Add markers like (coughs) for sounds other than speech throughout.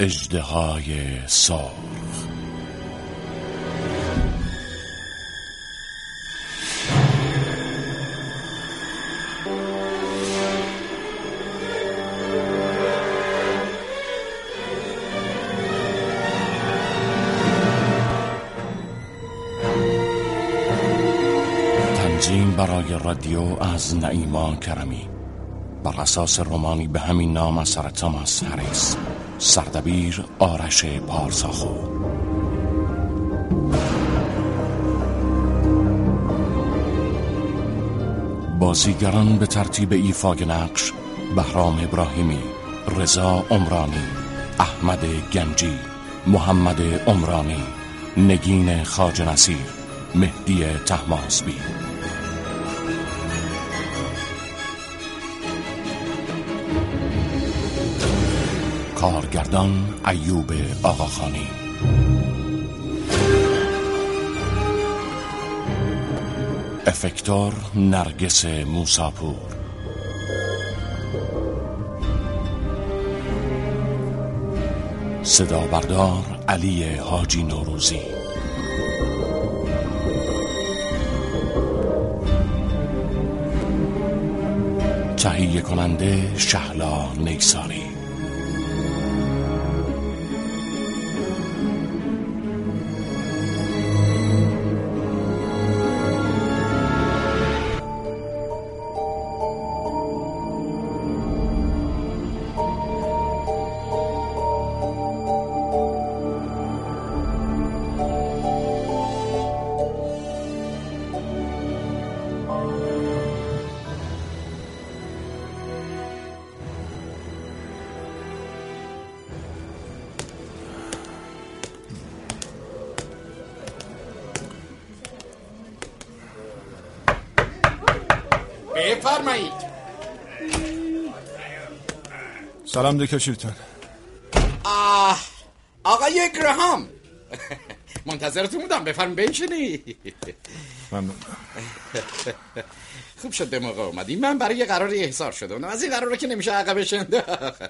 اجدهای سرخ. تنظیم برای رادیو از نعیما کرمی. بر اساس رومانی به همین نام اثر تاماس هریس. سردبیر آرش پارساخو. بازیگران به ترتیب ایفای نقش بهرام ابراهیمی رضا عمرانی احمد گنجی محمد عمرانی نگین خاج نصیر مهدی تحماسبی کارگردان ایوب آقاخانی. افکتور نرگس موساپور. صدا بردار علی حاجی نوروزی. تهیه کننده شهلا نیساری دکتر شیلتون آه آقای گراهام (laughs) منتظرتون بودم بفرم بنشینی. ممنون (laughs) خوب شد به موقع اومدی. من برای یه قراری احضار شده از این قراره که نمیشه عقبش انداخت.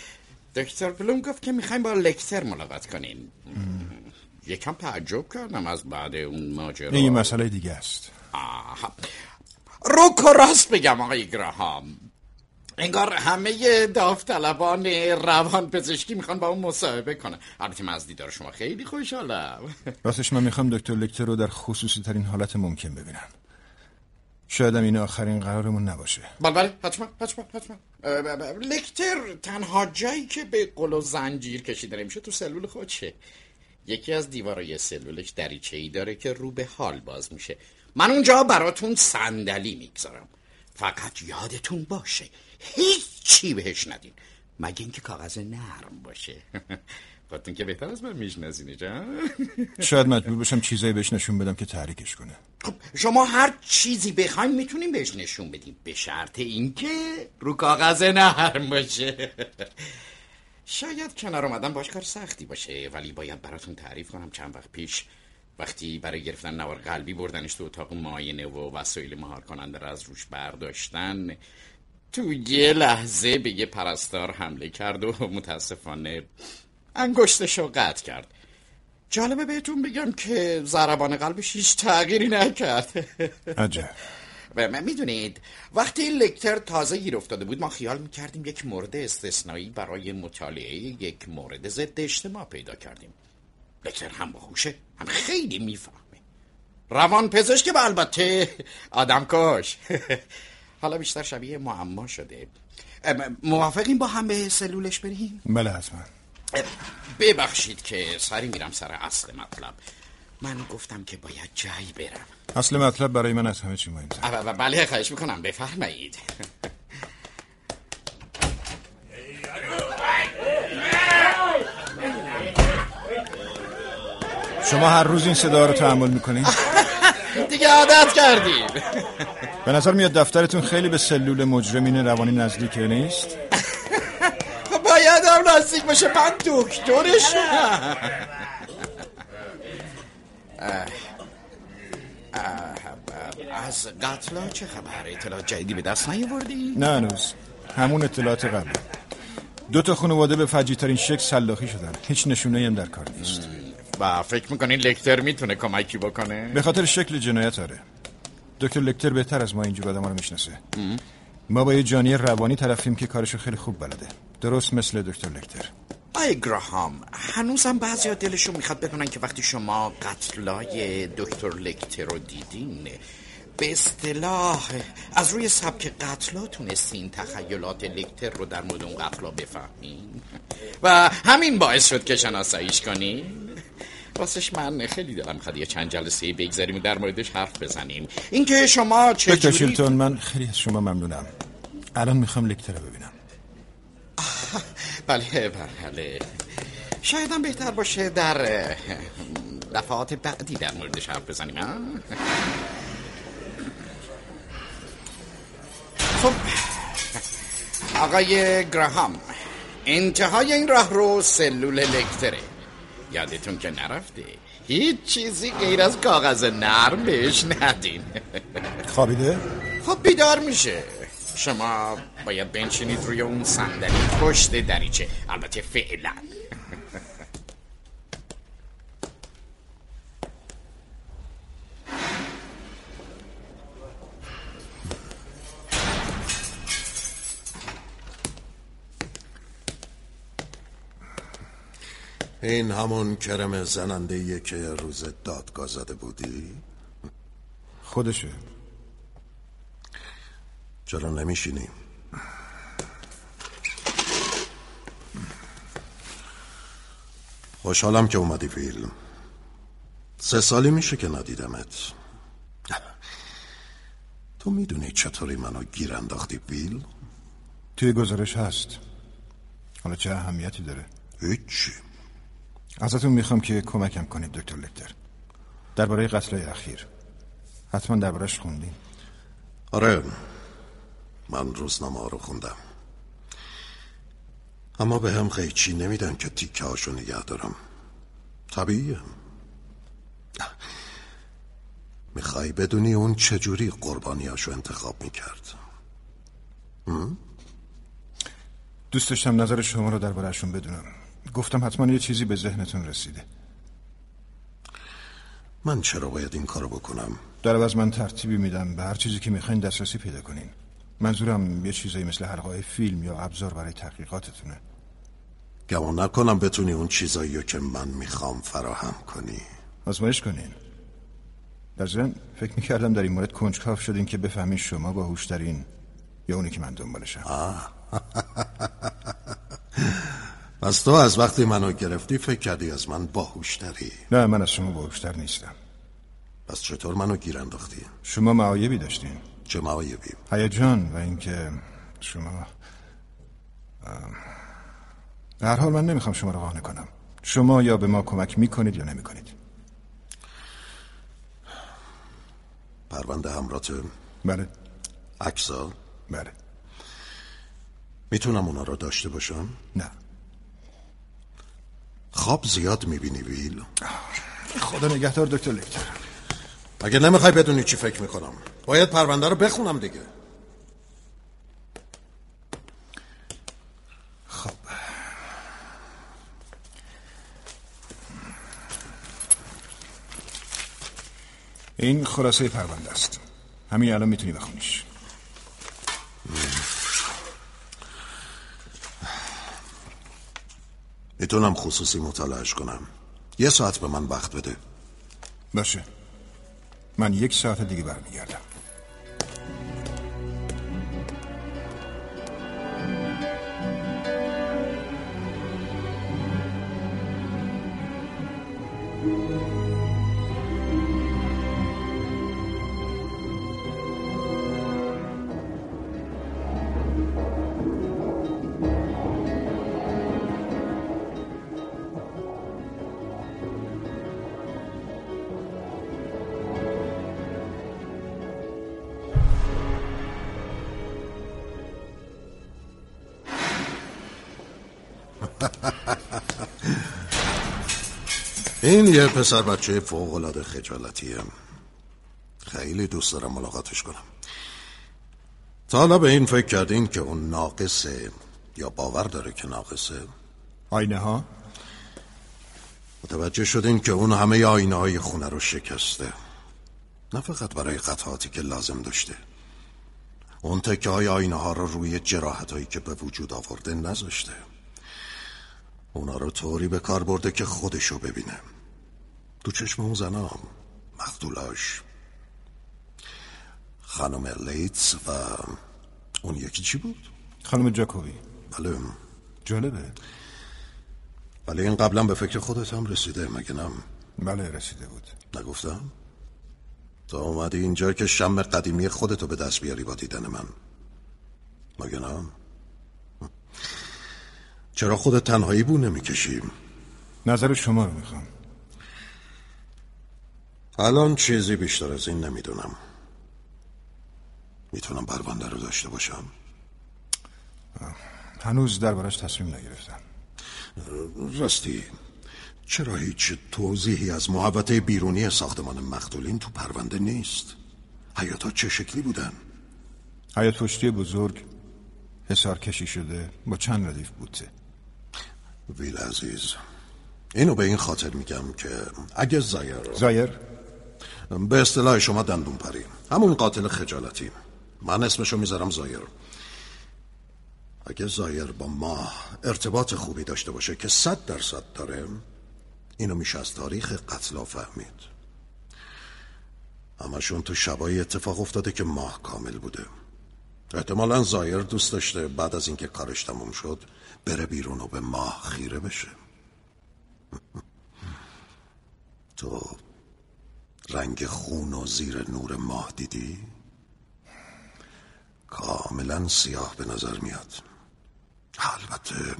(laughs) دکتر بلوم گفت که می‌خوایم با لکتر ملاقات کنین یکم تعجب کردم از بعد اون ماجرا. این مسئله دیگه است. آها. رو راست بگم آقای گراهام. انگار همه داوطلبان روان پزشکی می‌خوان با اون مصاحبه کنن. البته من از دیدار شما خیلی خوشحالم. (laughs) راستش من می‌خوام دکتر لکتر رو در خصوصی ترین حالت ممکن ببینم. شاید هم این آخرین قرارمون نباشه. بله بله. حتما حتما حتما. لکتر تنها جایی که به قل و زنجیر کشیده نمیشه تو سلول خودشه. یکی از دیوارای سلولش دریچه ای داره که رو به حال باز میشه. من اونجا براتون صندلی می‌گذارم. فقط یادتون باشه هیچی بهش ندین. مگه اینکه کاغذ نرم باشه. (laughs) خودتون که بهتر از من میشناسینه جان. (laughs) شاید مجبور بشم چیزایی بهش نشون بدم که تحریکش کنه. خب شما هر چیزی بخواین می‌تونیم بهش نشون بدیم. به شرط اینکه رو کاغذ نرم باشه. (laughs) شاید کنار اومدن باش کار سختی باشه ولی باید براتون تعریف کنم چند وقت پیش وقتی برای گرفتن نوار قلبی بردنش تو اتاق معاینه و وسایل مهار کننده رو از روش برداشتن تو یه لحظه به یه پرستار حمله کرد و (laughs) متاسفانه انگشتش رو قطع کرد. جالبه بهتون بگم که ضربان قلبش هیچ تغییری نکرد. (laughs) عجب. و من می‌دونید وقتی لکتر تازه گیر افتاده بود ما خیال می‌کردیم یک مورد استثنایی برای مطالعه یک مورد ضد اجتماع پیدا کردیم. لکتر هم باهوشه هم خیلی می‌فهمه. روان پزشک که البته آدم کش (laughs) حالا بیشتر شبیه معما شده. موافقیم با هم به سلولش بریم؟ بله حتما. ببخشید که سری میرم سر اصل مطلب. من گفتم که باید جایی برم. اصل مطلب برای من از همه چی مهمتر. بله خواهش می‌کنم بفرمایید. شما هر روز این صدا رو تحمل می‌کنین (laughs) دیگه عادت کردیم به نظر میاد دفترتون خیلی به سلول مجرمین روانی نزدیک نیست؟ باید هم نزدیک باشه من دکترشم اه، اه، از قتلا چه خبر؟ اطلاع جدیدی به دست نیاوردی؟ نه هنوز. همون اطلاعات قبل. دو تا خانواده به فجی ترین شکل سلاخی شدن. هیچ نشونه هم در کار نیست. و فکر می‌کنین لکتر می‌تونه کمکی بکنه؟ به خاطر شکل جنایت آره. دکتر لکتر بهتر از ما اینجور آدم رو می‌شناسه. ما با یه جانی روانی طرفیم که کارشو خیلی خوب بلده. درست مثل دکتر لکتر. آی گراهام هنوزم بعضی دلشون می‌خواد بدونن که وقتی شما قتلای دکتر لکتر رو دیدین به اصطلاح از روی سبک قتلا تونستین تخیلات لکتر رو در مورد اون قتلا بفهمین؟ و همین باعث شد که شناساییش کنین؟ راستش من خیلی دلم می‌خواد یه چند جلسه بگذاریم و در موردش حرف بزنیم. اینکه شما دکتر چجوری شیلتون من خیلی از شما ممنونم. الان می‌خوام لکتر رو ببینم. (laughs) بله بله. شایدم بهتر باشه در دفعات بعدی در موردش حرف بزنیم ها؟ خب آقای گراهام انتهای این راه رو سلول لکتره یادتون که نرفته. هیچ چیزی غیر از کاغذ نرم بهش ندین. خوابیده؟ خب بیدار میشه. شما باید بنشینید روی اون صندلی پشت دریچه. البته فعلا. این همون کرم زننده که روز دادگاه زده بودی؟ خودشه چرا نمیشینی؟ خوشحالم که اومدی فیلم سه سالی میشه که ندیدمت تو می‌دونی چطوری منو گیر انداختی ویل؟ توی گزارش هست حالا چه اهمیتی داره هیچی ازتون می‌خوام که کمکم کنید دکتر لکتر. درباره قتلای اخیر. حتما دربارش خوندین. آره من روزنامه ها رو خوندم. اما به هم قیچی نمیدن که تیکه هاشو نگه دارم. طبیعیه. می‌خوای بدونی اون چجوری قربانیاشو انتخاب می‌کرد. دوست داشتم نظر شما رو دربارهشون بدونم. گفتم حتما یه چیزی به ذهنتون رسیده. من چرا باید این کارو بکنم؟ در عوض من ترتیبی میدم به هر چیزی که می‌خواین دسترسی پیدا کنین. منظورم یه چیزایی مثل حلقه فیلم یا ابزار برای تحقیقاتتونه. گمان نکنم بتونی اون چیزایی رو که من می‌خوام فراهم کنی. آزمایش کنین. در ضمن فکر می‌کردم در این مورد کنجکاو شدین که بفهمین شما باهوشترین یا اونی که من دنبالشم. (laughs) پس تو از وقتی منو گرفتی فکر کردی از من باهوشتری. نه من از شما باهوشتر نیستم. پس چطور منو گیر انداختی؟ شما معایبی داشتین. چه معایبی؟ هیجان و اینکه شما به هر حال من نمی‌خوام شما رو قانع کنم. شما یا به ما کمک می‌کنید یا نمی‌کنید. پرونده همراته بله. عکسا بله. می‌تونم اونا رو داشته باشم؟ نه. خواب زیاد می‌بینی ویل. خدا نگهدار دکتر لکتر. اگه نمی‌خوای بدونی چی فکر می‌کنم باید پرونده رو بخونم دیگه. خب. این خلاصه پرونده است. همین الان می‌تونی بخونیش. می‌تونم خصوصی مطالعهش کنم. یه ساعت به من وقت بده. باشه. من یک ساعت دیگه برمیگردم. این یه پسر بچه فوق العاده خجالتیه. خیلی دوست دارم ملاقاتش کنم. تا حالا به این فکر کردین که اون ناقصه یا باور داره که ناقصه؟ آینه ها متوجه شدین که اون همه آینه های خونه رو شکسته. نه فقط برای قطعاتی که لازم داشته. اون تکه های آینه ها رو روی جراحت هایی که به وجود آورده نذاشته. اونا رو طوری به کار برده که خودشو ببینه. تو چشم اون زنام. مقتولاش. خانم لیتس و اون یکی چی بود؟ خانم جاکوبی. بله. جالبه. ولی این قبلا به فکر خودت هم رسیده مگه نم بله رسیده بود. نگفتم؟ تا اومدی اینجا که شم قدیمی خودتو به دست بیاری با دیدن من. مگه نه؟ چرا خودت تنهایی بو نمی‌کشی؟ نظر شما رو می‌خوام. الان چیزی بیشتر از این نمی‌دونم. می‌تونم پرونده رو داشته باشم؟ هنوز دربارش تصمیم نگرفتم. راستی چرا هیچ توضیحی از محوطه بیرونی ساختمان مقتولین تو پرونده نیست؟ حیاتا چه شکلی بودن؟ حیات پشتی بزرگ حسار کشی شده با چند ردیف بوته. ویل عزیز اینو به این خاطر میگم که اگه زایر زایر؟ به اصطلاح شما دندون پری همون قاتل خجالتی. من اسمشو می‌ذارم زایر. اگه زایر با ما ارتباط خوبی داشته باشه که صد درصد داره اینو میشه از تاریخ قتل فهمید همشون تو شبایی اتفاق افتاده که ماه کامل بوده. احتمالا زایر دوست داشته بعد از اینکه کارش تموم شد بره بیرون و به ماه خیره بشه. (laughs) تو رنگ خون و زیر نور ماه دیدی؟ کاملا سیاه به نظر میاد البته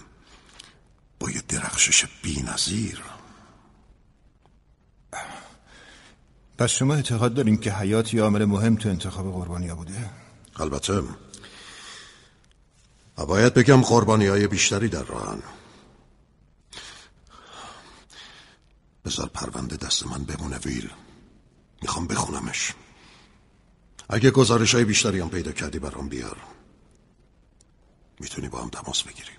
با یه درخشش بی نظیر. پس شما اعتقاد دارین که حیات یه عامل مهم تو انتخاب قربانی ها بوده؟ البته و باید بگم قربانی های بیشتری در راهن بذار پرونده دست من بمونه ویل می‌خوام بخونمش. اگه گزارش های بیشتری هم پیدا کردی برام بیار. می‌تونی با هم تماس بگیری.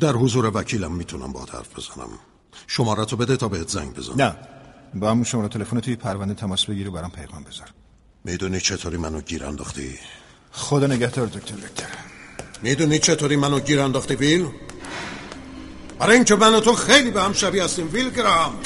در حضور وکیلم می‌تونم با حرف بزنم. شمارتو بده تا بهت زنگ بزنم. نه. با همون شماره تلفن توی پرونده تماس بگیر و برام پیغام بذار. می‌دونی چطوری منو گیر انداختی؟ خدا نگهدار دکتر وکتر می‌دونی چطوری منو گیر انداختی ویل؟ برای اینکه من و تو خیلی به هم شبیه هستیم ویل گرام.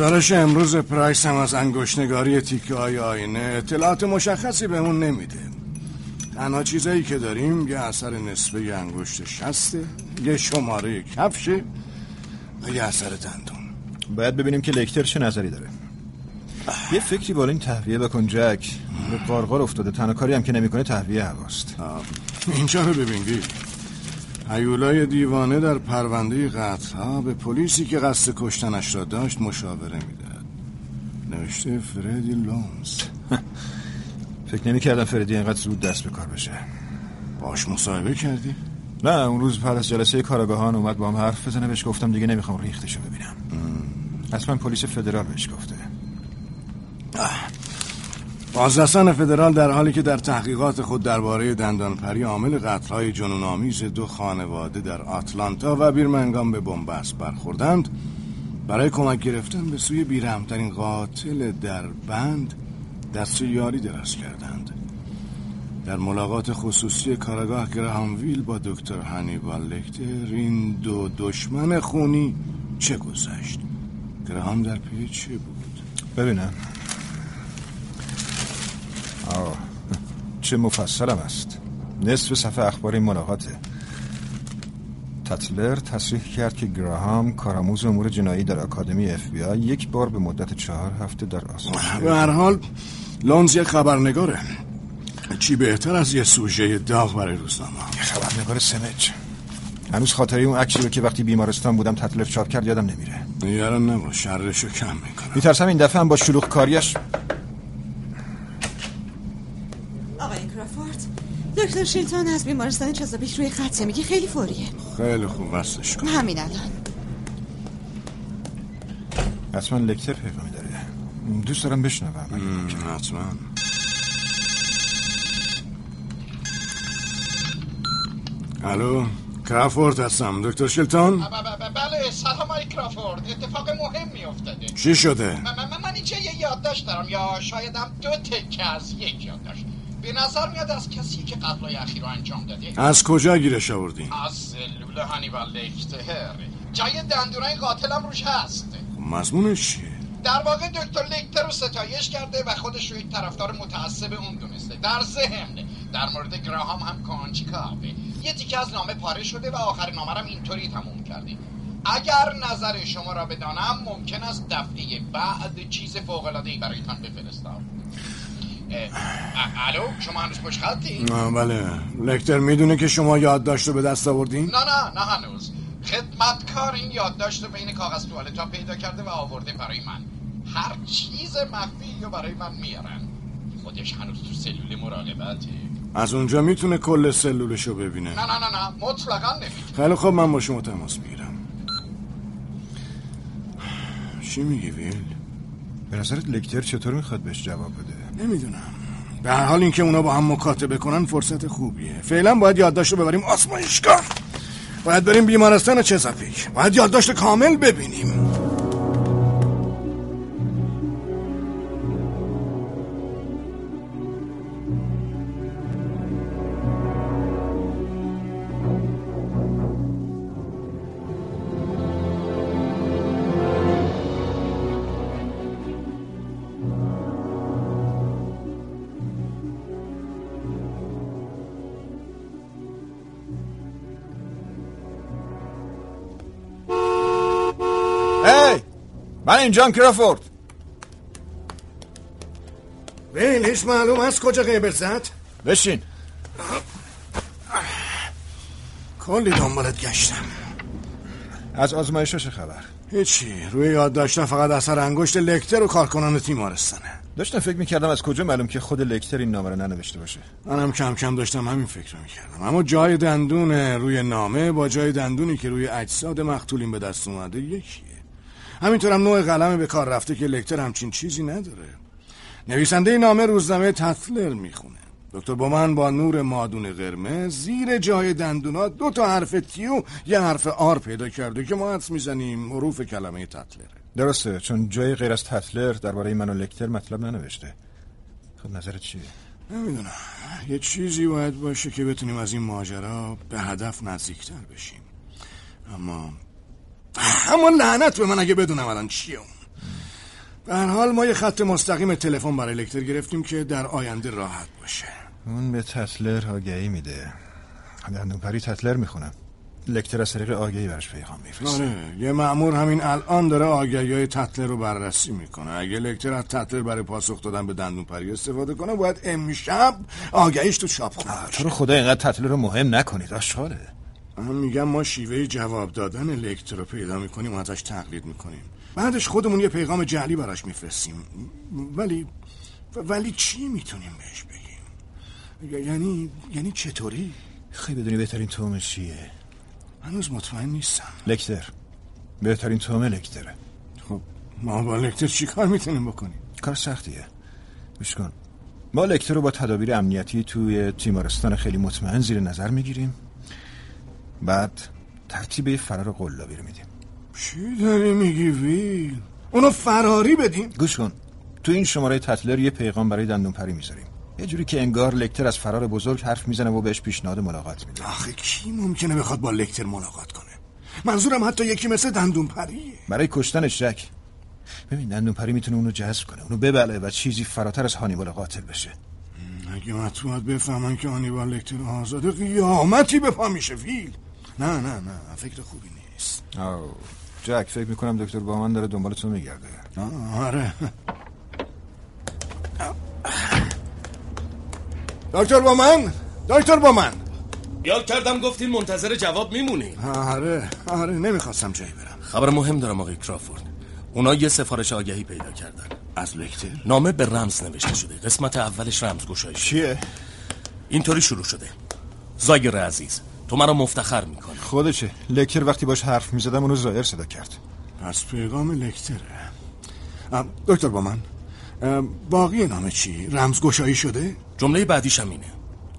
گزارش امروز پرایس هم از انگشتنگاری تیکه های آینه اطلاعات مشخصی بهمون نمیده. تنها چیزایی که داریم یه اثر نسبه انگشت شسته یه شماره کفشه و یه اثر دندون. باید ببینیم که لکتر چه نظری داره. یه فکری بالا این تهویه بکن جک. به قارقار افتاده. تنها کاری هم که نمی‌کنه تهویه هواست. اینجا رو ببینید هیولای دیوانه در پرونده قتل ها به پلیسی که قصد کشتنش را داشت مشاوره می‌داد نوشته فردی لونز. (laughs) فکر نمی کردم فردی اینقدر زود دست به کار بشه. باش مصاحبه کردی؟ نه اون روز پر از جلسه کاراگاهان اومد با هم حرف بزنه. بهش گفتم دیگه نمی‌خوام ریختشو ببینم. حتما پلیس فدرال بهش گفته. بازرسان فدرال در حالی که در تحقیقات خود درباره دندانپری عامل قتل‌های جنون‌آمیز دو خانواده در آتلانتا و بیرمنگام به بنبست برخوردند برای کمک گرفتن به سوی بیرحمترین قاتل در بند دست یاری دراز کردند. در ملاقات خصوصی کارگاه گراهامویل با دکتر هانیبال لکتر این دو دشمن خونی چه گذشت؟ گراهام در پی چه بود؟ ببینم. آه. چه مفصلم است. نصف صفحه اخبار این ملاقاته. تتلر تصریح کرد که گراهام کارآموز امور جنایی در اکادمی اف بی آی یک بار به مدت چهار هفته در آسمان به هر حال لونز یک خبرنگاره. چی بهتر از یه سوژه داغ برای روزنامه؟ خبرنگار سمج. هنوز خاطره اون عکسی رو که وقتی بیمارستان بودم تطلف چاپ کرد یادم نمیره. نگران نباش شرشو کم می‌کنم. میترسم این دفعه هم با شلوغ کاریش آقای کرافورد دکتر شیلتون از بیمارستان چزابیک روی خطه. میگه خیلی فوریه. خیلی خوب وصلش کن. همین الان. حتما لکتر پیغامی داره دوست دارم بشنوم. حتما. الو کرافورد هستم. دکتر شیلتون بله سلام آقای کرافورد. اتفاق مهمی افتاده چی شده؟ من, من, من اینجا یه یادداشت دارم. یا شایدم دو تکه از یک یادداشت. به نظر میاد از کسی که قتلای اخیر رو انجام داده. از کجا گیرش آوردی از سلول هانیبال لکتر جای دندونای قاتلم روش هست. مضمونش چیه؟ در واقع دکتر لکتر رو ستایش کرده و خودش رو یک طرفدار متعصب اون دونسته. در ذهن. در مورد گراهام هم کانچیکاوه یه تیکه از نامه پاره شده و آخر نامه هم اینطوری تموم کردیم اگر نظر شما را بدانم ممکن است دفعه بعد چیز فوق‌العاده‌ای برایتان بفرستم. اه، اه، الو شما هنوز پشت خطی؟ بله. لکتر می‌دونه که شما یادداشت رو به دست آوردین؟ نه نه نه هنوز. خدمتکار این یادداشت رو بین کاغذ توالت ها پیدا کرده و آورده برای من. هر چیز مخفی رو برای من میارن. خودش هنوز تو سلول مراقبته. از اونجا می‌تونه کل سلولش رو ببینه. نه نه نه نه مطلقا نمی‌تونه. خیلی خب من با شما تماس می‌گیرم. چی میگی ویل؟ به نظرت لکتر چطور می‌خواد بهش جواب بده؟ نمی‌دونم. به هر حال اینکه اونا با هم مکاتبه کنن فرصت خوبیه. فعلا باید یادداشت رو ببریم آسمایشگاه. باید بریم بیمارستان چزاپیک باید یادداشت کامل ببینیم. من اینجام کرافورد. ویل هیچ معلوم از کجا قیبل زد؟ بشین. کلی دنبالت گشتم. از آزمایش چه خبر؟ هیچی روی یادداشتم فقط اثر انگشت لکتر و کارکنان تیمارستانه داشتم فکر می‌کردم از کجا معلوم که خود لکتر این نامه رو ننوشته باشه. منم کم کم داشتم همین فکر رو می‌کردم. اما جای دندون روی نامه با جای دندونی که روی اجساد مقتولین به دست اومده یکیه همینطورم نوع قلم به کار رفته که لکتر همچین چیزی نداره. نویسنده نامه روزنامه تتلر می‌خونه. دکتر بومن با نور مادون قرمز زیر جای دندونا دو تا حرف تیو یه حرف آر پیدا کرده که ما حدس می‌زنیم حروف کلمه تتلره. درسته چون جای غیر از تتلر درباره من و لکتر مطلب ننوشته. خب نظرت چیه؟ نمی‌دونم. یه چیزی باید باشه که بتونیم از این ماجرا به هدف نزدیکتر بشیم. اما اما لعنت به من اگه بدونم الان چیه. اون به هر حال ما یه خط مستقیم تلفن برای لکتر گرفتیم که در آینده راحت باشه. اون به تتلر آگهی میده. دندونپری تتلر می‌خونم. لکتر از طریق آگهی براش پیغام میفرسته. آره یه مأمور همین الان داره آگهی های تتلر رو بررسی می‌کنه. اگه لکتر از تتلر برای پاسخ دادن به دندون پری استفاده کنه باید امشب آگهیش تو باشه تو رو خدا اینقدر تتلر رو مهم نکنید آشغاله من میگم ما شیوه جواب دادن لکتر رو پیدا می‌کنیم و ازش تقلید می‌کنیم. بعدش خودمون یه پیغام جعلی براش میفرستیم. ولی ولی چی می‌تونیم بهش بگیم؟ یعنی یعنی چطوری؟ خیلی بدونی بهترین تومه چیه؟ هنوز مطمئن نیستم. لکتر. بهترین تومه لکتره. خب ما با لکتر چی کار می‌تونیم بکنیم؟ کار سختیه. گوش کن. ما لکتر رو با تدابیر امنیتی توی تیمارستان خیلی مطمئن زیر نظر می‌گیریم. بعد ترتیب فرار قلابی رو میدیم. چی داری میگی ویل؟ اونو فراری بدیم گوش کن. تو این شماره تتلر یه پیغام برای دندون پری می‌ذاریم. یه جوری که انگار لکتر از فرار بزرگ حرف می‌زنه و بهش پیشنهاد ملاقات میده. آخه کی ممکنه بخواد با لکتر ملاقات کنه؟ منظورم حتی یکی مثل دندون پریه برای کشتنش جک ببین دندون پری می‌تونه اونو جذب کنه اونو ببله و چیزی فراتر از هانیبال قاتل بشه. اگه مطبوعات بفهمن که آنیبال لکتر آزاده قیامتی به پا میشه ویل. نه نه نه فکر خوبی نیست. آو جک فکر می‌کنم دکتر با من داره دنبال تو میگرده. آره. دکتر با من دکتر با من یاد کردم گفتین منتظر جواب میمونی. آره آره نمی‌خواستم جایی برم. خبر مهم دارم آقای کرافورد. اونا یه سفارش آگهی پیدا کردن. از لکتر؟ نامه به رمز نوشته شده. قسمت اولش رمز گشایی. چیه؟ اینطوری شروع شده. زایر عزیز تو مرا مفتخر می‌کنی. خودشه. لکتر وقتی باش حرف می‌زدم اونو زایر صدا کرد. پس پیغام لکتره. ام، دکتر با من. باقی نامه چی؟ رمزگشایی شده؟ جمله بعدیش هم اینه.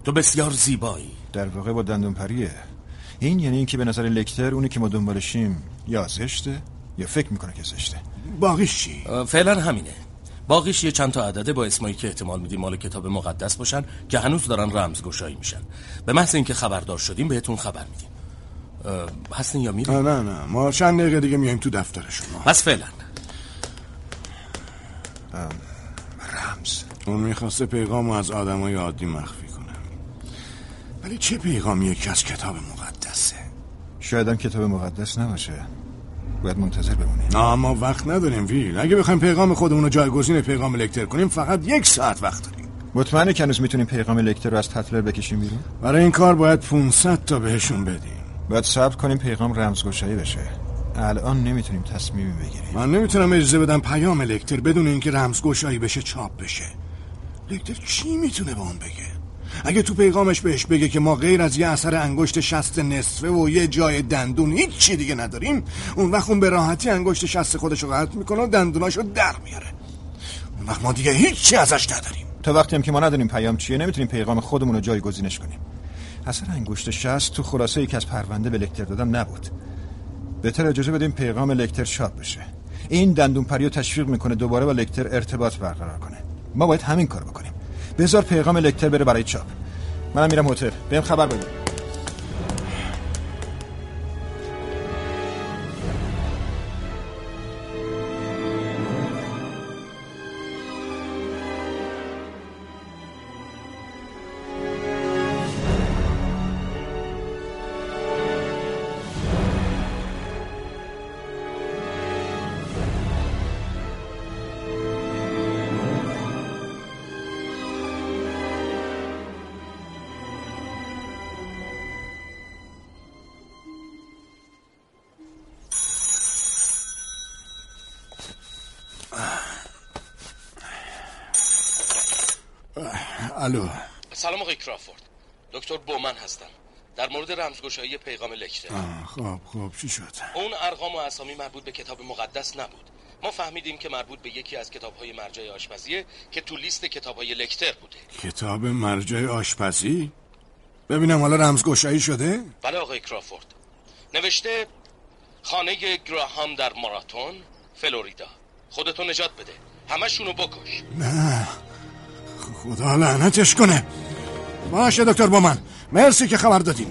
تو بسیار زیبایی. در واقع با دندون پریه این یعنی اینکه به نظر لکتر اونی که ما دنبالشیم یا زشته یا فکر می‌کنه که زشته. باقیش چی؟ فعلا همینه. باقیش یه چند تا عدده با اسمایی که احتمال میدیم مال کتاب مقدس باشن که هنوز دارن رمز گشایی میشن. به محض اینکه خبردار شدیم بهتون خبر میدیم. هستین یا میرین؟ نه نه. ما چند دقیقه دیگه میایم تو دفتر شما. بس فعلا. رمز. اون می‌خواسته پیغام رو از آدمای عادی مخفی کنه. ولی چه پیغامیه که از کتاب مقدسه؟ شاید هم کتاب مقدس نباشه. باید منتظر بمونیم نه ما وقت نداریم ویل. اگه بخوایم پیغام خودمون رو جایگزین پیغام لکتر کنیم فقط یک ساعت وقت داریم. مطمئنه که هنوز می‌تونیم پیغام لکتر رو از تتلر بکشیم بیرون؟ برای این کار باید 500 تا بهشون بدیم. باید صبر کنیم پیغام رمزگشایی بشه. الان نمی‌تونیم تصمیمی بگیریم. من نمی‌تونم اجازه بدم پیام لکتر بدون اینکه رمزگشایی بشه چاپ بشه. لکتر چی می‌تونه به اون بگه؟ اگه تو پیغامش بهش بگه که ما غیر از یه اثر انگشت شست نصفه و یه جای دندون هیچ چی دیگه نداریم اون وقت اون به راحتی انگشت شست خودش رو قطع می‌کنه و دندوناشو در میاره. اون وقت ما دیگه هیچی ازش نداریم. تا وقتی هم که ما ندونیم پیام چیه نمی‌تونیم پیغام خودمون رو جایگزینش کنیم. اثر انگشت شست تو خلاصه ای که از پرونده به لکتر دادم نبود. بهتر اجازه بدیم پیغام لکتر چاپ بشه. این دندون پریو تشویق می‌کنه دوباره با لکتر ارتباط برقرار کنه. ما باید همین کار بکنیم. بذار پیغام لکتر بره برای چاپ. منم میرم هتل. بهم خبر بده کرافورد دکتر بومن هستم. در مورد رمزگشایی پیغام لکتر. خب خب چی شد؟ اون ارقام و اسامی مربوط به کتاب مقدس نبود. ما فهمیدیم که مربوط به یکی از کتاب های مرجع آشپزیه که تو لیست کتاب های لکتر بوده. کتاب مرجع آشپزی؟ ببینم حالا رمزگشایی شده؟ بله آقای کرافورد. نوشته خانه گراهام در ماراتون فلوریدا. خودتو نجات بده. همشونو بکش. نه. خدا لعنتش کنه. باشه دکتر با من مرسی که خبر دادین.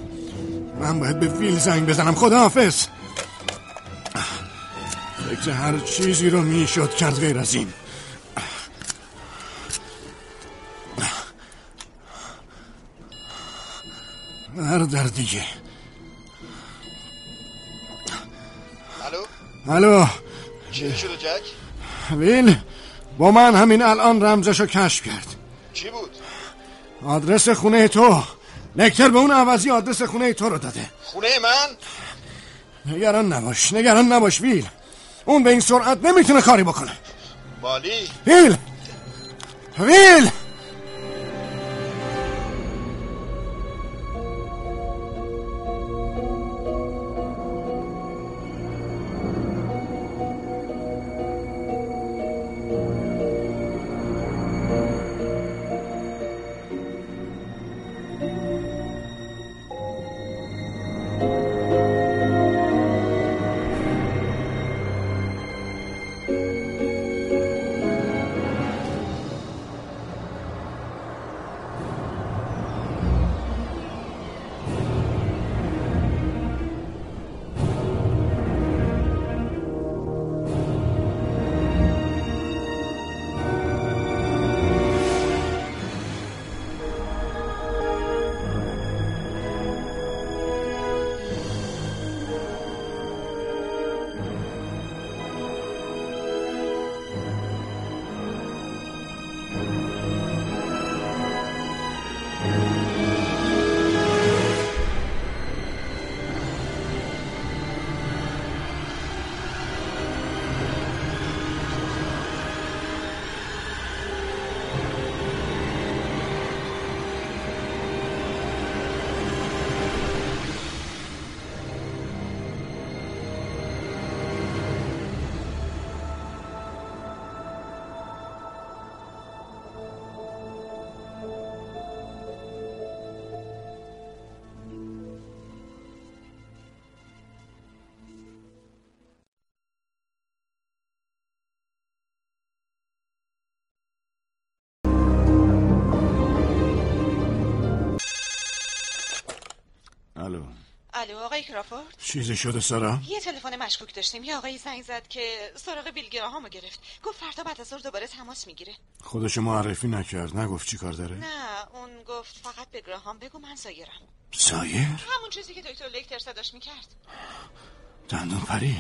من باید به فیل زنگ بزنم. خدا حافظ فکر هر چیزی رو می‌شد کرد غیر از این. هر در دیگه. الو؟ الو. چی شده جک؟ ویل با من همین الان رمزشو کشف کرد. چی بود؟ آدرس خونه تو. لکتر به اون عوضی آدرس خونه تو رو داده. خونه من؟ نگران نباش نگران نباش ویل. اون به این سرعت نمی‌تونه کاری بکنه. مالی ویل. ویل! الو آقای کرافورد؟ چیزی شده سارا؟ یه تلفن مشکوک داشتیم. یه آقایی زنگ زد که سراغ بیلگراهامو گرفت. گفت فردا بعد از ظهر دوباره تماس می‌گیره. خودش معرفی نکرد. نگفت چی کار داره؟ نه اون گفت فقط به گراهام بگو من زایرم زایر؟ همون چیزی که دکتر لکتر صداش می‌کرد. دندون پری.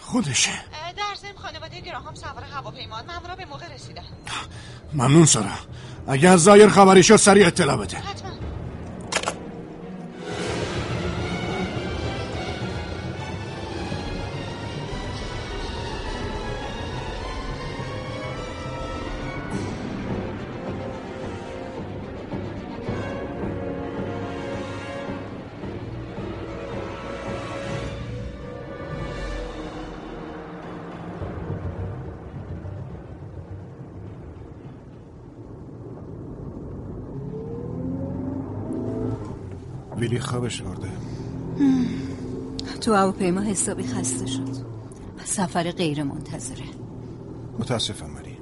خودشه. در ضمن خانواده گراهام سوار هواپیمان مامورا به موقع رسیدن. ممنون سارا. اگر زایر خبری شد سریع اطلاع بده. حتما. ویلی خوابش برده. تو هواپیما حسابی خسته شد. سفر غیر منتظره. متاسفم ولی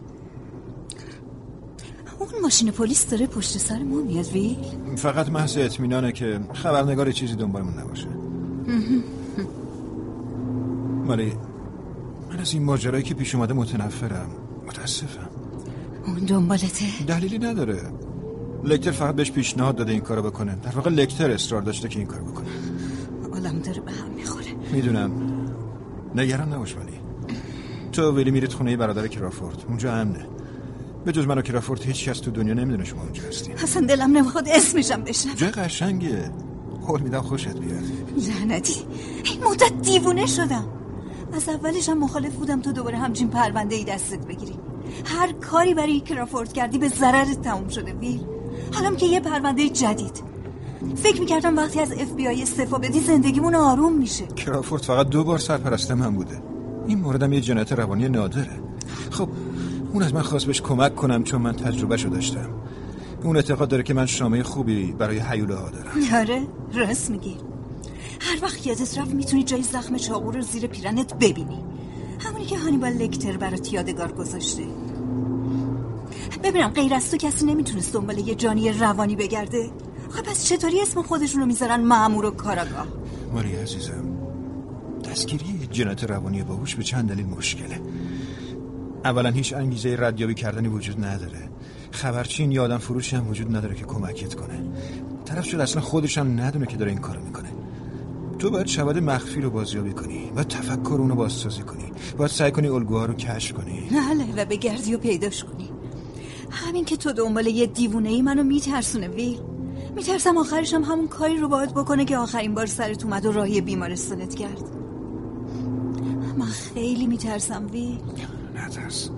اون ماشین پلیس داره پشت سر ما میاد ویل فقط محض اطمینانه که خبرنگار چیزی دنبالمون نباشه. (laughs) ولی من از این ماجرایی که پیش اومده متنفرم. متاسفم. اون دنبالته؟ دلیلی نداره. لکتر فقط بهش پیشنهاد داده این کارو بکنه. در واقع لکتر اصرار داشته که این کارو بکنه. عالم داره به هم می‌خوره. می‌دونم. نگران نباش ولی. تو ولی میرید خونه برادر کرافورد. اونجا امنه. به جز من و کرافورد هیچ کس تو دنیا نمی‌دونه شما اونجا هستین. اصلا دلم نمی‌خواد اسمشم بشنم جای قشنگه. قول میدم خوشت بیاد. لعنتی. این مدت دیوونه شدم. از اولش هم مخالف بودم تو دوباره همچین پرونده ای دستت بگیری. هر کاری برای کرافورد کردی به ضررت تموم شده ویل. حالا که یه پرونده جدید. فکر می‌کردم وقتی از اف بی آی استفا بدی زندگیمون آروم میشه. کرافورد فقط دو بار سرپرست من بوده. این موردم یه جنایت روانی نادره. خب اون از من خواست بهش کمک کنم چون من تجربهشو داشتم. اون اعتقاد داره که من شامه خوبی برای حیوله ها دارم. آره راست میگی. هر وقت یادت رفت می‌تونی جای زخم چاقو رو زیر پیرنت ببینی. همونی که هانیبال لکتر برات یادگار گذاشته. ببینم غیر از تو کسی نمی‌تونست دنبال یه جانی روانی بگرده. خب پس چطوری اسم خودشون رو می‌ذارن معمور و کاراگاه؟ ماری عزیزم دستگیری یه جنایت روانی باهوش به چند دلیل مشکله. اولا هیچ انگیزه ردیابی کردنی وجود نداره. خبرچین یا آدم فروشی هم وجود نداره که کمکت کنه. طرف شد اصلا خودش هم ندونه که داره این کارو می‌کنه. تو باید شواهد مخفی رو بازیابی کنی باید تفکر اونو بازسازی کنی باید سعی کنی الگوها رو کشف کنی. بله و بگردی و پیداش کنی. همین که تو دنبال یه دیوونه ای منو میترسونه ویل. میترسم آخرش هم همون کاری رو باید بکنه که آخرین بار سرت اومد و راهی بیمارستانت کرد. من خیلی میترسم ویل. نترس.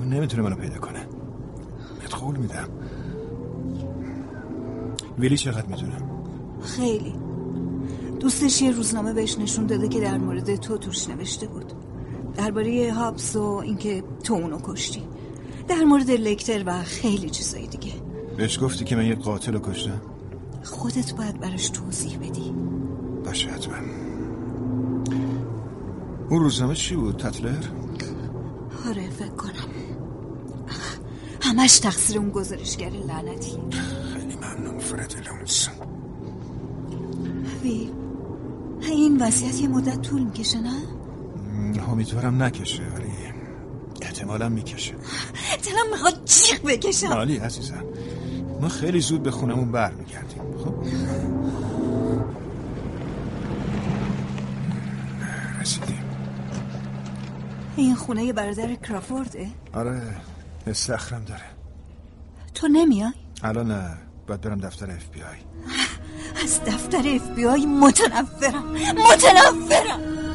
اون نمی‌تونه منو پیدا کنه. بهت قول میدم. ویلی چقدر می‌دونم خیلی. دوستش یه روزنامه بهش نشون داده که در مورد تو توش نوشته بود. درباره هابس و اینکه تو اونو کشتی. در مورد لکتر و خیلی چیزایی دیگه. بهش گفتی که من یه قاتل رو کشتم؟ خودت باید براش توضیح بدی. باشه حتما. اون روزنامه چی بود تتلر؟ آره فکر کنم. همش تقصیر اون گزارشگر لعنتی. خیلی ممنون فرد لونس. وی این وضعیت یه مدت طول می‌کشه نه؟ امیدوارم نکشه ولی احتمالا می‌کشه. دلم می‌خواد جیغ بکشم. عالی عزیزم ما خیلی زود به خونمون بر میگردیم خب؟ رسیدیم. این خونه برادر کرافورده؟ آره استخرم داره. تو نمیای؟ الان نه باید برم دفتر اف بی آی. از دفتر اف بی آی متنفرم متنفرم.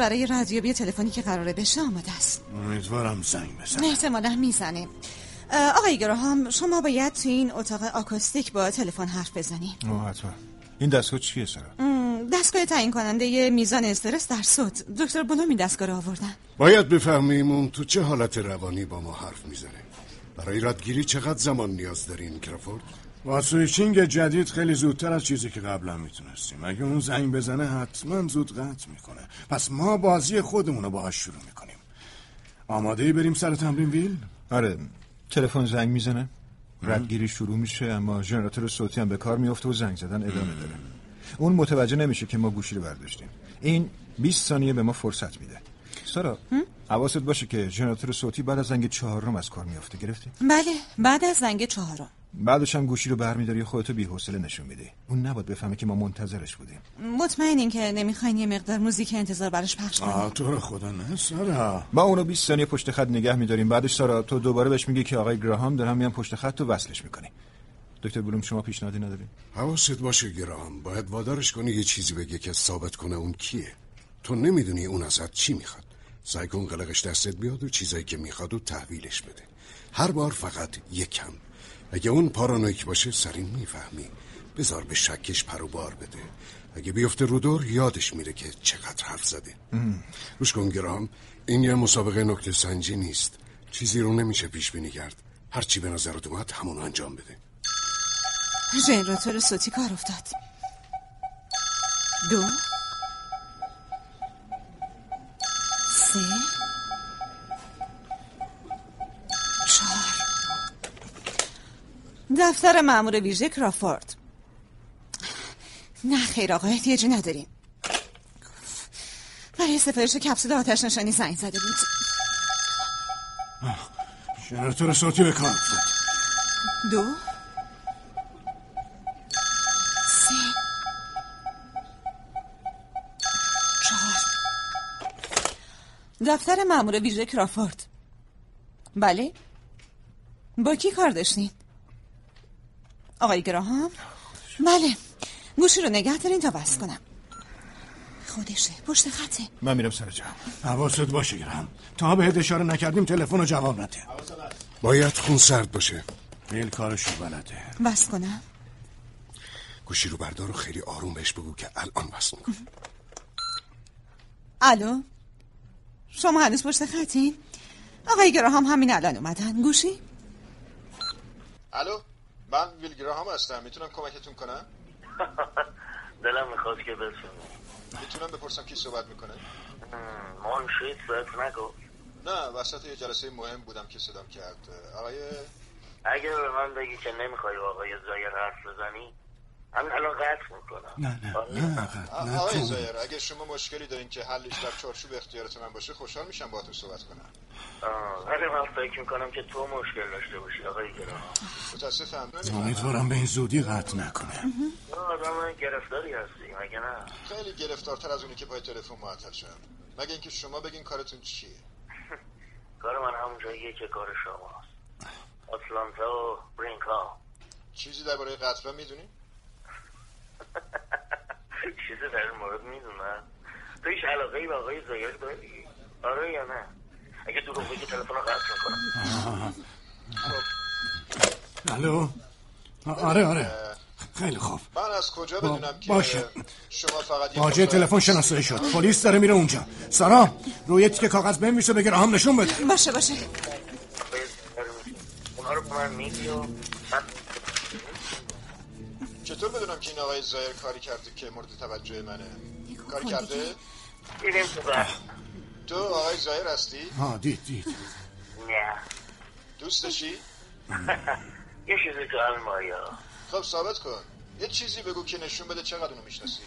برای ردیابی تلفنی که قراره بشه آماده است. امیدوارم زنگ بزن احتمالا می‌زنه. آقای گراهام شما باید تو این اتاق آکوستیک با تلفن حرف بزنی حتما. این دستگاه چیه سارا ام، دستگاه تعیین کننده میزان استرس در صوت. دکتر بونوم این دستگاه رو آوردن. باید بفهمیم اون تو چه حالت روانی با ما حرف می‌زنه. برای ردگیری چقدر زمان نیاز دارین کرافورد؟ با سویچینگ جدید خیلی زودتر از چیزی که قبلا می‌تونستیم. اگه اون زنگ بزنه حتما زود قطع می‌کنه. پس ما بازی خودمون رو باهاش شروع می‌کنیم. آماده ای بریم سر تمرین ویل؟ آره. تلفن زنگ می‌زنه. ردگیری شروع میشه اما ژنراتور صوتی هم به کار میفته و زنگ زدن ادامه داره. اون متوجه نمیشه که ما گوشی رو برداشتیم. این 20 ثانیه به ما فرصت میده. سارا حواست باشه که ژنراتور صوتی بعد از زنگ چهارم از کار میفته گرفتی؟ بله بعد از زنگ چهارم. بعدش هم گوشی رو برمیداری و خودتو بی‌حوصله نشون میدی. اون نباید بفهمه که ما منتظرش بودیم. مطمئنین که نمی‌خواین یه مقدار موزیک انتظار براش پخش کنیم. آه تو رو خدا نه سارا. ما اونو 20 ثانیه پشت خط نگه میداریم. بعدش سارا تو دوباره بهش میگی که آقای گراهام دارن میان پشت خط و وصلش می‌کنی. دکتر بلوم شما پیشنهادی نداری حواست باشه گرام باید وادارش کنی یه چیزی بگه که ثابت کنه اون کیه. تو نمی‌دونی اون ازت چی می‌خواد. سعی کن قلقش دستت بیاد و چیزایی که می‌خواد و تحویلش بده. هر بار فقط یکم اگه اون پارانویک باشه سریع می‌فهمی. بذار به شکش پر و بار بده. اگه بیفته رو دور یادش میره که چقدر حرف زده. روش کن گرام. این یه مسابقه نکته سنجی نیست. چیزی رو نمیشه پیش بینی کرد. هرچی به نظرت اومد همون انجام بده. ژنراتور صوتی کار افتاد. دو. سه. دفتر مأمور ویژه کرافورد. نه خیر آقا احتیاجی نداریم. برای سفارش کپسول آتش نشانی زنگ زده بود. ژنراتور صوتی به کار افتاد. دو. سه. چهار. دفتر مأمور ویژه کرافورد. بله. با کی کار داشتین؟ آقای گراهام؟ بله. گوشی رو نگه دارین تا بس کنم. خودشه. پشت خطه. من میرم سر جا حواست باشه گرم تا بهت اشاره نکردیم تلفن رو جواب نده. باید خون سرد باشه. بیل کارشو بلده. بس کنم. گوشی رو بردار و خیلی آروم بهش بگو که الان وصل می‌کنه. الو؟ شما هنوز پشت خطین؟ آقای گراهام همین الان اومدن. گوشی؟ الو؟ من ویلگراهام هستم. می‌تونم کمکتون کنم؟ (laughs) دلم می‌خواد که بسونی می‌تونم بپرسم کی صحبت می‌کنه؟ منشید بهت نگو نه وسط یه جلسه مهم بودم که صدام کرد. آقای اگه به من بگی که نمی‌خوای با آقای زایر حرف بزنی همین الان قطع می‌کنم. نه نه نه آقای زایر اگه شما مشکلی دارین که حلش در چارچوب اختیارات من باشه خوشحال میشم باهاتون صحبت کنم. ولی من فکر می‌کنم که تو مشکل داشته باشی آقای گرام. امیدوارم به این زودی قطع نکنه. تو آدم گرفتاری هستی مگه نه؟ خیلی گرفتارتر از اونی که پای تلفن معطل شدم مگه اینکه شما بگین کارتون چیه؟ (laughs) کار من همون جاییه که کار شماست آتلانتا و برینکا. چیزی درباره قطبه می‌دونی؟ (laughs) چیزی در این مورد می‌دونم. تو هیچ علاقه ای به آقای زایر داری؟ آره یا نه؟ اگه دروغ بگی تلفن رو قطع می‌کنم الو آره آره خیلی خوب. من از کجا با- بدونم که باشه. شما فقط یه باجه تلفن شناسایی شد. پلیس داره میره اونجا. سارا روی تیکه کاغذ بنویسه به گراهام نشون بده. باشه باشه. رو من و چطور بدونم که این آقای زایر کاری کرده که مورد توجه منه؟ کاری کرده؟ دیدیم تو بحث تو آقای زایر هستی؟ ها دید دید. نه. دوستشی یه چیزی تو همین مایا. خب ثابت کن. یه چیزی بگو که نشون بده چقدر اونو می‌شناسی.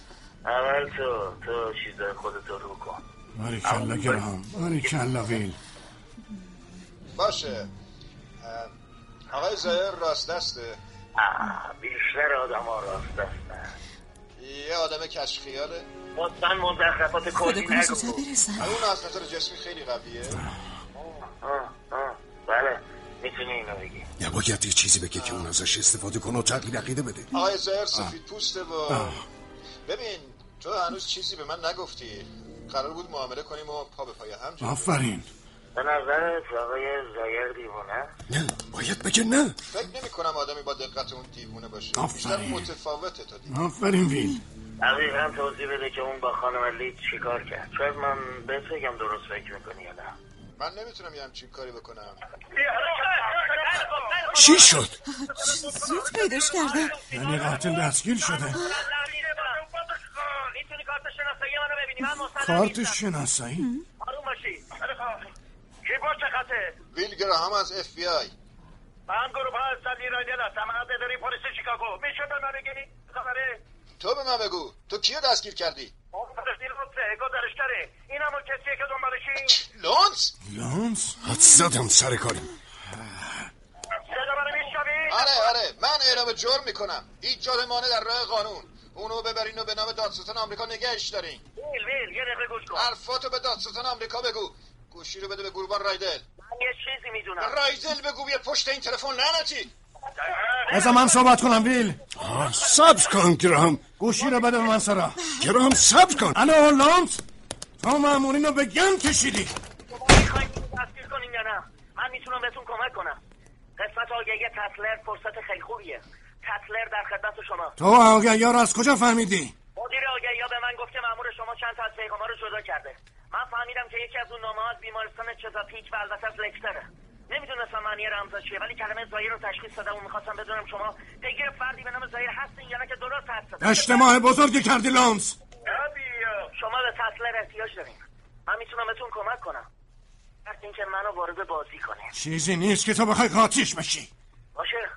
اول تو تو چیزای خودتو رو کن. باری کلا گراهام باری کلا ویل. باشه. آقای زایر راست دسته؟ بیشتر آدم ها راست دستن. یه آدم کشخیاله. مطمئن مزخرفات خدا کلی نگو. اون از نظر جسمی خیلی قویه. آه، آه، بله می‌تونی اینو بگی. نباید یه چیزی بگه که اون ازش استفاده کنه و تغییر عقیده بده. آقای زایر سفید پوسته و ببین تو هنوز چیزی به من نگفتی. قرار بود معامله کنیم و پا به پای هم آفرین. به نظرت آقای زایر دیوونه نه باید بگه نه. فکر نمی کنم آدمی با دقت اون دیوونه باشه. بیشتر آفرین. متفاوته تا دیوونه آفرین ویل. دقیقا توضیح بده که اون با خانم لید چیکار کرد. شاید من بهت بگم درست فکر می‌کنی یا نه. من نمی‌تونم یه همچین کاری بکنم. چی شد؟ زود پیداش کردم. یعنی قاتل دستگیر شده. کارت شناسایی. آروم باشی کی با چه خطه ویل گراهام از اف بی آی من گروه ها هستم ایرانی هستم من اداره پلیس شیکاگو. میشه به من بگی خبره؟ تو به من بگو. تو کیو دستگیر کردی؟ کسیه که دنبالشی لونز لانس؟ حد زدم سر میشنوی؟ آره آره. من اعلام جرم می‌کنم. ایجاد مانع در راه قانون. اونو ببرین و به نام دادستان آمریکا نگهش دارین. ویل ویل. یه دقیقه گوش کن. حرفاتو به دادستان آمریکا بگو. گوشی رو بده به گروبان رایدل. من یه چیزی می‌دونم. رایدل بگو بیا پشت این تلفن. لعنتی! بذار من صحبت کنم ویل. سبز کن گراهم گوشی رو بده به من سرا گراهم سبز کن. الو لانس تو مامورین رو به گن کشیدی. می‌خواین دستگیر کنین یا نه؟ من می‌تونم بهتون کمک کنم. قسمت آگهی تسلر فرصت خیلی خوبیه. تسلر در خدمت شما. تو آگهی رو از کجا فهمیدی؟ مدیر آگهی ها به من گفت که مامور شما چند تا از پیغاما رو جدا کرده. من فهمیدم که یکی از اون نامه از بیمارستان چزاپیک و البته از لکتره نمی‌دونستم معنی رمزا چیه ولی کلمه زایر رو تشخیص دادم و می‌خواستم بدونم شما پیگیر فردی به نام زایر هستین یا نه که درست زدم. اشتباه بزرگی کردی لانس شما به تسلر احتیاج دارین. من می‌تونم بهتون کمک کنم. وقتی اینکه منو وارد بازی کنین. چیزی نیست که تو بخوای قاتیش بشی. باشه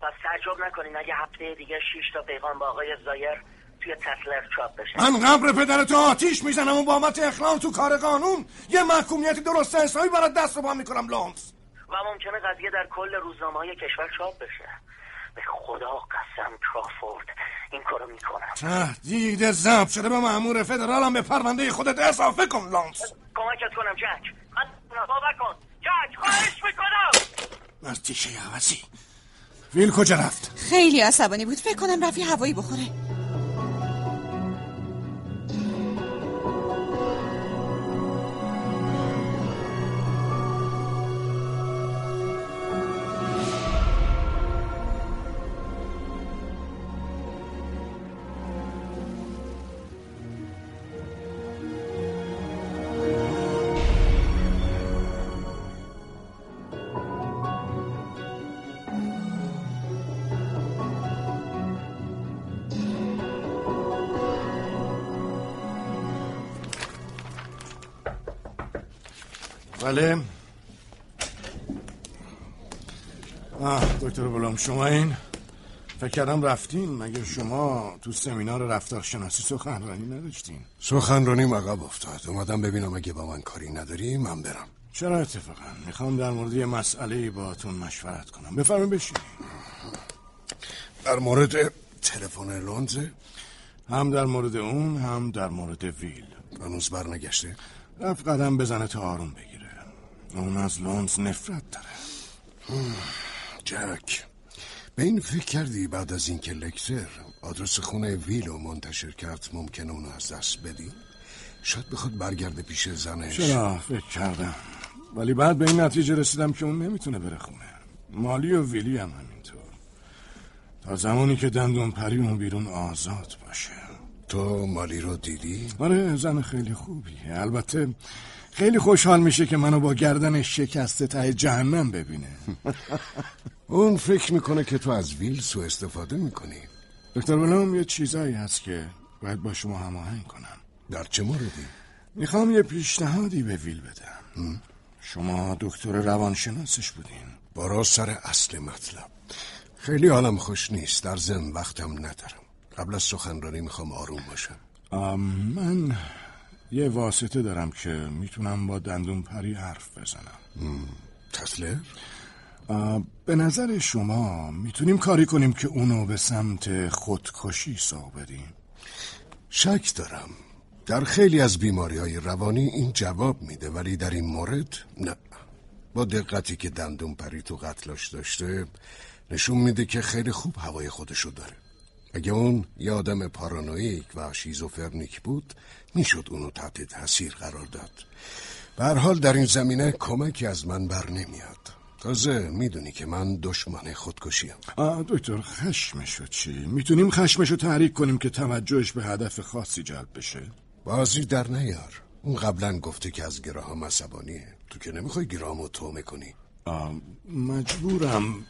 پس تعجب نکنین. اگه هفته دیگه شش تا پیغام با آقای زایر توی تسلر چاپ بشه. من قبر پدرتو آتیش می‌زنم و بابت اخلال تو کار قانون یه محکومیت درست حسابی برات دست رو با می‌کنم لانس و ممکنه قضیه در کل روزنامه های کشور چاپ بشه. به خدا قسم کرافورد این کارو می‌کنم. تهدید ضبط شده به مأمور فدرالم به پرونده خودت اضافه کن لانس. کمکت کنم جک. من باور کن. جک خواهش می‌کنم. از تیشه عوضی. ویل کجا رفت؟ خیلی عصبانی بود. فکر کنم رفی هوایی بخوره. بله. آه دکتر بلوم شما این فکر کردم رفتین. مگه شما تو سمینار رفتارشناسی سخنرانی نداشتین؟ سخنرانیم عقب افتاد. اومدم ببینم اگه با من کاری نداری من برم. چرا اتفاقا؟ می‌خوام در مورد یه مسئله باهاتون مشورت کنم. بفرمایید بشین در مورد تلفن لونزه هم در مورد اون هم در مورد ویل. هنوز برنگشته؟ رفت قدم بزنه تا آروم بگیره اون از لونز نفرت داره. جک به این فکر کردی بعد از اینکه لکتر آدرس خونه ویلو منتشر کرد ممکنه اونو از دست بدی؟ شاید بخواد برگرده پیش زنش. چرا؟ فکر کردم. ولی بعد به این نتیجه رسیدم که اون نمی‌تونه بره خونه. مالی و ویلی هم همینطور. تا زمانی که دندون پری اون بیرون آزاد باشه. تو مالی رو دیدی؟ آره زن خیلی خوبیه. البته خیلی خوشحال میشه که منو با گردن شکسته ته جهنم ببینه. (laughs) اون فکر می‌کنه که تو از ویل سو استفاده می‌کنی. دکتر بلوم یه چیزایی هست که باید با شما هماهنگ کنم. در چه موردی؟ می‌خوام یه پیشنهادی به ویل بدم. شما دکتر روانشناسش بودین. برا سر اصل مطلب. خیلی حالم خوش نیست. در زم وقتم ندارم. قبل از سخنرانی می‌خوام آروم باشم. من یه واسطه دارم که می‌تونم با دندون پری حرف بزنم. تسلر؟ به نظر شما می‌تونیم کاری کنیم که اونو به سمت خودکشی سوق بدیم شک دارم. در خیلی از بیماری های روانی این جواب میده ولی در این مورد نه. با دقتی که دندون پری تو قتلاش داشته نشون میده که خیلی خوب هوای خودشو داره. اگه اون یه آدم پارانویک و شیزوفرنیک بود؟ می‌شد اونو تحت تاثیر قرار داد. به حال در این زمینه کمکی از من بر نمیاد. تازه می‌دونی که من دشمن خودکشیم. دکتر خشمشو چی؟ می‌تونیم خشمشو تحریک کنیم که توجهش به هدف خاصی جلب بشه؟ بازی در نیار. اون قبلا گفته که از گراهام عصبانیه. تو که نمی‌خوای گراهامو تو می‌کنی مجبورم.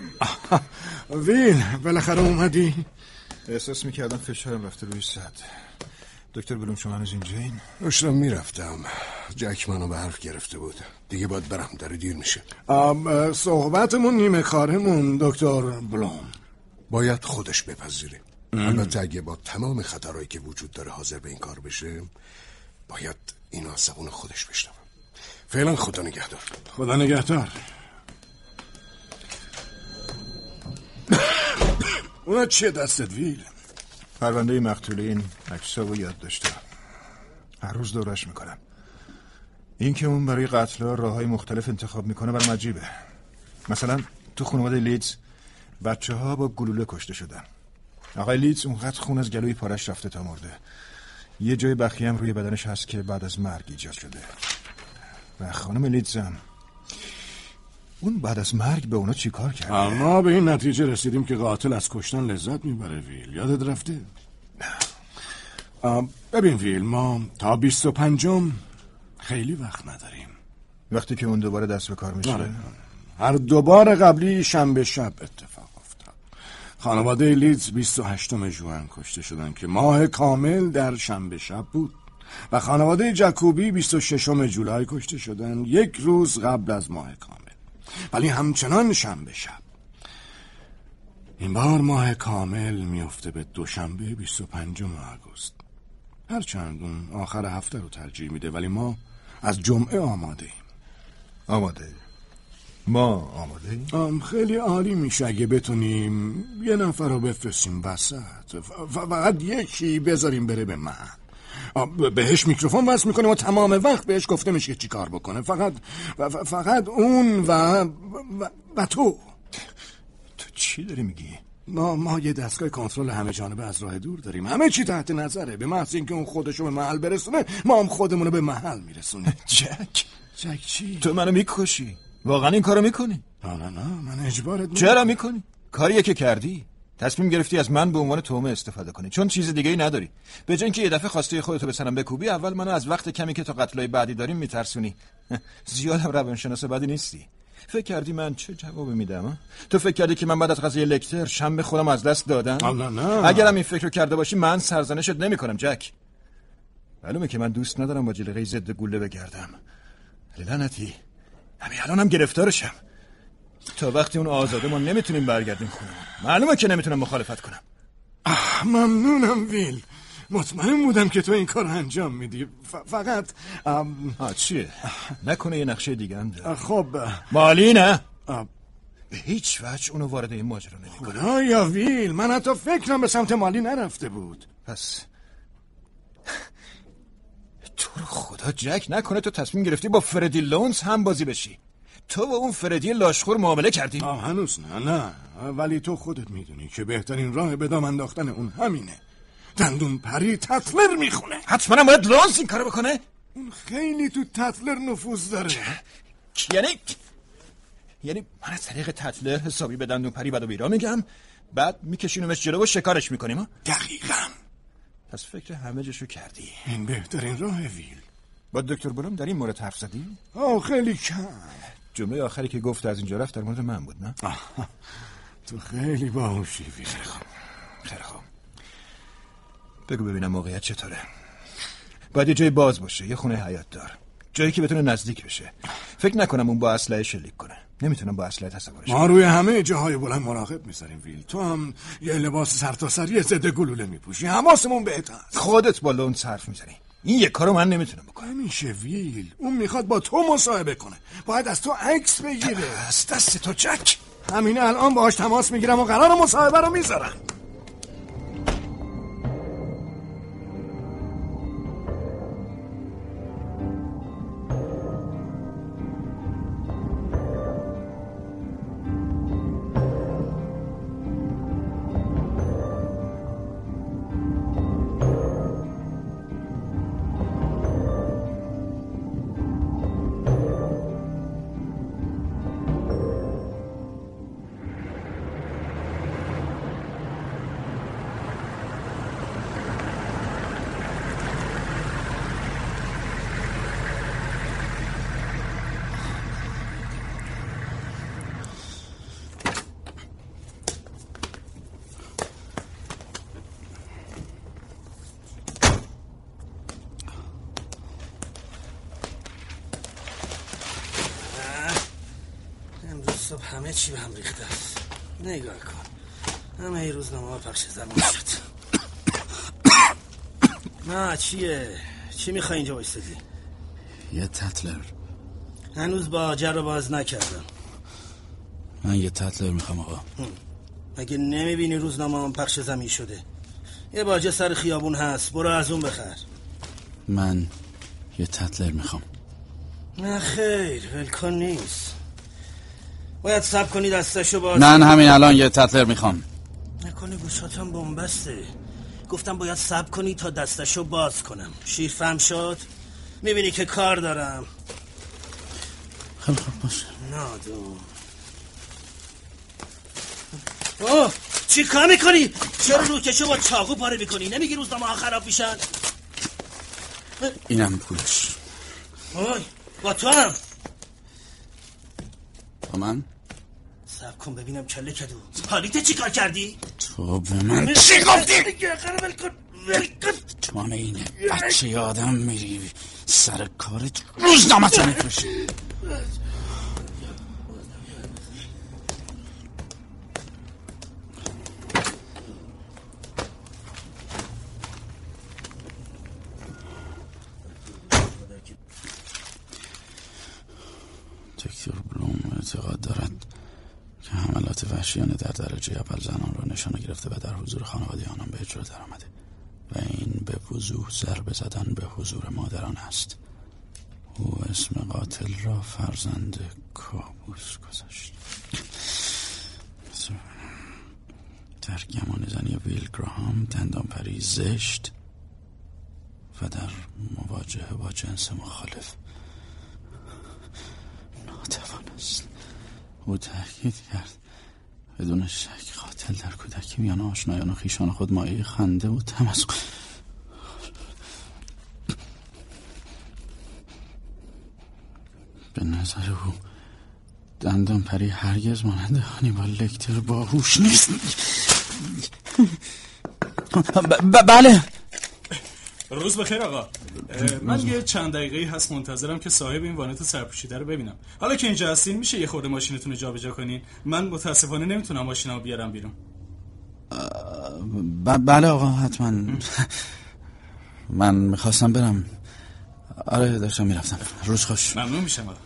(laughs) وین بالاخره اومدی. احساس می‌کردم فشارم رفته روی صد. دکتر بلوم شما هنوز اینجایین داشتم می‌رفتم. جک منو به حرف گرفته بود. دیگه باید برم داره دیر میشه. صحبتمون نیمه کارمون دکتر بلوم. باید خودش بپذیره. البته اگه با تمام خطرهایی که وجود داره حاضر به این کار بشه باید اینو از زبون خودش بشنوم. فعلا خدا نگهدار. خدا نگهدار. اونا چیه دستت ویل؟ پرونده مقتولین عکسا و یاد داشته هر روز دورش می‌کنم. این که اون برای قتل راه های مختلف انتخاب می‌کنه برام عجیبه. مثلا تو خانواده لیدز بچه ها با گلوله کشته شدن. آقای لیدز اونقدر خون از گلوی پارش رفته تا مرده. یه جای بخی هم روی بدنش هست که بعد از مرگ ایجاد شده. و خانم لیدزم اون بعد از مرگ به اونا چی کار کرده؟ اما به این نتیجه رسیدیم که قاتل از کشتن لذت می‌بره ویل. یادت رفته؟ ببین ویل ما تا بیست و پنجم خیلی وقت نداریم. وقتی که اون دوباره دست به کار میشه؟ آره. هر دوبار قبلی شنبه شب اتفاق افتاد. خانواده لیدز 28 جوان کشته شدن که ماه کامل در شنبه شب بود. و خانواده جکوبی 26 جولای کشته شدن یک روز قبل از ماه کامل. ولی همچنان شنبه شب. این بار ماه کامل میفته به دوشنبه 25 آگوست. هرچند اون آخر هفته رو ترجیح میده ولی ما از جمعه آماده ایم. آماده ما آماده ایم؟ خیلی عالی میشه اگه بتونیم یه نفر رو بفرستیم وسط. فقط یکی بذاریم بره به من بهش میکروفون وصل می‌کنه و تمام وقت بهش گفته میشه چی کار بکنه. فقط فقط اون و و, و تو. تو چی داری میگی؟ ما ما یه دستگاه کنترل همه جانبه از راه دور داریم. همه چی تحت نظره. به محض اینکه اون خودشو به محل برسونه ما هم خودمونو به محل میرسونه (laughs) جک. جک چی؟ تو منو می‌کشی. واقعا این کارو می‌کنی. نه نه نه من اجبارت چرا می‌کنی؟ کاریه که کردی. تصمیم گرفتی از من به عنوان تومه استفاده کنی. چون چیز دیگه ای نداری. به جای اینکه یه دفعه خواسته خودتو به سرم بکوبی اول منو از وقت کمی که تا قتلای بعدی داریم میترسونی. (laughs) زیادم روانشناس بدی نیستی. فکر کردی من چه جوابی میدم تو فکر کردی که من بعد از قضیه لکتر شنبه خودم از دست دادم؟ نه نه. اگرم این فکر رو کرده باشی من سرزنشت نمی‌کنم جک. معلومه که من دوست ندارم با جلقه ضد گوله بگردم. لعنتی. همین الانم گرفتارشم. تا وقتی اون آزاده ما نمی‌تونیم برگردیم خونه. معلومه که نمی‌تونم مخالفت کنم. ممنونم ویل. مطمئن بودم که تو این کار انجام میدی. فقط آه چیه؟ نکنه یه نقشه دیگه هم داره. خب. مالی نه؟ به هیچ وجه اونو وارد این ماجرا نمی‌کنه خدایا ویل. من حتی فکرم به سمت مالی نرفته بود. پس تو رو خدا جک نکنه تو تصمیم گرفتی با فردی لونز هم بازی بشی. تو با اون فردی لاشخور معامله کردی آه هنوز نه نه. ولی تو خودت می‌دونی که بهترین راه به دام انداختن اون همینه. دندون پری تطلر می‌خونه. حتما باید لانس این کارو بکنه. اون خیلی تو تطلر نفوذ داره. یعنی یعنی من از طریق تطلر حسابی به دندون پری بد و بیرا میگم. بعد میکشونمش جلو و شکارش می‌کنیم دقیقا. پس فکر همه جشو کردی. این بهترین راه ویل. با دکتر بلوم در این مورد حرف زدی؟ آه خیلی کم. جمله آخری که گفت از اینجا رفت در مورد من بود نه؟ تو خیلی باهوشی خیلی خوب خیلی خوب. بگو ببینم موقعیت چطوره. باید یه جای باز باشه یه خونه حیات دار. جایی که بتونه نزدیک بشه. فکر نکنم اون با اسلحه شلیک کنه. نمی‌تونم با اسلحه تصورش ما روی همه جاهای بلند مراقب می‌ذاریم ویل. تو هم یه لباس سرتاسری ضد گلوله میپوشی. حواسمون بهت هست. خودت با لون صرف می‌زنی. این یه کارو من نمی‌تونم بکنم. نمیشه ویل اون می‌خواد با تو مصاحبه کنه. باید از تو عکس بگیره. از دست تو جک همین الان باهاش تماس می‌گیرم و قرار مصاحبه رو می‌ذارم. همه چی به هم ریخته است. نگاه کن. همه ای روزنامه ها پخش زمین شد. (coughs) نه چیه؟ چی می‌خوای اینجا بایستدی یه تتلر. هنوز با رو باز نکردم. من یه تتلر می‌خوام آقا. اگه نمی‌بینی روزنامه هم پخش زمین شده؟ یه باجه سر خیابون هست. برو از اون بخر. من یه تتلر می‌خوام. نه خیر. ولکن نیست. باید سب کنی دستشو باز من همین الان یه تتلر می‌خوام. نکنه گوشاتم بومبسته گفتم باید سب کنی تا دستشو باز کنم. شیر فهم شد. می‌بینی که کار دارم. خیلی خوب باشه. نادون اوه چی کار می‌کنی؟ چرا روکشو با چاقو پاره می‌کنی؟ نمیگی روزنامه ها خراب میشن؟ اینم پولش. اوی با تو هم با من؟ سب کن ببینم کله کدو حالیت چی کار کردی؟ تو به من چی گفتی؟ تو هم اینه بچه آدم میری سر کارت روزنامه تو میفرشی دکتر بلوم اعتقاد دارد که حملات وحشیانه در درجه اول زنان را نشانه گرفته و در حضور خانواده آنان به اجرا درآمده. و این به وضوح ضربه زدن به حضور مادران است. او اسم قاتل را فرزند کابوس گذاشت. در گمان زنی ویل گراهام دندان پری زشت و در مواجهه با جنس مخالف ناتوان است. او تاکید کرد بدون شک قاتل در کودکی میان آشنایان و خیشان خود مایه خنده و تمسخر. به نظر او دندان پری هرگز مانند هانیبال لکتر باهوش نیست. بله. روز بخیر آقا. من یه چند دقیقه هست منتظرم که صاحب این وانت سرپوشیده رو ببینم. حالا که اینجا هستین میشه یه خورده ماشینتون رو جابجا کنین؟ من متاسفانه نمی‌تونم ماشینمو بیارم بیرون. بله آقا حتما. (laughs) من می‌خواستم برم. آره داشتم می‌رفتم. روز خوش. ممنون میشم آقا.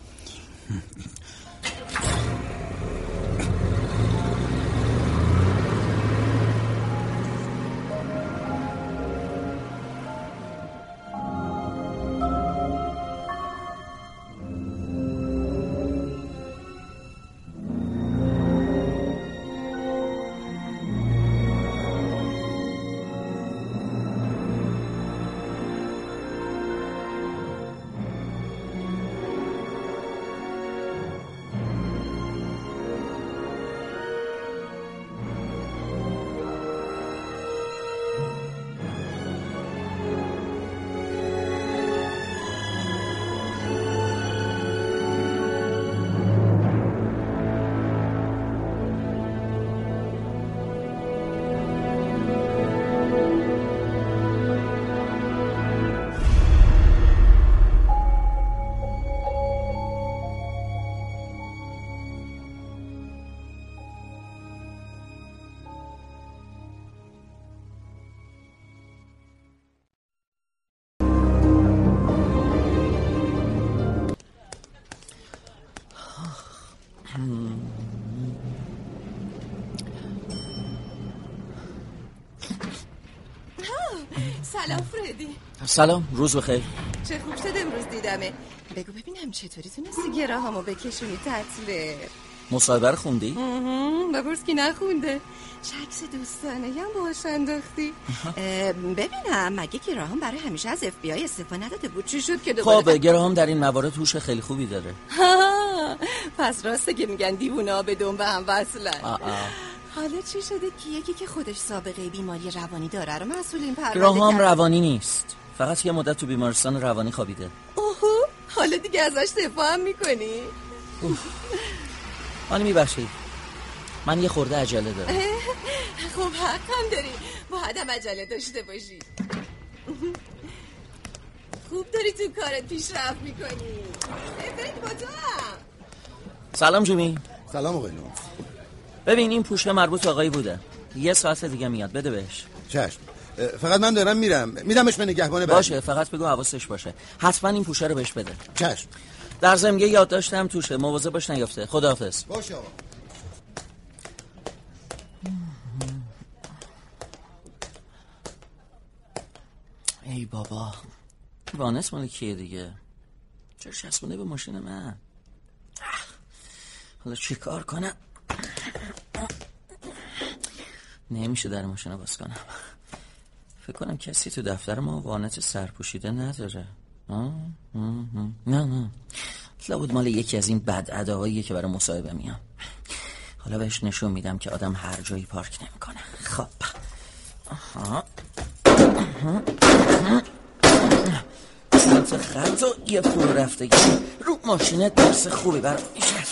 سلام روز بخیر. چه خوب شد امروز دیدمه. بگو ببینم چطوری تونستی گراهامو بکشونی تطله مصاحبه رو خوندی؟ بپرس کی نخونده. چه عکس دوستانه هم باهاش انداختی؟ ببینم مگه گراهام برای همیشه از اف بی آی استفاده نداده بود؟ چی شد که دوباره خب گراهام در این موارد هوش خیلی خوبی داره. پس راسته که میگن دیوونه به دنبه هم وصلن. حالا چی شده؟ که یکی که خودش سابقه بیماری روانی داره رو مسئولین پرونده گراهام روانی نیست. فقط یه مدت تو بیمارستان روانی خوابیده. اوهو حالا دیگه ازش دفاع هم می‌کنی. حالا میبخشید من یه خورده عجله دارم. (laughs) خب حق هم داری. باید هم عجله داشته باشی. (laughs) خوب داری تو کارت پیشرفت می‌کنی. تو هم سلام جومی. سلام آقای ببین این پوشه مربوط آقایی بوده. یه ساعت دیگه میاد. بده بهش. چشم. فقط من دارم میرم. میدمش به نگهبان باشه فقط بگو حواسش باشه. حتما این پوشه رو بهش بده. چشم. در زمگه یاد داشتم توشه. مواظب باش نیافته. خداحافظ. باشه آقا. ای بابا. وانس مال کیه دیگه؟ چرا چسبونه به ماشین من؟ حالا چی کار کنم؟ نمیشه در ماشین باز کنم. فکر کنم کسی تو دفتر ما وانت سرپوشیده نداره. نه نه. لابد مال یکی از این بد که برای مصاحبه میام. حالا بهش نشون میدم که آدم هر جایی پارک نمی‌کنه. خب. سمت خط و یه فرو رفتگی رو ماشینت درس خوبی برای میشه.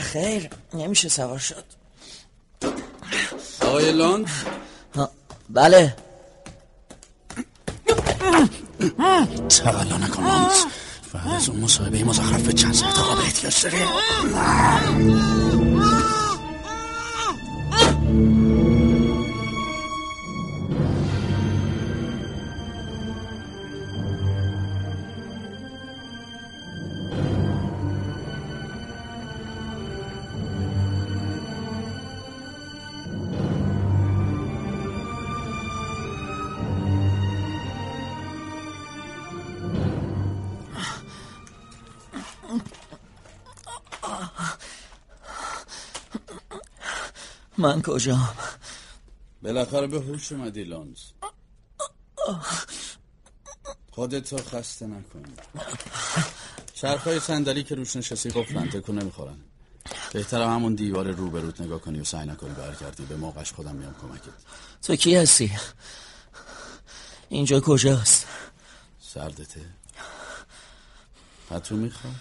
خیر. نمیشه سوار شد. آقای لاند بله. تولا نکن لاند بعد از اون مصاحبه مزخرف به چند ساعت آب احتیاج داری. من کجا؟ بالاخره به هوش اومدی لانز خودتو خسته نکن چرخهای صندلی که روش نشستی قفلن تکون نمی‌خورن. بهتر همون دیوار روبروت نگاه کنی و سعی نکنی برگردی. به موقعش خودم میام کمکت. تو کی هستی؟ اینجا کجاست؟ سردته. پتو می‌خوام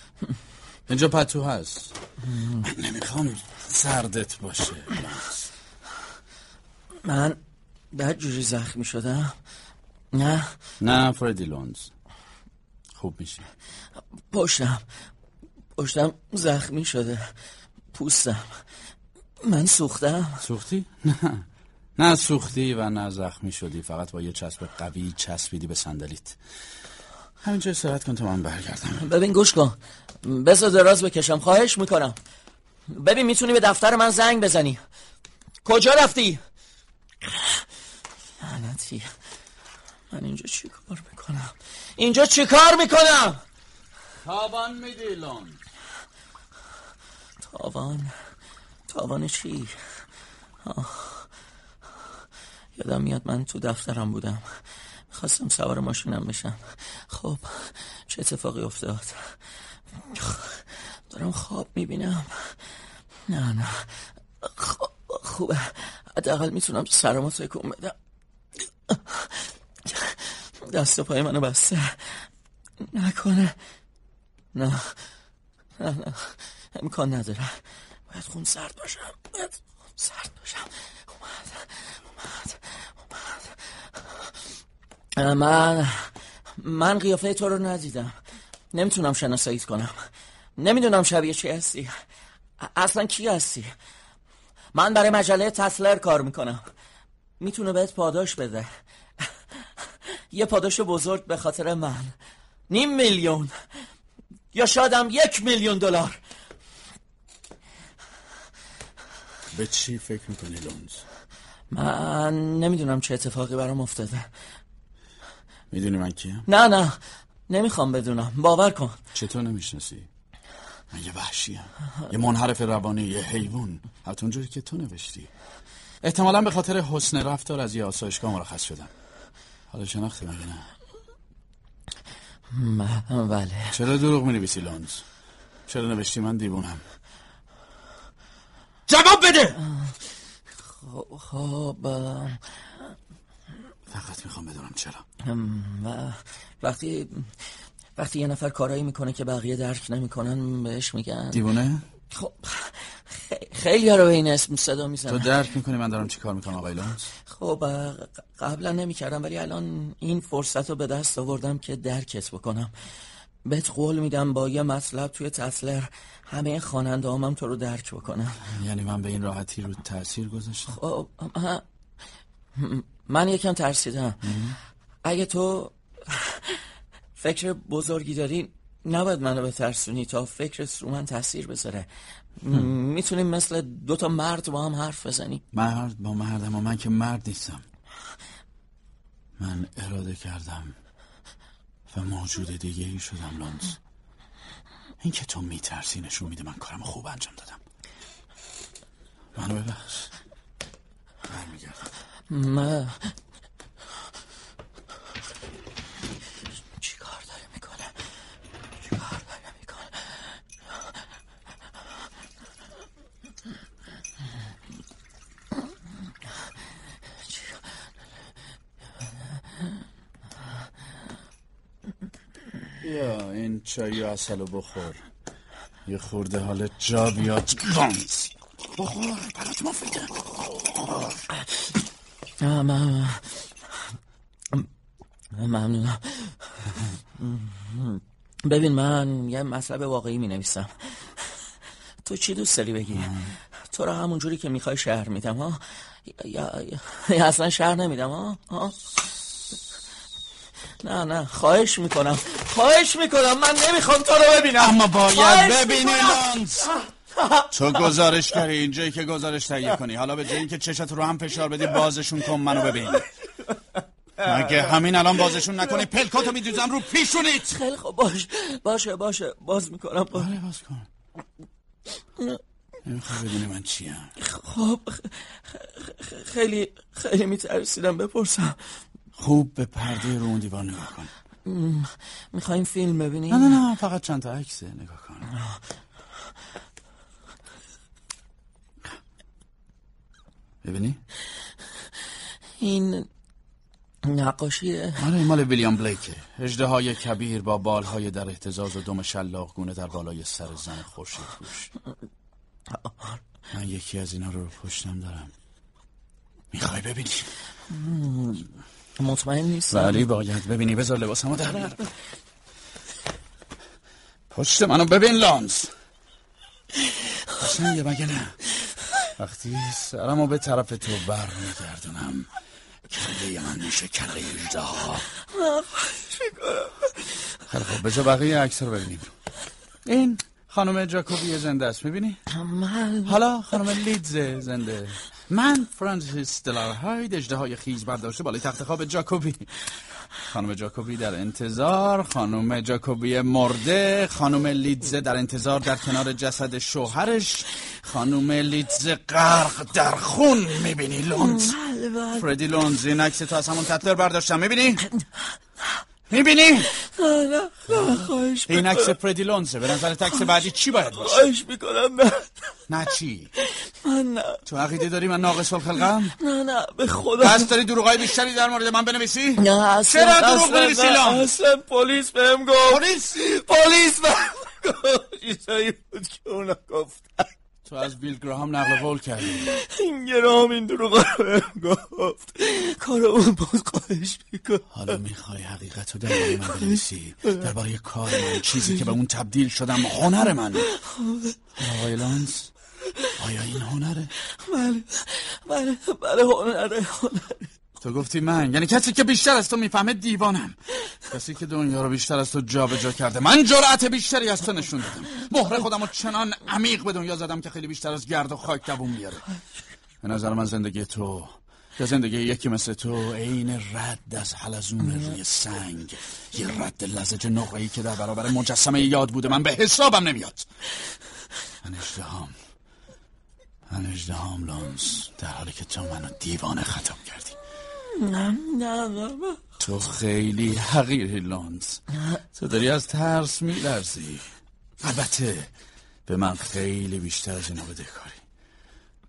اینجا پتو هست. من نمی‌خوام. سردت باشه. من بعد جوری زخمی شدم؟ نه؟ نه فردی لونز. خوب میشی. پشتم. پشتم زخمی شده. پوستم. من سوختم. سوختی؟ نه. نه سوختی و نه زخمی شدی. فقط با یه چسب قوی چسبیدی به صندلیت. همینجا استراحت کن تا من برگردم. ببین گوش کن. بذار دراز بکشم. خواهش می‌کنم. ببین می‌تونی به دفتر من زنگ بزنی. کجا رفتی؟ لعنتی. من اینجا چی کار می‌کنم؟ اینجا چی کار می‌کنم؟ تاوان میدی لون. تاوان؟ تاوان چی؟ آه. یادم میاد من تو دفترم بودم. خواستم سوار ماشینم بشم. خب چه اتفاقی افتاد؟ دارم خواب می‌بینم. نه نه. خب خوبه. حداقل می‌تونم سرمو تکون بدم. دست و پای منو بسته. نکنه. نه. نه نه. امکان نداره. باید خون سرد باشم. باید خون سرد باشم. اومد اومد اومد. من من قیافه تو رو ندیدم. نمی‌تونم شناساییت کنم. نمی‌دونم شبیه چی هستی. اصلا کی هستی؟ من برای مجله تسلر کار می‌کنم. می‌تونه بهت پاداش بده. یه پاداش بزرگ به خاطر من. نیم میلیون. یا شادم یک میلیون دلار. به چی فکر می‌کنی لونز؟ من نمی‌دونم چه اتفاقی برام افتاده. می‌دونی من کیم؟ نه نه. نمی‌خوام بدونم. باور کن. چطور نمی‌شناسی؟ من یه وحشیم یه منحرف روانی یه حیوان. حتی اونجوری که تو نوشتی. احتمالا به خاطر حسن رفتار از یه آسایشگاه مرخص شدم. حالا شناختی مگه نه؟ من بله. چرا دروغ می نویسی لانز چرا نوشتی؟ من دیوونم. جواب بده! خب خب فقط می‌خوام بدونم چرا. و وقتی وقتی یه نفر کارایی می‌کنه که بقیه درک نمی‌کنن بهش میگن. دیوونه؟ خب خیلی رو به این اسم صدا می‌زنن. تو درک می‌کنی من دارم چی کار می‌کنم آقای لانز خب قبلا نمی‌کردم ولی الان این فرصت رو به دست آوردم که درکت بکنم. بهت قول میدم با یه مطلب توی تسلر همه خواننده هم تو رو درک بکنم. یعنی من به این راحتی رو تاثیر گذاشتم؟ خب من یکم ترسیدم. اگه تو فکر بزرگی داری نباید منو به ترسونی تا فکرت رو من تاثیر بذاره می‌تونیم مثل دوتا مرد با هم حرف بزنیم. مرد با مردم و من که مرد نیستم. من اراده کردم و موجود دیگه ای شدم لانز این که تو میترسی نشون میده من کارم خوب انجام دادم. منو ببخش. برمیگردم. من یا این چای اصل بخور. یه خورده حال جا بیاد. بخور. برات مفیده ممنونم ببین من یه مطلب واقعی می نویسم تو چی دوست داری بگی؟ تو رو همون جوری که می‌خوای شهر میدم ها؟ یا, یا, اصلا شهر نمیدم ها, ها؟ نه نه خواهش می‌کنم خواهش می‌کنم من نمی‌خوام تو رو ببینم. اما باید ببینی لانس. تو گزارش کردی اینجایی که گزارش تهیه کنی. حالا به جایی که چشت رو هم فشار بدی بازشون کن منو ببین. مگه همین الان بازشون نکنی؟ پلکاتو میدوزم رو پیشونیت. خیلی خوب باش باشه باشه. باز می‌کنم باز, باز کن. نمی‌خوای بدونی من چیم. خب خیلی خیلی میترسیدم بپرسم. خوب به پرده رو اون دیوار نگاه کن. می‌خوایم فیلم ببینیم؟ نه نه نه فقط چند تا عکسه نگاه کن. ببینی؟ این نقاشیه. آره مال ویلیام بلیکه. اجده های کبیر با بالهای در احتزاز و دم شلاق گونه در بالای سر زن خورشید پوش. من یکی از اینا رو پشتم دارم. می‌خوای ببینی؟ مطمئن نیستم. ولی باید ببینی بذار لباسمو در پشت منو ببین لانز یه مگه نه؟ وقتی سرمو به طرف تو بر میگردونم کله من میشه کله اجده ها. خیلی خوب بذار بقیه عکس رو ببینیم. این خانم جاکوبی زنده است می‌بینی؟ حالا خانم لیدز زنده. من فرانسیس دلار های دجده های خیز برداشته بالای تخت خواب جاکوبی. خانم جاکوبی در انتظار خانم جاکوبی مرده خانم لیدزه در انتظار در کنار جسد شوهرش خانم لیدزه غرق در خون می‌بینی لونز. بله، بله. فردی لونز این عکس تو از همون تتلر برداشتم می‌بینی؟ می‌بینی؟ نه نه خواهش این عکس فردی لونزه به نظر تکس بعدی چی باید باشه؟ خواهش می‌کنم نه نه چی؟ من نه تو عقیده داری من ناقص الخلقم؟ نه نه به خدا پس داری دروغای بیشتری در مورد من بنویسی؟ نه اصلا چرا دروغ بنویسی لام؟ اصلا پلیس بهم گفت پلیس؟ پلیس بهم گفت چیزایی بود که اونا گفتن تو از بیل گراهام نقل قول کردی. این گرام این دروغ رو گفت. کار اون باز خواهش میکن حالا می‌خوای حقیقت رو درباره من بنویسی. درباره کار من چیزی که به اون تبدیل شدم هنر من. آقای لانس آیا این هنره؟ بله بله بله هنره هنره. تو گفتی من یعنی کسی که بیشتر از تو می‌فهمه دیوانم. کسی که دنیا رو بیشتر از تو جابجا جا کرده. من جرأت بیشتری از تو نشون دادم. مهر خودم رو چنان عمیق به دنیا زدم که خیلی بیشتر از گرد و خاک دووم میاره به نظر من زندگی تو یا زندگی یکی مثل تو عین رد از حلزون روی سنگ. یه رد لزج نقره‌ای که در برابر مجسمه یاد بوده. من به حسابم نمیاد. من اجدهام من اجدهام لانس در حالی که تو منو دیوانه ختم کردی. تو خیلی حقیری لانس. تو داری از ترس میلرزی. البته به من خیلی بیشتر از اینا بده کاری.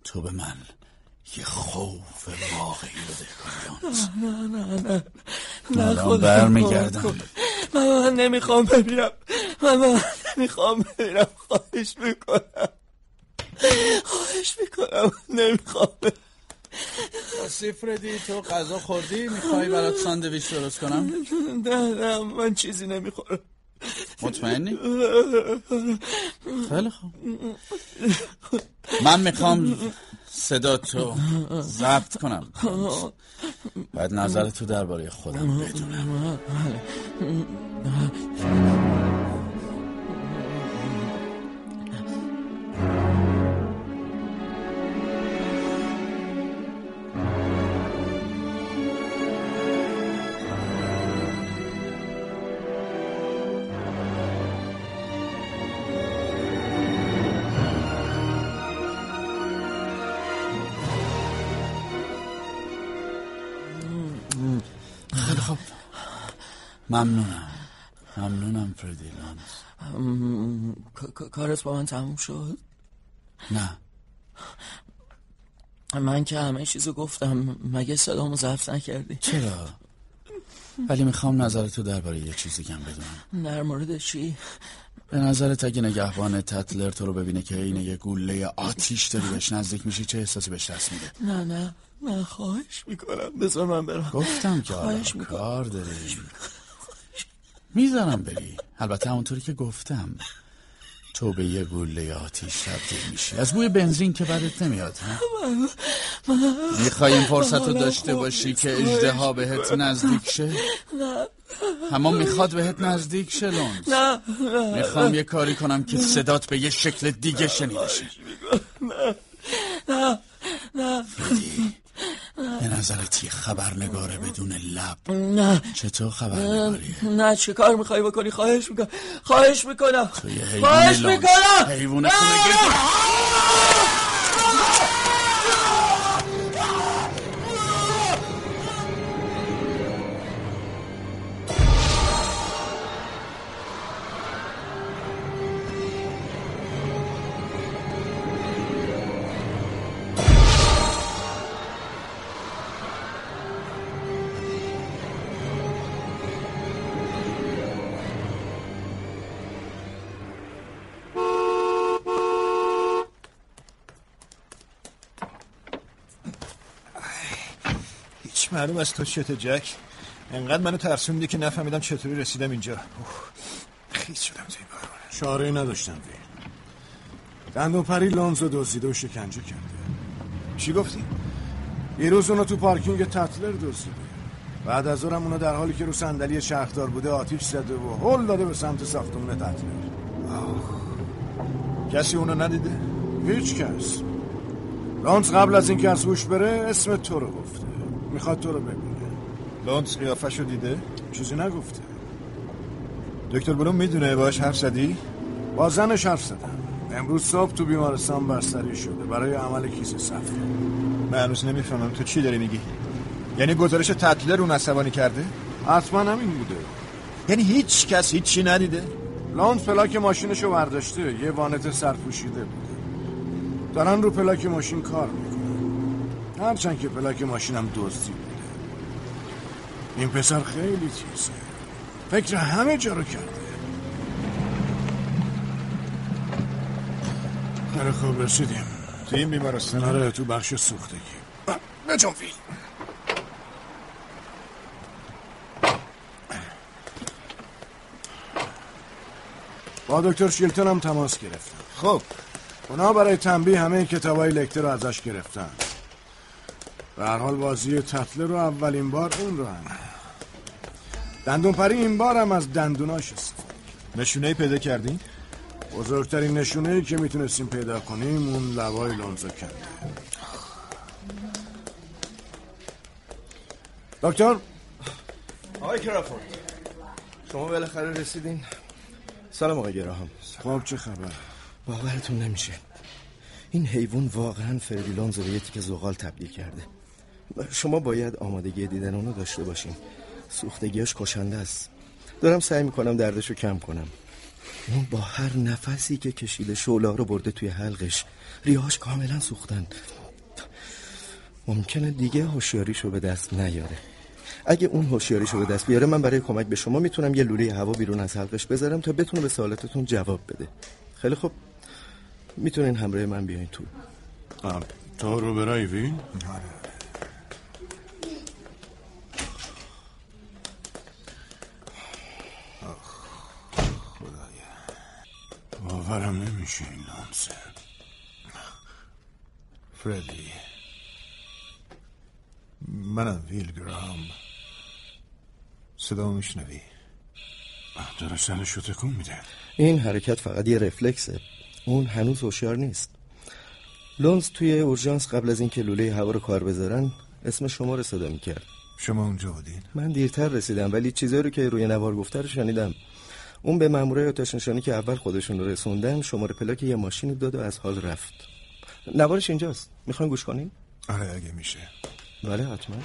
تو به من یه خوف واقعی بده کاری لانس. نه نه نه نه. خدا برمیگردم. من, من نمی‌خوام ببینم من, من نمی‌خوام ببینم خواهش می‌کنم. خواهش می‌کنم. نمی‌خوام راستی فردی تو غذا خوردی؟ می‌خوای برات ساندویچ درست کنم؟ نه نه من چیزی نمی‌خورم. مطمئنی؟ خیلی خوب. من می‌خوام صدا تو ضبط کنم. باید نظر تو درباره خودم بدونم. ممنونم. ممنونم فردی لانس کارت با من تموم شد؟ نه. من که همه چیزو گفتم. مگه صدامو ضبط نکردی؟ چرا؟ ولی می‌خوام نظر تو درباره یه چیزی کم بدونم. در مورد چی؟ به نظرت اگه نگهبان تتلر تو رو ببینه که این یه گوله آتیش داری بهش نزدیک میشی چه احساسی بهش دست میده؟ نه نه. نه خواهش می‌کنم. بذار من برم. گفتم که خواهش آره کار داری. می‌ذارم بری. البته همونطوری که گفتم. تو به یه گوله آتیش تبدیل میشی. از بوی بنزین که بدت نمیاد ها؟ می‌خوای این فرصت رو داشته باشی که اجده بهت نزدیک شه؟ نه اما می‌خواد بهت نزدیک شه لونز؟ نه می‌خوام یه کاری کنم که صدات به یه شکل دیگه شنیده شه. نه نه. نه به نظرت یه خبرنگاره بدون لب؟ نه. چطور خبرنگاری؟ نه چه کار می‌خوای بکنی؟ خواهش می‌کنم. خواهش می‌کنم. خواهش. می‌کنم. حیوان معلوم از تو چته جک؟ انقدر منو ترسوندی که نفهمیدم چطوری رسیدم اینجا. خیس شدم توی بارون چاره نداشتم وی. دندون پری لانز رو دزدیده و شکنجه کرده. چی گفتی؟ دیروز اونو تو پارکینگ تتلر دزدیده. بعد از اونم اونو در حالی که رو صندلی شهردار بوده آتیش زده و هل داده به سمت ساختمون تتلر. کسی اونو ندیده؟ هیچ کس. لانز قبل از اینکه از هوش بره اسم تو رو گفته. می‌خواد تو رو ببینه. لانس قیافش رو دیده؟ چیزی نگفته. دکتر بلوم می‌دونه باش حرف زدی؟ با زنش حرف زدم. امروز صبح تو بیمارستان بستری شده. برای عمل کیسه صفر من هنوز نمی‌فهمم تو چی داری میگی. یعنی گزارش تتلر اون عصبانی کرده؟ حتما همین بوده. یعنی هیچ کس هیچی ندیده؟ لانز پلاک ماشینشو برداشته. یه وانت سرپوشیده بوده. دارن رو پلاک ماشین کار می‌کنن. هرچند که پلاک ماشینم دزدی بوده این پسر خیلی تیزه. فکر همه جا رو کرده. خیلی خوب رسیدیم. تو این بیمارستان. آره تو بخش سوختگی بجنب فیل. با دکتر شیلتون هم تماس گرفتم. خب. اونا برای تنبیه همه کتابای لکتر رو ازش گرفتن. به هر حال بازی تتله رو اولین بار اون رو هم. دندون پری این بار هم از دندوناش استفاده نشونه پیدا کردین؟ بزرگترین نشونه ای که می‌تونستیم پیدا کنیم اون لبای لانزا کنده دکتر؟ آقای کرافورد شما بالاخره رسیدین. سلام آقای گراهام. خب چه خبر؟ باورتون نمیشه. این حیوان واقعا فردیلانز رو به یه تیکه زغال تبدیل کرده. شما باید آمادگی دیدن اونو داشته باشین. سوختگیاش کشنده است. دارم سعی می‌کنم دردشو کم کنم. اون با هر نفسی که کشیده شولا رو برده توی حلقش ریاهاش کاملا سوختن. ممکنه دیگه هوشیاریشو به دست نیاره. اگه اون هوشیاریشو به دست بیاره من برای کمک به شما می‌تونم یه لوله هوا بیرون از حلقش بذارم تا بتونه به سوالاتتون جواب بده. خیلی خوب. می‌تونین همراه من بیاین تو. تو رو برای وی؟ باورم نمیشه این لانسه فردی. منم ویل گرام صدا میشنوی؟ داره سرش رو تکون میده. این حرکت فقط یه رفلکسه. اون هنوز هوشیار نیست. لونز توی اورژانس قبل از اینکه لوله هوا رو کار بذارن اسم شما رو صدا می‌کرد. شما اونجا بودین؟ من دیرتر رسیدم ولی چیزایی رو که روی نوار گفته رو شنیدم. اون به مامورای آتش نشانی که اول خودشون رو رسوندن شماره پلاک یه ماشین داد و از حال رفت. نوارش اینجاست. می‌خواین گوش کنین؟ آره اگه میشه. بله حتما.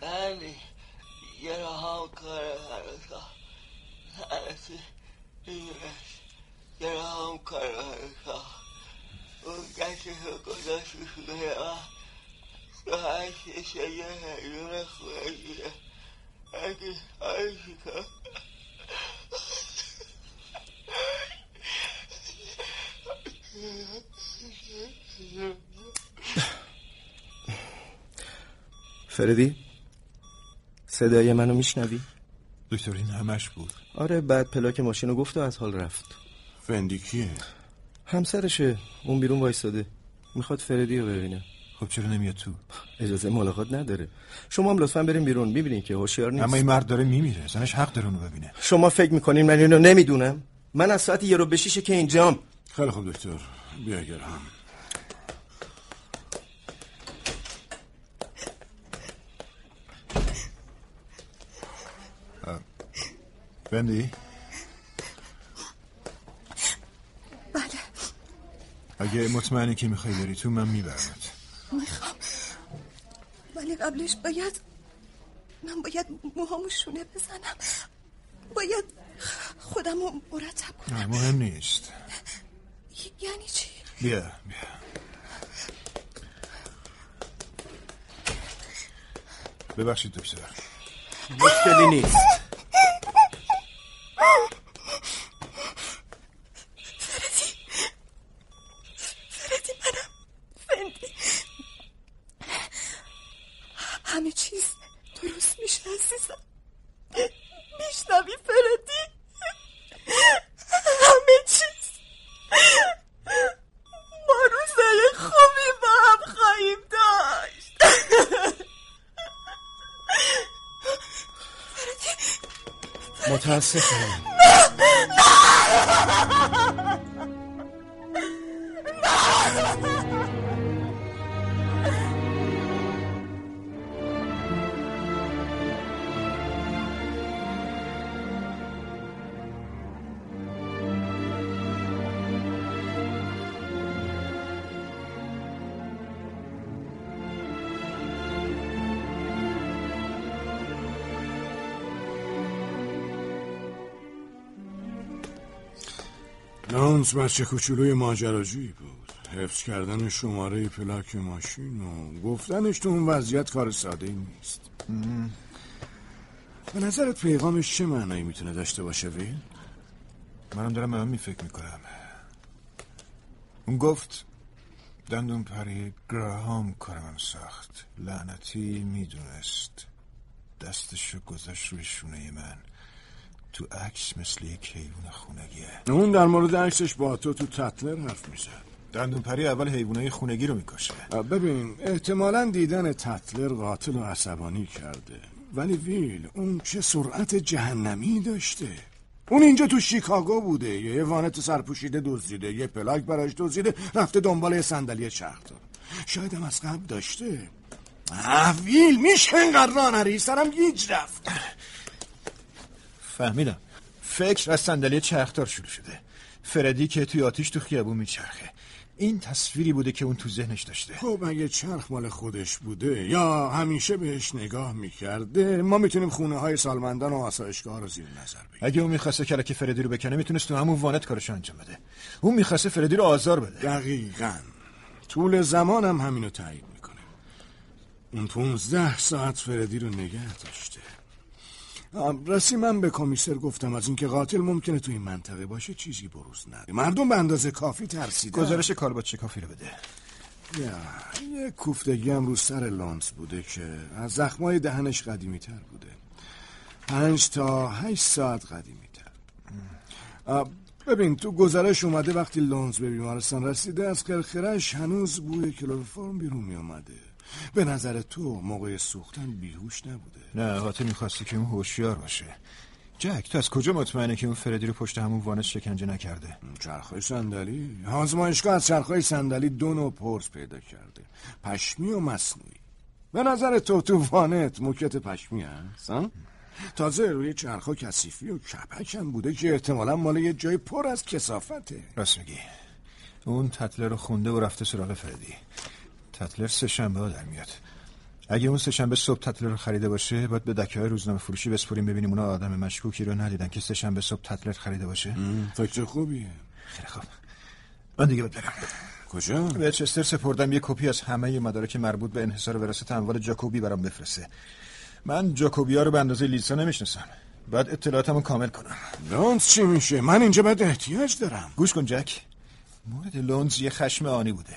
بندی یه راه بیرش یه راه هم کاره هرسا اون گشت رو گذاشت رو شونه من. راحتش یه حیون خونگیره اگه می‌کنم فردی صدای منو میشنوی؟ دکتر این همش بود. آره بعد پلاک ماشین رو گفت و از حال رفت. فندی کیه؟ همسرشه. اون بیرون وایستاده. می‌خواد فردی رو ببینه. خب چرا نمیاد تو؟ اجازه ملاقات نداره. شما هم لطفا بریم بیرون. می‌بینین که هوشیار نیست. اما این مرد داره میمیره. زنش حق داره اونو ببینه. شما فکر می‌کنین من اینو نمی‌دونم؟ من از ساعت یه رو به شیشه که اینجام خیلی خوب دکتر. بیا گرم بندی اگه مطمئنی که می‌خوای بری تو من میبرمت. می‌خوام. ولی قبلش باید من باید موهامو شونه بزنم. باید خودم رو مرتب کنم. نه مهم نیست. یعنی چی؟ بیا بیا. ببخشید دکتر. مشکلی نیست (laughs) فردی فردی منم فندی همه چیز درست میشه عزیزم میشنوی فردی همه چیز ما روزای خوبی با هم خواهیم داشت متاسفم لانس بچه کوچولوی ماجراجویی بود. حفظ کردن شماره پلاک ماشین و گفتنش تو اون وضعیت کار ساده ای نیست. به نظرت پیغامش چه معنایی می‌تونه داشته باشه ویل؟ منم دارم همین فکر می‌کنم. اون گفت دندون پری گراهام کارم ساخت. لعنتی می‌دونست. دستشو گذاشت روی شونه من. تو عکس مثل یک حیوان خونگیه. اون در مورد عکسش با تو تو تتلر حرف می‌زد. دندون پری اول حیوانای خونگی رو می‌کشه. ببین احتمالا دیدن تتلر قاتل و عصبانی کرده. ولی ویل اون چه سرعت جهنمی داشته. اون اینجا تو شیکاگو بوده. یه وانت سرپوشیده دزدیده یه پلاک براش دزدیده رفته دنبال یه صندلی چرخدار شاید هم از قبل داشته. ویل میشه اینقدر راه نری؟ سرم گیج رفت. فهمیدم. فکر از صندلی چرخدار شروع شده. فردی که توی آتیش تو خیابون میچرخه. این تصویری بوده که اون تو ذهنش داشته. خب اگه چرخ مال خودش بوده یا همیشه بهش نگاه می‌کرده ما می‌تونیم خونه های سالمندان و آسایشگاه رو زیر نظر بگیریم. اگه اون می‌خواسته کلک فردی رو بکنه می‌تونست تو همون وانت کارشو انجام بده. اون می‌خواسته فردی رو آزار بده. دقیقا. طول زمان هم همینو تایید می‌کنه. اون پونزده ساعت فردی رو نگه داشته. راستی من به کمیسر گفتم از اینکه قاتل ممکنه تو این منطقه باشه چیزی بروز نده. مردم به اندازه کافی ترسیدن. گزارش چه کافی رو بده؟ یه کوفتگی هم رو سر لانس بوده که از زخمای دهنش قدیمی تر بوده. پنج تا هشت ساعت قدیمی تر ببین تو گزارش اومده وقتی لانز به بیمارستان رسیده از کرخرش هنوز بوی کلوروفرم بیرون می اومده به نظر تو موقع سوختن بیهوش نبوده. نه قاتل می‌خواستی که اون هوشیار باشه. جک تو از کجا مطمئنه که اون فردی رو پشت همون وانس شکنجه نکرده؟ چرخهای صندلی؟ آزمایشگاه از چرخهای صندلی دو نوع پرس پیدا کرده. پشمی و مصنوعی. به نظر تو تو وانت موکت پشمی هست تازه روی چرخها کثیفی و کپک هم بوده که احتمالا مال یه جای پر از کسافته راست میگی. اون تطلر رو خونده و رفته سراغ فردی. تطلر سه شنبه ها در میاد. اگه اون سهشنبه صبح تتلر رو خریده باشه باید به دکه های روزنامه فروشی بسپریم ببینیم اونا آدم مشکوکی رو ندیدن که سهشنبه صبح تتلر خریده باشه. فکر خوبیه. خیلی خوب. من دیگه باید برم. کجا؟ به چستر سپردم یه کپی از همه مدارک مربوط به انحصار وراثت اموال جاکوبی برام بفرسته. من جاکوبی ها رو به اندازه لیسا نمی‌شناسم. باید اطلاعاتمو کامل کنم. لونز چی میشه؟ من اینجا باید احتیاج دارم. گوش کن جک. مورد لونز یه خشم آنی بوده.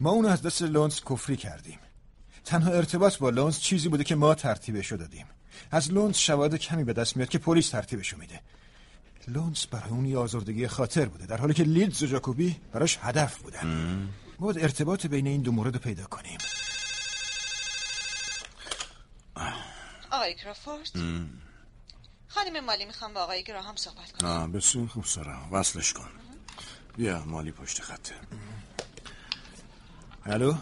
ما اونو از دست لونز کفری کردیم. تنها ارتباط با لونز چیزی بوده که ما ترتیبشو دادیم. از لونز شواهد کمی به دست میاد که پلیس ترتیبشو میده. لونز برای اون یه آزردگی خاطر بوده در حالی که لیدز و جاکوبی براش هدف بودن. ما باید ارتباط بین این دو مورد پیدا کنیم. آقای کرافورد. خانم مالی می‌خوام با آقای گراهام صحبت کنم. آه بسیار خوب سارا. وصلش کن. بیا مالی پشت خطه. الو؟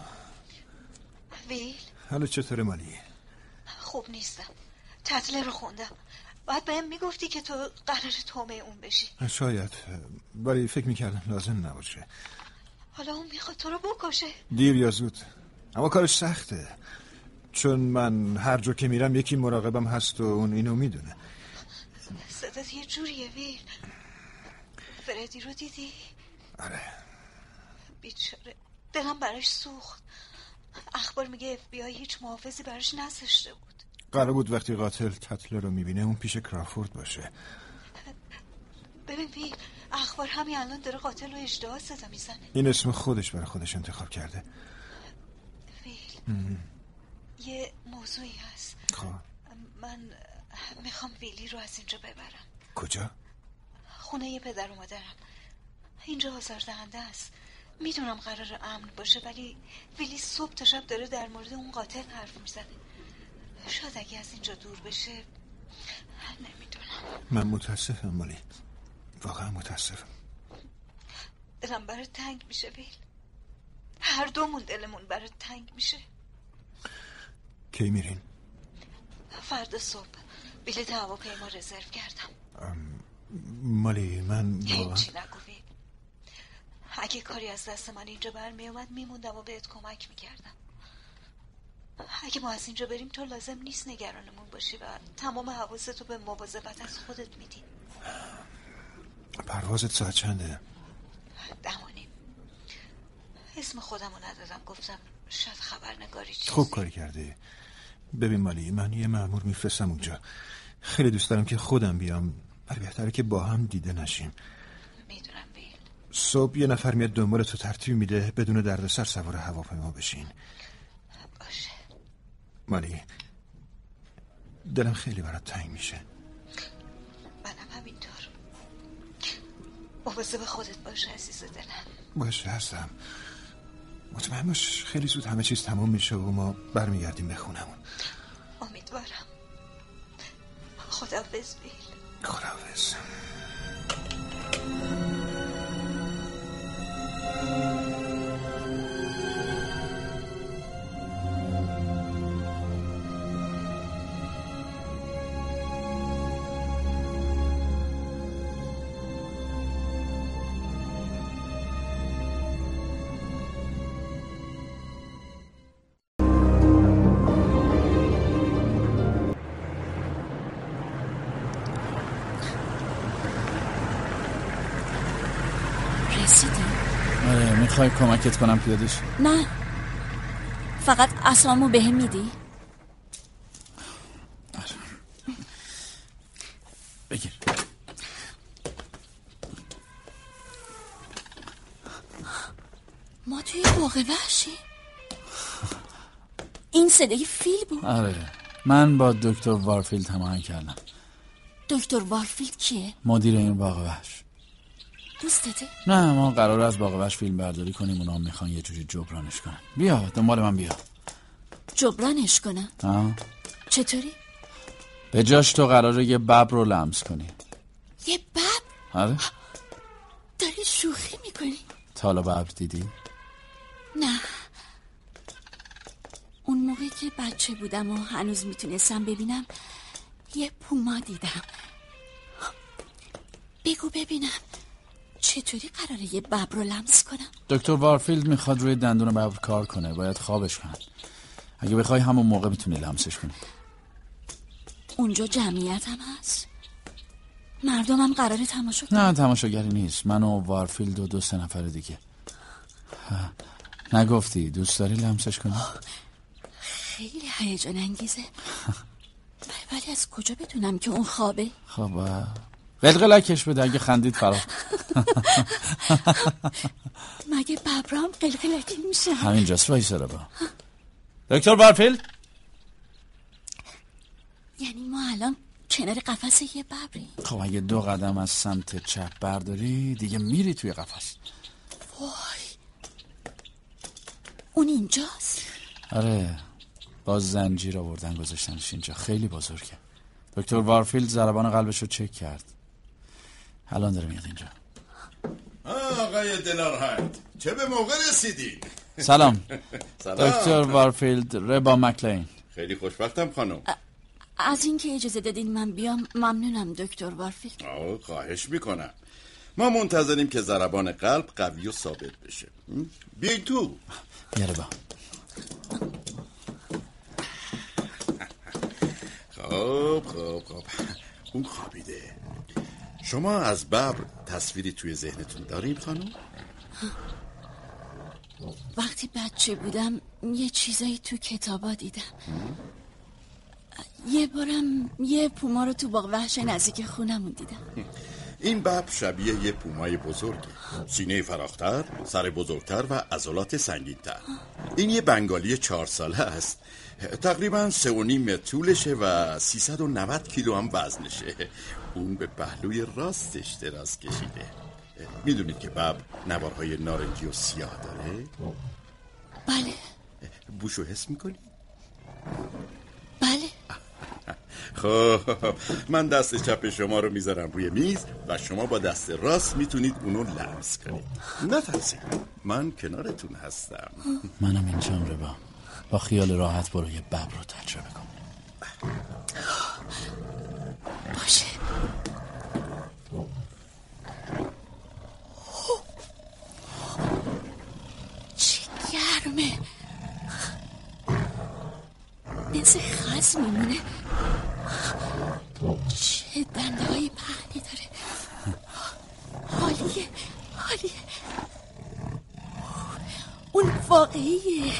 ویل؟ حالا چطور مالی؟ خوب نیستم. تطله رو خوندم. باید بهم می‌گفتی که تو قرار تومه اون بشی. شاید. ولی فکر می‌کردم لازم نباشه. حالا اون می‌خواد تو رو بکشه. دیر یا زود. اما کارش سخته. چون من هر جا که میرم یکی مراقبم هست و اون اینو می‌دونه. صدات یه جوریه ویل. فردی رو دیدی؟ آره. بیچاره. دلم براش سوخت. اخبار میگه اف بی آی هیچ محافظی براش نذاشته بود. قرار بود وقتی قاتل تطلر رو می‌بینه اون پیش کرافورد باشه. ببین بی اخبار همین الان داره قاتل رو اجدها صدا می‌زنه. این اسم خودش برای خودش انتخاب کرده. ویل یه موضوعی هست. خب. من می‌خوام ویلی رو از اینجا ببرم. کجا؟ خونه یه پدر و مادرم. اینجا آزاردهنده است. می‌دونم قرار امن باشه ولی ویلی صبح تا شب داره در مورد اون قاتل حرف می‌زنه. شاید اگه از اینجا دور بشه نمی‌دونم. من متاسفم مالی واقعا متاسفم. دلم برای تنگ میشه ویل. هر دومون دلمون برای تنگ میشه. کی میرین؟ فردا صبح. بلیط هواپیما رزرو کردم. مالی من واقعا هیچی نگو اگه کاری از دست من اینجا برمی اومد میموندم و بهت کمک می‌کردم. اگه ما از اینجا بریم تو لازم نیست نگرانمون باشی و تمام حواستو به مواظبت از خودت میدی. پروازت ساعت چنده؟ دمانیم اسم خودمو ندادم. گفتم شاید خبرنگاری چیزی. خوب کاری کرده ببین مالی من یه مأمور میفرستم اونجا. خیلی دوست دارم که خودم بیام. ولی بهتره که با هم دیده نشیم. صبح یه نفر میاد دنبال تو ترتیب میده بدون دردسر سوار هواپیما بشین. باشه. مالی دلم خیلی برات تنگ میشه. منم همینطور. مواظب خودت باشه عزیز دلم. باشه هستم. مطمئن باش خیلی زود همه چیز تمام میشه و ما برمیگردیم به خونمون امیدوارم. خداحافظ بیل. خداحافظ. Música می‌خوای کمکت کنم پیادش؟ نه. فقط اسامو بهم هم میدی. بگیر. ما توی باغ وحشی. این صدای فیل بود. آره. من با دکتر وارفیلد هماهنگ کردم. دکتر وارفیلد کیه؟ مدیر این باغ وحش. دوستته؟ نه ما قرار از باغ وحش فیلم برداری کنیم اونا می‌خوان یه جوری جبرانش کنن. بیا دنبال من بیا. جبرانش کنن؟ آه. چطوری؟ به جاش تو قراره یه ببر رو لمس کنی. یه بب آره. داری شوخی می‌کنی. تا حالا ببر دیدی؟ نه. اون موقعی که بچه بودم و هنوز می‌تونستم ببینم یه پوما دیدم. بگو ببینم. چطوری قراره یه ببر رو لمس کنم؟ دکتر وارفیلد می‌خواد روی دندون ببر کار کنه. باید خوابش کنن اگه بخوای همون موقع می‌تونی لمسش کنی. اونجا جمعیت هم هست؟ مردمم قراره تماشا کنن؟ نه تماشاگری نیست. من و وارفیلد و دو سه نفر دیگه. ها. نگفتی دوست داری لمسش کنی؟ خیلی هیجان انگیزه. ولی از کجا بدونم که اون خوابه؟ خب قلقلکش بده اگه خندید فرار (laughs) مگه ببرام قلقلکی میشه؟ همینجاست وایسا با دکتر وارفیلد یعنی ما الان کنار قفس یه ببری خب اگه دو قدم از سمت چپ برداری دیگه میری توی قفس. وای. اون اینجاست؟ آره با زنجیر آوردن گذاشتنش اینجا. خیلی بزرگه. دکتر وارفیلد ضربان قلبش رو چک کرد. الان داره میاد اینجا. آقای دلارهند چه به موقع رسیدی؟ سلام. (laughs) سلام. دکتر وارفیلد ربا مکلین. خیلی خوشبختم خانم. از اینکه اجازه دادین من بیام ممنونم دکتر وارفیلد. آه خواهش می‌کنم. ما منتظریم که ضربان قلب قوی و ثابت بشه. بیاین تو. بیاره با خب خب خب. اون خوابیده. شما از ببر تصویری توی ذهنتون داریم خانم؟ وقتی بچه بودم یه چیزایی تو کتابا دیدم. یه بارم یه پوما رو تو باغ وحش نزدیک خونمون دیدم. این ببر شبیه یه پومای بزرگه. سینه فراختر، سر بزرگتر و عضلات سنگینتر. این یه بنگالی چهار ساله است. تقریبا سه و نیم متر طولشه و 390 کیلو هم وزنشه. اون به پهلوی راستش دراز کشیده. می‌دونید که بب نوارهای نارنجی و سیاه داره؟ بله. بوشو حس می‌کنی؟ بله. (laughs) خب من دست چپ شما رو می‌ذارم روی میز و شما با دست راست می‌تونید اونو لمس کنید. نترسید. من کنارتون هستم. منم اینجام ربا. با خیال راحت برو یه ببر رو تجربه کن. باشه. چه گرمه. مثل خز میمونه. چه دنده های پهنی داره. حالیه حالیه. اون واقعیه.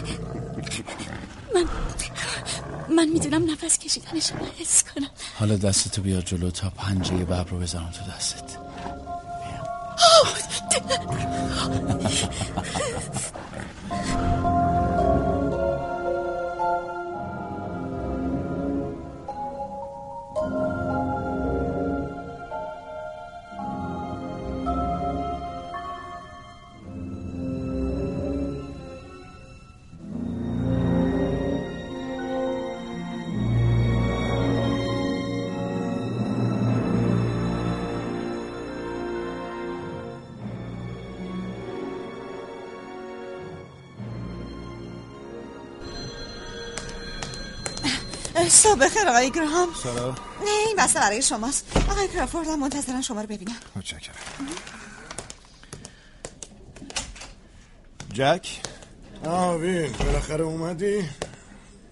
من من می‌دونم نفس کشیدنش رو حس کنم. حالا دستتو بیار جلو تا پنجه ببر رو بذارم تو دستت. صبح بخیر آقای گراهام. سلام. نه این بسته برای شماست. آقای کرافورد هم منتظرم شما رو ببینم. متشکرم. جک؟ آوین بالاخره اومدی.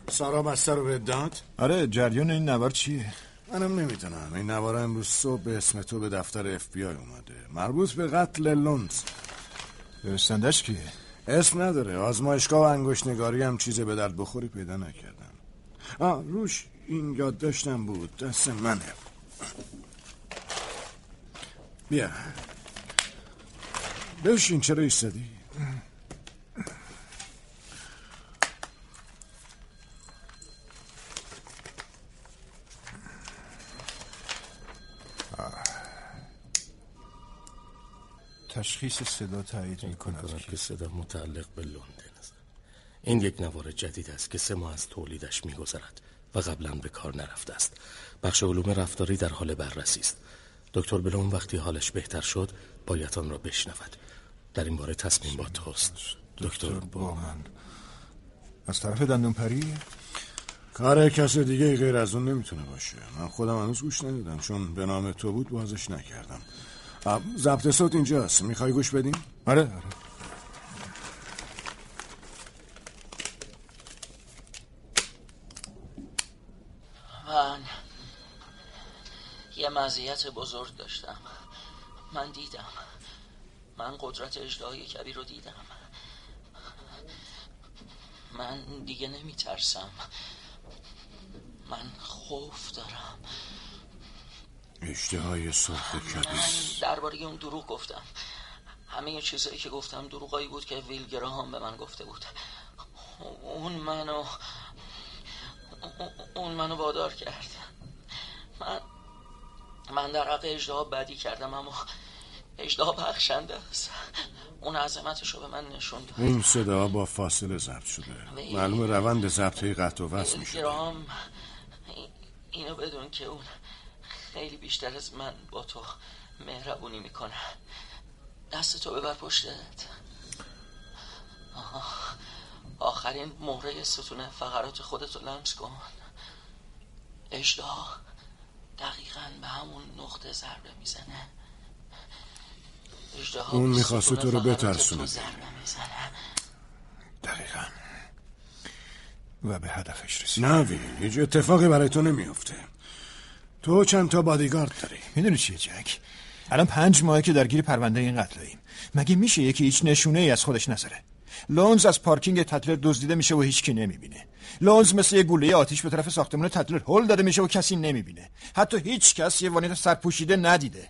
سارا بسته رو به داد. آره جریان این نوار چیه؟ منم نمی‌دونم. این نوار امروز صبح به اسم تو به دفتر اف بی آی اومده. مربوط به قتل لونز. فرستندش کیه؟ اسم نداره. آزمایشگاه و انگشت نگاری هم چیز به درد بخوری پیدا نکردن آه روش این یاد داشتم بود دست منه. بیا. بشین چرا ایستادی؟ تشخیص صدا تایید می کند که صدا متعلق به لندن. این یک نوار جدید است که سه ماه از تولیدش میگذرد و قبلا به کار نرفته است. بخش علوم رفتاری در حال بررسی است. دکتر بلون وقتی حالش بهتر شد باید آن را بشنود. در این باره تصمیم با توست. دکتر من از طرف دندون پری؟ کار کس دیگه غیر از اون نمی‌تونه باشه. من خودم هنوز گوش ندیدم چون به نام تو بود بازش نکردم. ضبط صوت اینجاست. می‌خوای گوش بدیم؟ آره آره من یه مزیت بزرگ داشتم. من دیدم. من قدرت اجدهای کبیر رو دیدم. من دیگه نمی ترسم من خوف دارم. اشتهای سرخ کبیر. درباره اون دروغ گفتم. همه چیزایی که گفتم دروغایی بود که ویل هم به من گفته بود. اون منو اون منو وادار کرد. من من در حق اجدها بدی کردم اما اجدها بخشنده است. اون عظمتش رو به من نشون داد. این صدا با فاصله ضبط شده. معلوم روند ضبط قطع و وصل میشه گرام اینو بدون که اون خیلی بیشتر از من با تو مهربونی می‌کنه. دست تو ببر پشتت. آخرین مهره ستون فقرات خودتو لمس کن. اجدا دقیقا به همون نقطه ضربه می‌زنه. اون می‌خواست تو رو بترسونه. دقیقا. و به هدفش رسید. نه وی هیچ اتفاقی برای تو نمیافته. تو چند تا بادیگارد داری؟ می‌دونی چیه جک؟ الان پنج ماهه که درگیر پرونده این قتلاییم مگه میشه یکی هیچ نشونه ای از خودش نذاره؟ لونز از پارکینگ تتلر دزدیده میشه و هیچکی نمی‌بینه. لونز مثل یه گوله آتیش به طرف ساختمون تتلر هل داده میشه و کسی نمی‌بینه. حتی هیچ کس یه وانت سرپوشیده ندیده.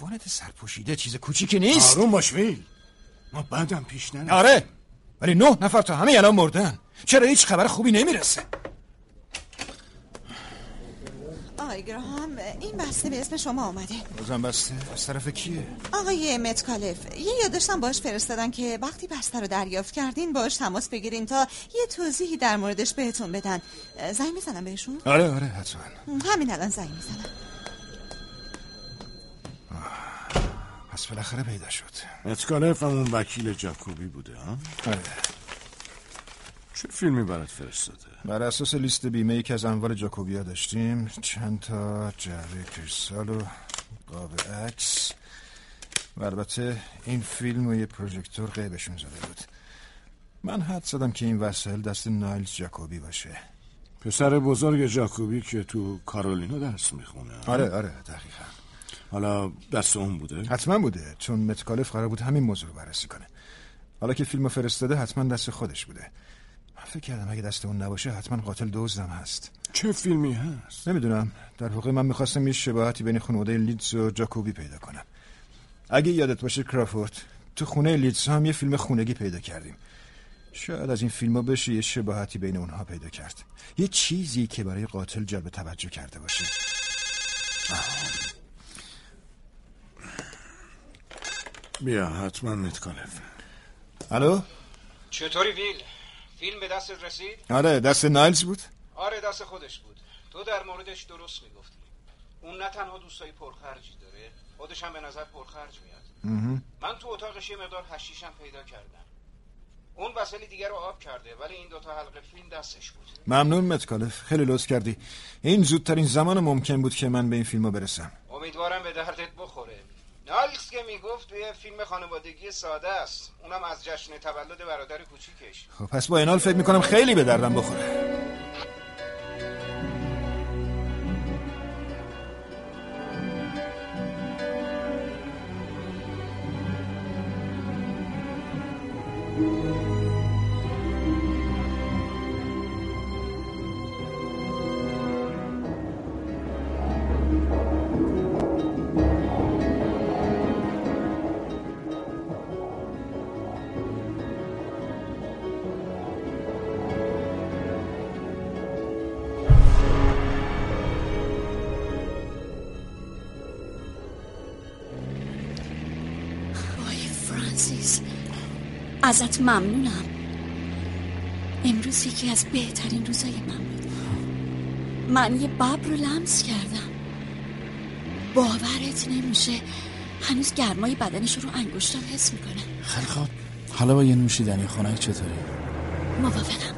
وانت سرپوشیده چیز کوچیکی نیست. آروم باش ویل. ما بعدم پیش نرسیم آره. ولی نه نفر تا همه الان مردن. چرا هیچ خبر خوبی نمی‌رسه؟ آقای گراهام این بسته به اسم شما آمده. بازم بسته؟ از طرف کیه؟ آقای متکالف یه یادشتم باش فرستادن که وقتی بسته رو دریافت کردین باش تماس بگیرین تا یه توضیحی در موردش بهتون بدن. زنگ می‌زنم بهشون؟ آره آره حتما. همین الان زنگ می‌زنم. پس بالاخره پیدا شد. متکالف همون وکیل جاکوبی بوده ها؟ آره. چه فیلمی برات فرستاده؟ بر اساس لیست بیمه ای که از انوار جاکوبیا داشتیم چند تا جعبه کریستال و قاب عکس. و البته این فیلم و یه پروژکتور قیبشون زده بود. من حد زدم که این وسایل دست نایلز جاکوبی باشه. پسر بزرگ جاکوبی که تو کارولینو درس می‌خونه. آره آره دقیقا. حالا دست اون بوده؟ حتما بوده چون متکالف قرار بود همین موضوع رو بررسی کنه. حالا که فیلم فرستاده حتما دست خودش بوده. فکر کردم اگه دست اون نباشه حتما قاتل دزدم هست. چه فیلمی هست؟ نمی‌دونم. در واقع من می‌خواستم یه شباهتی بین خانواده لیدز و جاکوبی پیدا کنم. اگه یادت باشه کرافورد تو خونه لیدز هم یه فیلم خونگی پیدا کردیم. شاید از این فیلم ها بشه یه شباهتی بین اونها پیدا کرد. یه چیزی که برای قاتل جلب توجه کرده باشه. بیا حتما متکالف الو؟ چطوری ویل؟ فیلم به دستت رسید؟ آره دست نایلز بود؟ آره دست خودش بود. تو در موردش درست می‌گفتی. اون نه تنها دوستای پرخرجی داره خودش هم به نظر پرخرج میاد. من تو اتاقش یه مقدار هشیشم پیدا کردم. اون وسیله دیگر رو آب کرده ولی این دوتا حلقه فیلم دستش بود. ممنون متکالف. خیلی لطف کردی. این زودترین زمان ممکن بود که من به این فیلم برسم. امیدوارم به دردت بخوره. نالکس که می‌گفت یه فیلم خانوادگی ساده است. اونم از جشن تولد برادر کوچیکش. خب پس با اینال فکر می‌کنم خیلی به دردم بخوره. ازت ممنونم. امروز یکی از بهترین روزای من بود. من یه ببر رو لمس کردم. باورت نمیشه هنوز گرمای بدنش رو انگشتم حس می‌کنه خیلی خوب. حالا با یه نوشیدنی خنک چطوری؟ موافقم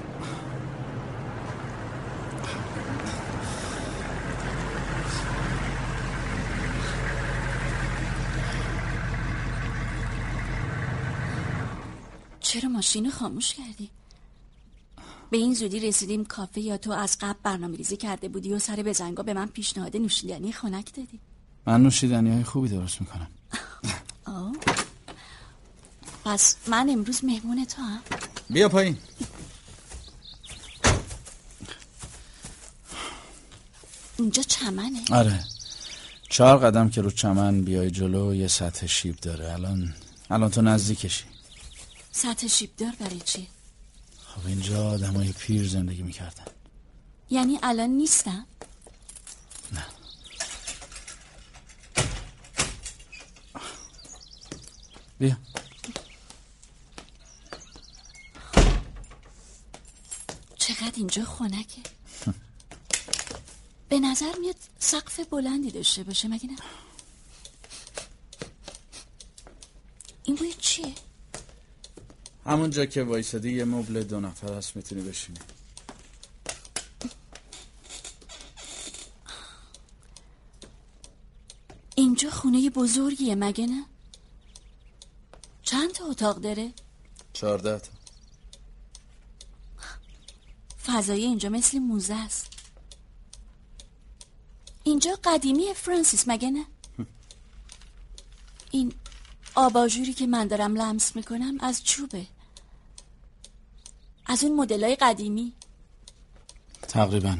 چرا ماشین خاموش کردی؟ به این زودی رسیدیم کافه یا تو از قبل برنامه ریزی کرده بودی و سر بزنگا به من پیشنهاد نوشیدنی خنک دادی. من نوشیدنی های خوبی درست می‌کنم. (laughs) آه. پس من امروز مهمون تو هم بیا پایین. اینجا چمنه؟ آره. چهار قدم که رو چمن بیای جلو یه سطح شیب داره. الان الان تو نزدیکشی. سطح شیبدار برای چی؟ خب اینجا آدمای پیر زندگی می‌کردن. یعنی الان نیستم؟ بیا. چقدر اینجا خنکه. به نظر میاد سقف بلندی داشته باشه مگه نه؟ این بوی چیه؟ همونجا که وایسادی یه مبل دو نفر هست می‌تونی بشینی. اینجا خونه بزرگیه مگه نه؟ چند تا اتاق داره؟ چهارده تا. فضای اینجا مثل موزه است. اینجا قدیمی فرانسیس مگه نه؟ (laughs) این آباژوری که من دارم لمس می‌کنم از چوبه. از اون مدلای قدیمی. تقریبا.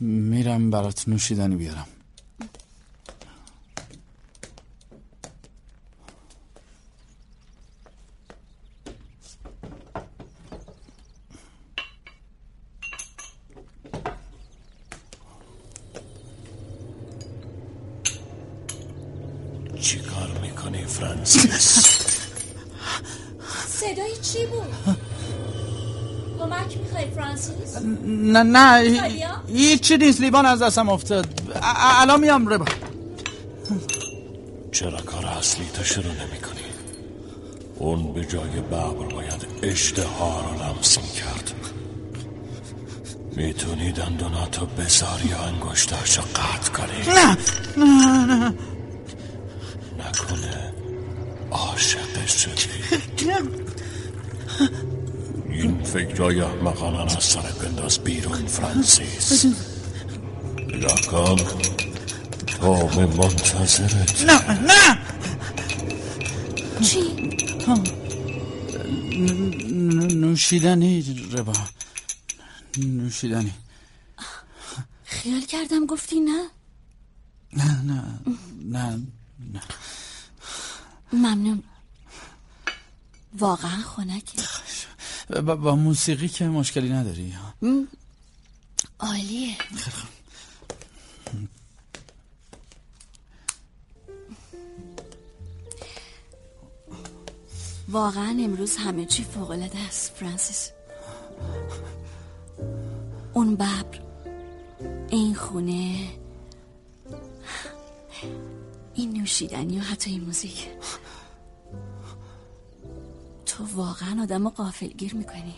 میرم برات نوشیدنی بیارم چی کار می‌کنی فرانسیس صدای چی بود؟ کمک می‌خوای فرانسیس؟ نه نه؟ هیچی نیست لیوان از دستم افتاد. الان میام ربا. چرا کار اصلی تو شروع نمی کنی؟ اون به جای ببر باید اشتها رو لمس کرد. می‌تونی دندوناتو بذاری یا انگشتاشو قطع کنی؟ نه نه نه. فکرای احمقانه از سر بنداز بیرون فرانسیس. نگاه کن توم منتظرت. نه نه! چی؟ نوشیدنی ربا. نوشیدنی. خیال کردم گفتی نه. نه نه نه نه. ممنون. واقعا خنکه. با, با موسیقی که مشکلی نداری. عالیه. واقعا امروز همه چی فوقالعاده است فرانسیس. اون ببر این خونه این نوشیدنی و حتی این موزیک. تو واقعا آدم قافلگیر می‌کنی.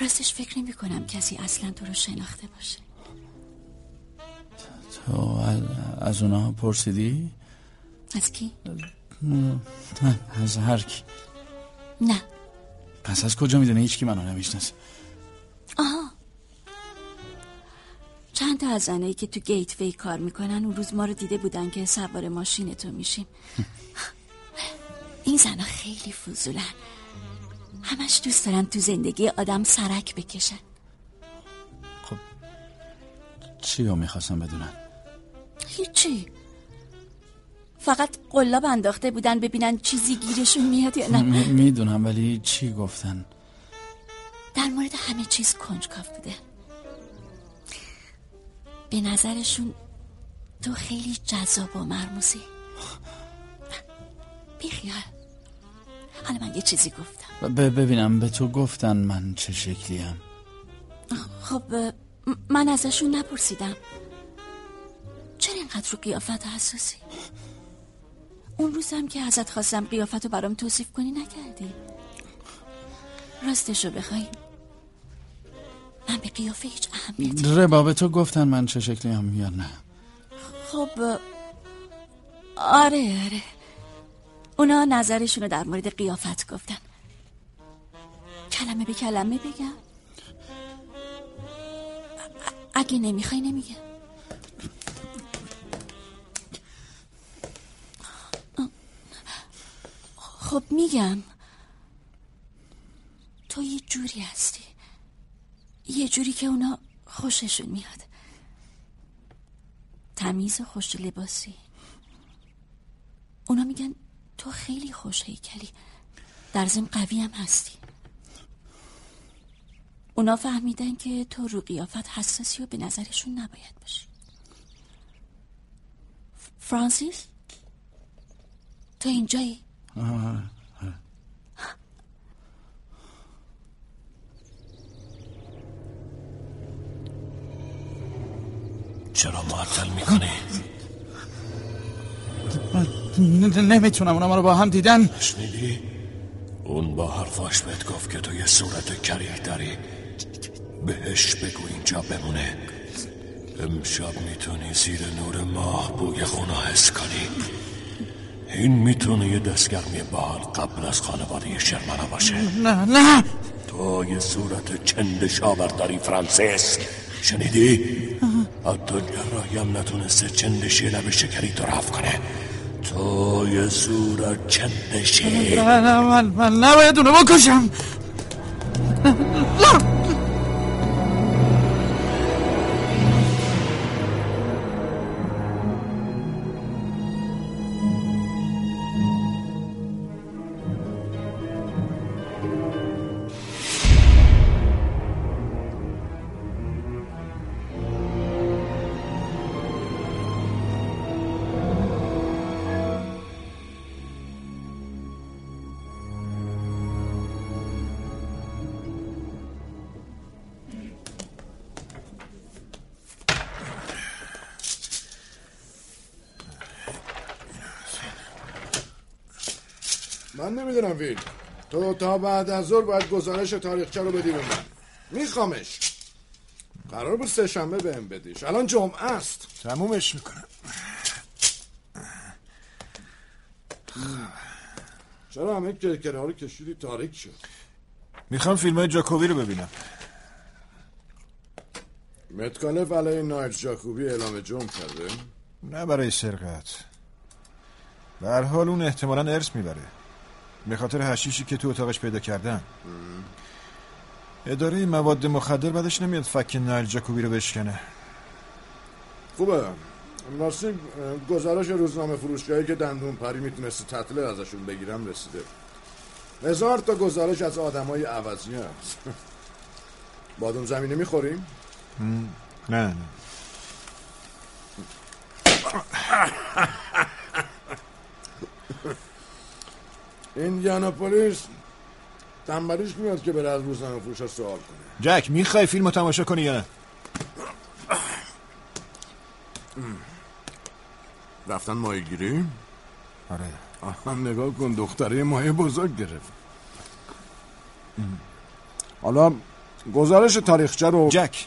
راستش فکر نمی کنم کسی اصلا تو رو شناخته باشه. تو از, از اونا پرسیدی؟ از کی؟ نه از هر کی. نه. پس از کجا می‌دونه هیچ کی منو نمی‌شناسه. آها. چند تا از زنایی که تو گیت وی کار می‌کنن اون روز ما رو دیده بودن که سوار ماشین تو میشیم. (laughs) این زنها خیلی فضولن. همش دوست دارن تو زندگی آدم سرک بکشن. چی رو می‌خواستم بدونن؟ هیچی. فقط قلاب انداخته بودن ببینن چیزی گیرشون میاد یا نه. می‌دونم ولی چی گفتن؟ در مورد همه چیز کنجکاو بوده. به نظرشون تو خیلی جذاب و مرموزی. بیخیال حالا من یه چیزی گفتم. ببینم به تو گفتن من چه شکلیم. خب من ازشون نپرسیدم. چرا اینقدر رو قیافت حساسی؟ اون روزم که ازت خواستم قیافت رو برام توصیف کنی نکردی. راستشو بخوای. من به قیافه هیچ اهمیت ربا به تو گفتن من چه شکلی هم یا نه؟ خب آره آره. اونا نظرشونو در مورد قیافت گفتن. کلمه به کلمه بگم. اگه نمی‌خوای نمیگم خب میگم. تو یه جوری هستی. یه جوری که اونا خوششون میاد. تمیز و خوش لباسی. اونا میگن تو خیلی خوش هیکلی در ضمن قوی هم هستی. اونا فهمیدن که تو رو قیافت حساسی و به نظرشون نباید باشی. فرانسیس؟ تو اینجایی؟ چرا معطل می‌کنی؟ نمی‌تونم اونا رو با هم دیدن. شنیدی؟ اون با حرفاش بهت گفت که تو یه صورت کریه داری بهش بگو اینجا بمونه. امشب می‌تونی زیر نور ماه بوی خونه حس کنی. این می‌تونه یه دستگرمی بال قبل از خانواده شرمنه باشه. نه نه. تو یه صورت چند شاور داری فرانسیس. شنیدی؟ حتی جراحی هم نتونسته چندشی لب شکری تو رفت کنه. تو یه صورت چندشی نه نه من, من نباید اونو بکشم. ویل تو تا بعد از ظهر باید گزارش تاریخچه رو بدی به من. میخوامش. قرار بود سه شنبه بهم بدیش. الان جمعه است. تمومش می‌کنم. چرا همه کرکره ها رو کشیدی؟ تاریک شد. می‌خوام فیلم های جاکوبی رو ببینم. متکالف علیه نایت جاکوبی اعلام جمع کرده. نه برای سرقت. به حال اون احتمالا ارث می‌بره. به خاطر هشیشی که تو اتاقش پیدا کردن. اداره مواد مخدر بعدش نمیاد فک نایل جاکوبی رو بشکنه. خوبه. راستی گزارش روزنامه فروشگاهی که دندون پری می‌تونسته تطله ازشون بگیرم رسیده. هزار تا گزارش از آدمای عوضی هست. بادم زمینه می‌خوریم؟ نه نه. (laughs) این یاناپولیس تنبلیش میاد که بره از روزنامه فروش سوال کنه. جک می‌خوای فیلم رو تماشا کنی یا نه؟ (clears throat) رفتن ماهی گیری؟ آره آها نگاه کن دختره ماهی بزرگ گرفت. (clears throat) حالا گزارش تاریخچه رو جک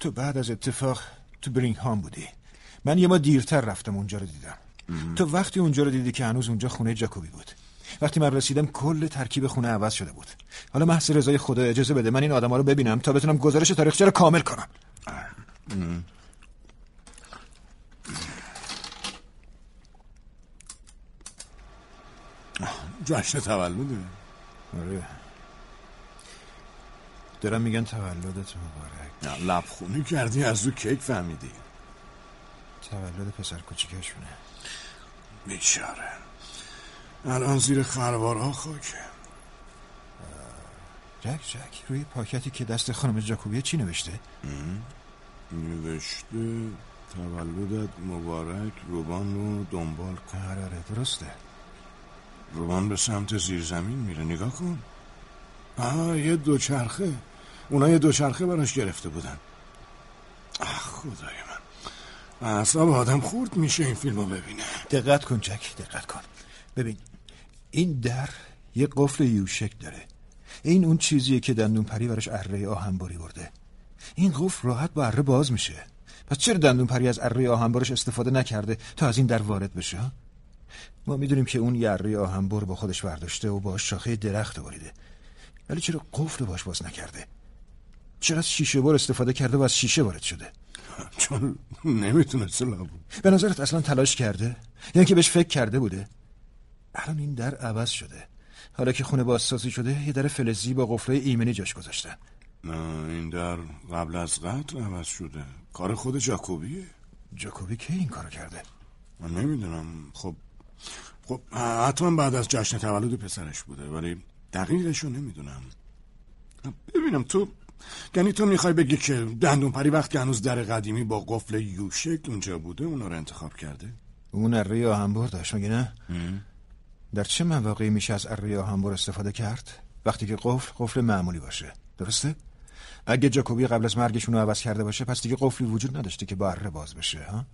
تو بعد از اتفاق تو برینگ هام بودی. من یه ما دیرتر رفتم اونجا رو دیدم. تو وقتی اونجا رو دیدی که هنوز اونجا خونه جاکوبی بود. وقتی من رسیدم کل ترکیب خونه عوض شده بود. حالا محض رضای خدا اجازه بده من این آدما رو ببینم تا بتونم گزارش تاریخچه رو کامل کنم. جشن تولده. آره. دارم میگن تولدت مبارک. لبخونی کردی از دو کیک فهمیدی. تولد پسر کوچیکشونه بیچاره. الان زیر خروارها خاکه. جک جک روی پاکتی که دست خانم جاکوبیه چی نوشته؟ نوشته تولدت مبارک روبان رو دنبال کن. آره آره درسته. روان به سمت زیرزمین میره نگاه کن. آه یه دوچرخه. اونا یه دوچرخه براش گرفته بودن. آه خدای من. اصلا آدم خورد میشه این فیلمو ببینه. دقت کن جک دقت کن. ببین این در یه قفل یوشک داره. این اون چیزیه که دندون پری براش اره آهنباری برده. این قفل راحت با اره باز میشه. پس چرا دندون پری از اره آهنبارش استفاده نکرده تا از این در وارد بشه؟ ما می‌دونیم که اون یه اره آهنبار با خودش برداشته و با شاخه درخت بریده ولی چرا قفل باش باز نکرده؟ چرا از شیشه بار استفاده کرده و از شیشه وارد شده؟ چون نمی‌تونست بود. به نظرت اصلا تلاش کرده؟ یعنی که بهش فکر کرده بوده؟ الان این در عوض شده. حالا که خونه بازسازی شده یه در فلزی با قفله ایمنی جاش گذاشتن. نه این در قبل از قتل عوض شده. کار خود جاکوبیه. جاکوبی کی این کارو کرده؟ من نمی‌دونم. خب خب حتما بعد از جشن تولد پسرش بوده ولی دقیقشو نمی‌دونم. ببینم تو یعنی تو می‌خوای بگی که دندون پری وقت که هنوز در قدیمی با قفل یوشک اونجا بوده اونا رو انتخاب کرده؟ اون اره آهنبر داشت مگه نه؟ در چه مواقعی میشه از اره آهنبر استفاده کرد؟ وقتی که قفل قفل معمولی باشه. درسته؟ اگه جاکوبی قبل از مرگشون رو عوض کرده باشه پس دیگه قفلی وجود نداشته که با اره باز بشه ها؟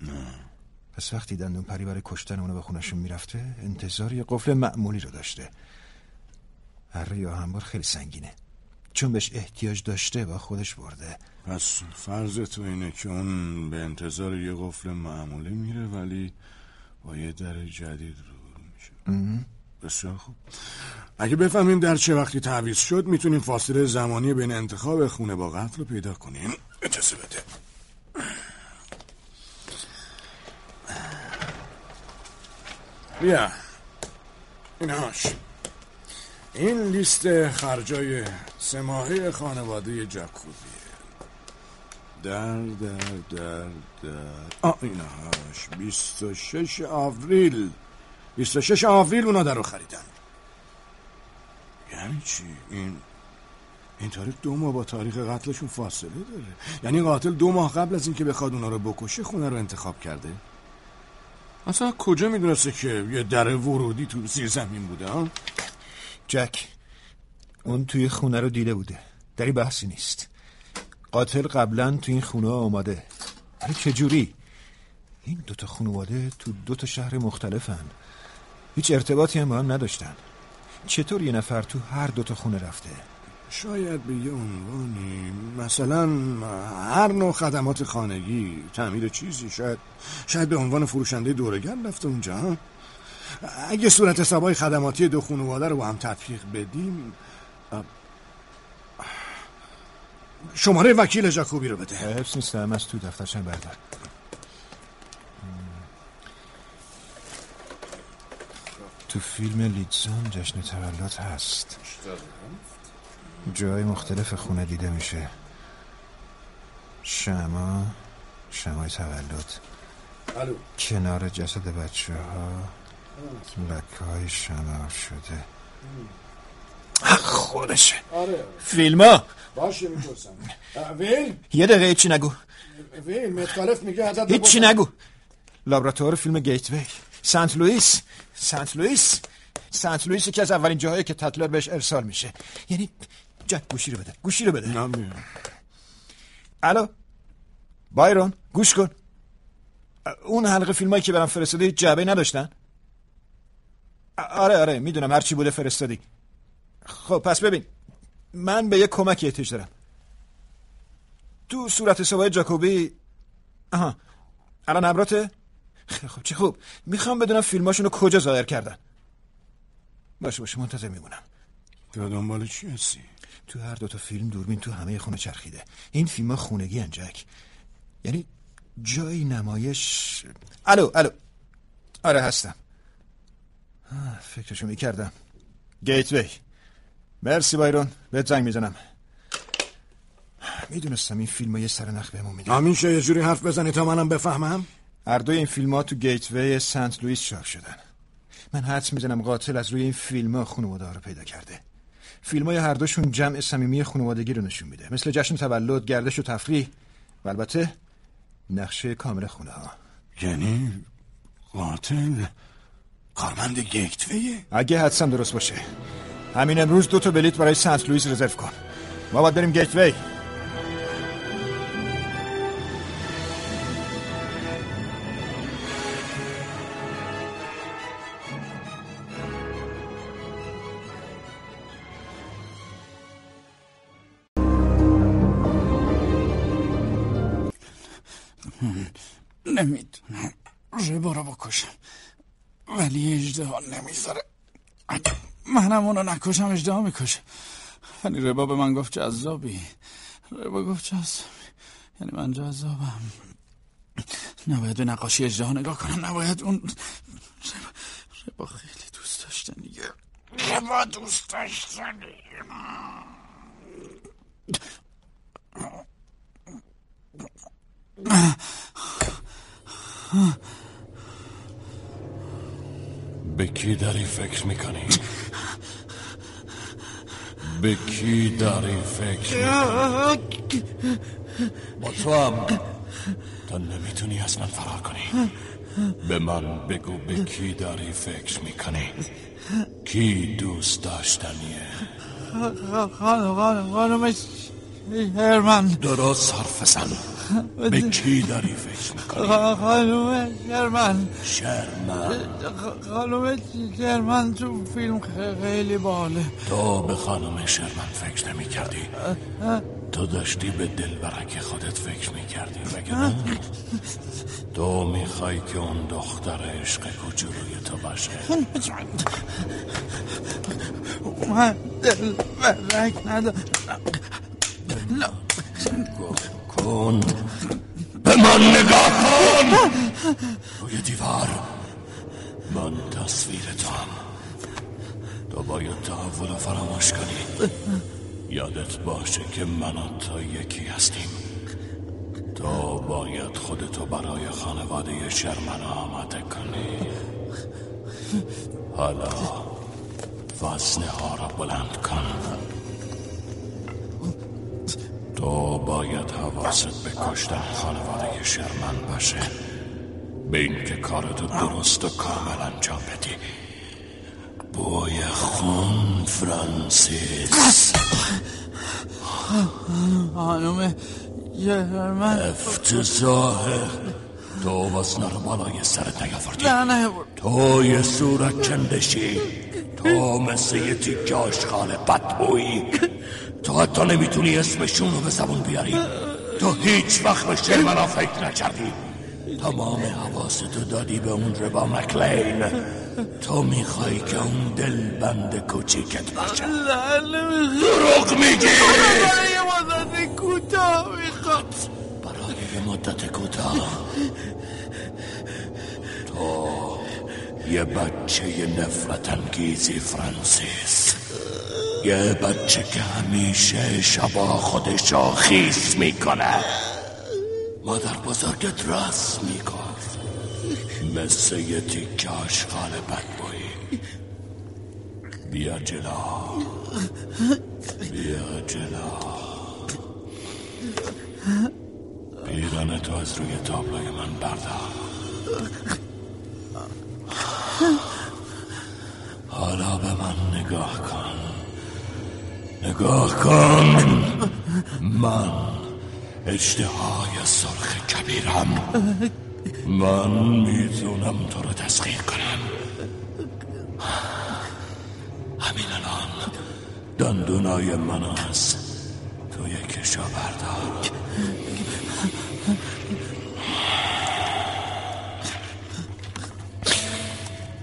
نه. پس وقتی دندون پری برای کشتن اونو به خونشون می‌رفته انتظار یه قفل معمولی رو داشته. اره آهنبر خیلی سنگینه. چون بهش احتیاج داشته با خودش برده. پس فرض تو اینه که اون به انتظار یه قفل معمولی میره ولی با یه در جدید بسیار خوب. اگه بفهمیم در چه وقتی تعویض شد می‌تونیم فاصله زمانی بین انتخاب خونه با قتل رو پیدا کنیم. اجازه بده. بیا. اینهاش این لیست خرجای سه خانواده جاکوبیه. در در در در. آه اینهاش 26 آوریل. 26 آوریل اونا در رو خریدن. یعنی چی؟ این این تاریخ دو ماه با تاریخ قتلشون فاصله داره. یعنی قاتل دو ماه قبل از اینکه بخواد اونا رو بکشه خونه رو انتخاب کرده. اصلا کجا می‌دونسته که یه در ورودی تو زیر زمین بوده ها؟ جک اون توی خونه رو دیده بوده. دری بحثی نیست. قاتل قبلا تو این خونه آماده. ولی چجوری؟ این دوتا خانواده تو دوتا شهر مختلفن. هیچ ارتباطی هم با هم نداشتن. چطور یه نفر تو هر دوتا خونه رفته؟ شاید به یه عنوانی. مثلا هر نوع خدمات خانگی تعمیر چیزی شاید شاید به عنوان فروشنده دورگر رفته اونجا ها؟ اگه صورت حسابای خدماتی دو خانواده رو با هم تطبیق بدیم شماره وکیل جاکوبی رو بده. حفظ نیستم از تو دفترشن بردار. تو فیلم لیدزون جشن تولد هست. جای مختلف خونه دیده میشه. شما شمای تولد. الو. کنار جسد بچه ها لکه های شمار شده. خودشه. آره. فیلم ها باشه می‌پرسم. ویل؟ یه دقیقه چی نگو. ویل متکالف میگه هیچی نگو. لابراتوار فیلم گیتوی. سنت لوئیس سنت لوئیس سنت لوئیس که از اولین جاهایی که تطلر بهش ارسال میشه. یعنی جک گوشی رو بده گوشی رو بده. الو؟ بایرون گوش کن. اون حلقه فیلمایی که برام فرستادی هیچ جعبه نداشتن؟ آره آره می‌دونم هرچی بوده فرستادی. خب پس ببین من به یه کمکی احتیاج دارم. تو صورت حسابای جاکوبی آها الان امراته خیلی خوب. چه خوب. می‌خوام بدونم فیلماشونو کجا ظاهر کردن. باشه باشه منتظر میمونم. تو دنبال چی هستی؟ تو هر دوتا فیلم دوربین تو همه خونه چرخیده. این فیلم ها خونگی هن جک یعنی جایی نمایش الو الو. آره هستم. فکرشو می‌کردم. گیتوی. مرسی بایرون. بهت زنگ می‌زنم. می‌دونستم این فیلم ها یه سر نخ بهمون میده میشه یه جوری حرف بزنی تا منم بفهمم؟ هر دوی این فیلم ها تو گیتوی سنت لوئیس چاپ شدن. من حدس می‌زنم قاتل از روی این فیلم ها خانواده رو پیدا کرده. فیلم های هر دوشون جمع صمیمی خانوادگی رو نشون میده. مثل جشن تولد گردش و تفریح و البته نقشه کامل خونه ها یعنی قاتل کارمند گیتویه؟ اگه حدسم درست باشه. همین امروز دو تا بلیت برای سنت لوئیس رزرو کن. ما باید بریم گیتوی. نمی‌دونم ربا رو بکشم. ولی اجده نمی‌ذاره. منم اونو نکشم اجده می‌کشه. ولی ربا به من گفت جذابی. ربا گفت جذابی. یعنی من جذابم. نباید به نقاشی اجده نگاه کنم. نباید اون ربا خیلی دوست داشتنیه ربا دوست داشتنی به کی داری فکر می‌کنی؟ به کی داری فکر می‌کنی؟ با تو هم تا نمی‌تونی از من فرار کنی به من بگو به کی داری فکر می‌کنی کی دوست داشتنیه خانم هرمن درست حرف زن به کی داری فکر می‌کنی؟ خانم شرمن شرمن خانم شرمن تو فیلم خیلی باله. تو به خانم شرمن فکر نمی کردی تو داشتی به دل برک خودت فکر می کردی وگرنه تو می‌خوای که اون دختر عشق کوچولوی تو باشه. من دل برک ندارم کن. به من نگاه کن. روی دیوار. من تصویر تو هم. تو باید تحول رو فراموش کنی. یادت باشه که من و تو یکی هستیم. تو باید خودتو برای خانواده شرمن آماده کنی. حالا وزنه ها را بلند کن. تو باید حواست به کشتن خانواده شرمن باشه. به اینکه کارتو درست و کامل انجام بدی. بوی خون فرانسیس. خانم شرمن. افتضاحه تو وزنه رو بالای سرت نیاوردی. نه نه تو یه صورت چندشی؟ تو مثل یه تیکه آشغال بدبویی. تو حتی نمی‌تونی اسمشون رو به زبون بیاری. تو هیچ وقت به شرمنا فکر نکردی. تمام حواستو دادی به اون ربا مکلین. تو می‌خوای که اون دل بند کوچیکت باشه. دروغ میگی. برای مدت کوتاه می‌خوام برای مدت کوتاه. تو یه بچه نفرت انگیزی فرانسیس. یه بچه که همیشه شبا خودشو خیس می‌کنه مادر بزرگت راست می‌گفت. مثل یه تیکه آشغال بدبویی. بیا جلا بیا جلا پیران تو از روی تابلوی من بردار. حالا به من نگاه کن. نگاه کن. من اجتهای سرخ کبیرم. من می‌تونم تو رو تسخیر کنم. همین الان دندونای من از توی کشا بردار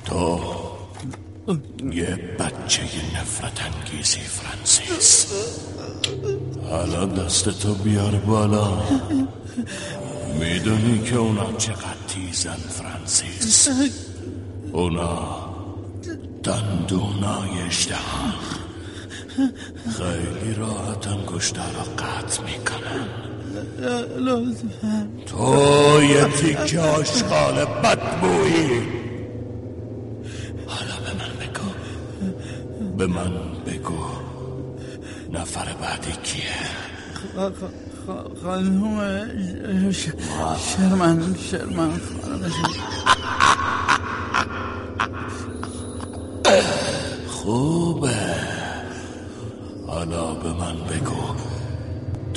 تو یه بچه نفرت انگیزی فرانسیس. حالا دست تو بیار بالا. می‌دونی که اونا چقدر تیزن فرانسیس. اونا دندونای اشتهان خیلی راحت انگشتر رو قطع می‌کنن. لطفا تو یه تیکه آشغال بدبویی. به من بگو نفر بعدی کیه؟ خانم شرمن شرمن خوبه. حالا به من بگو.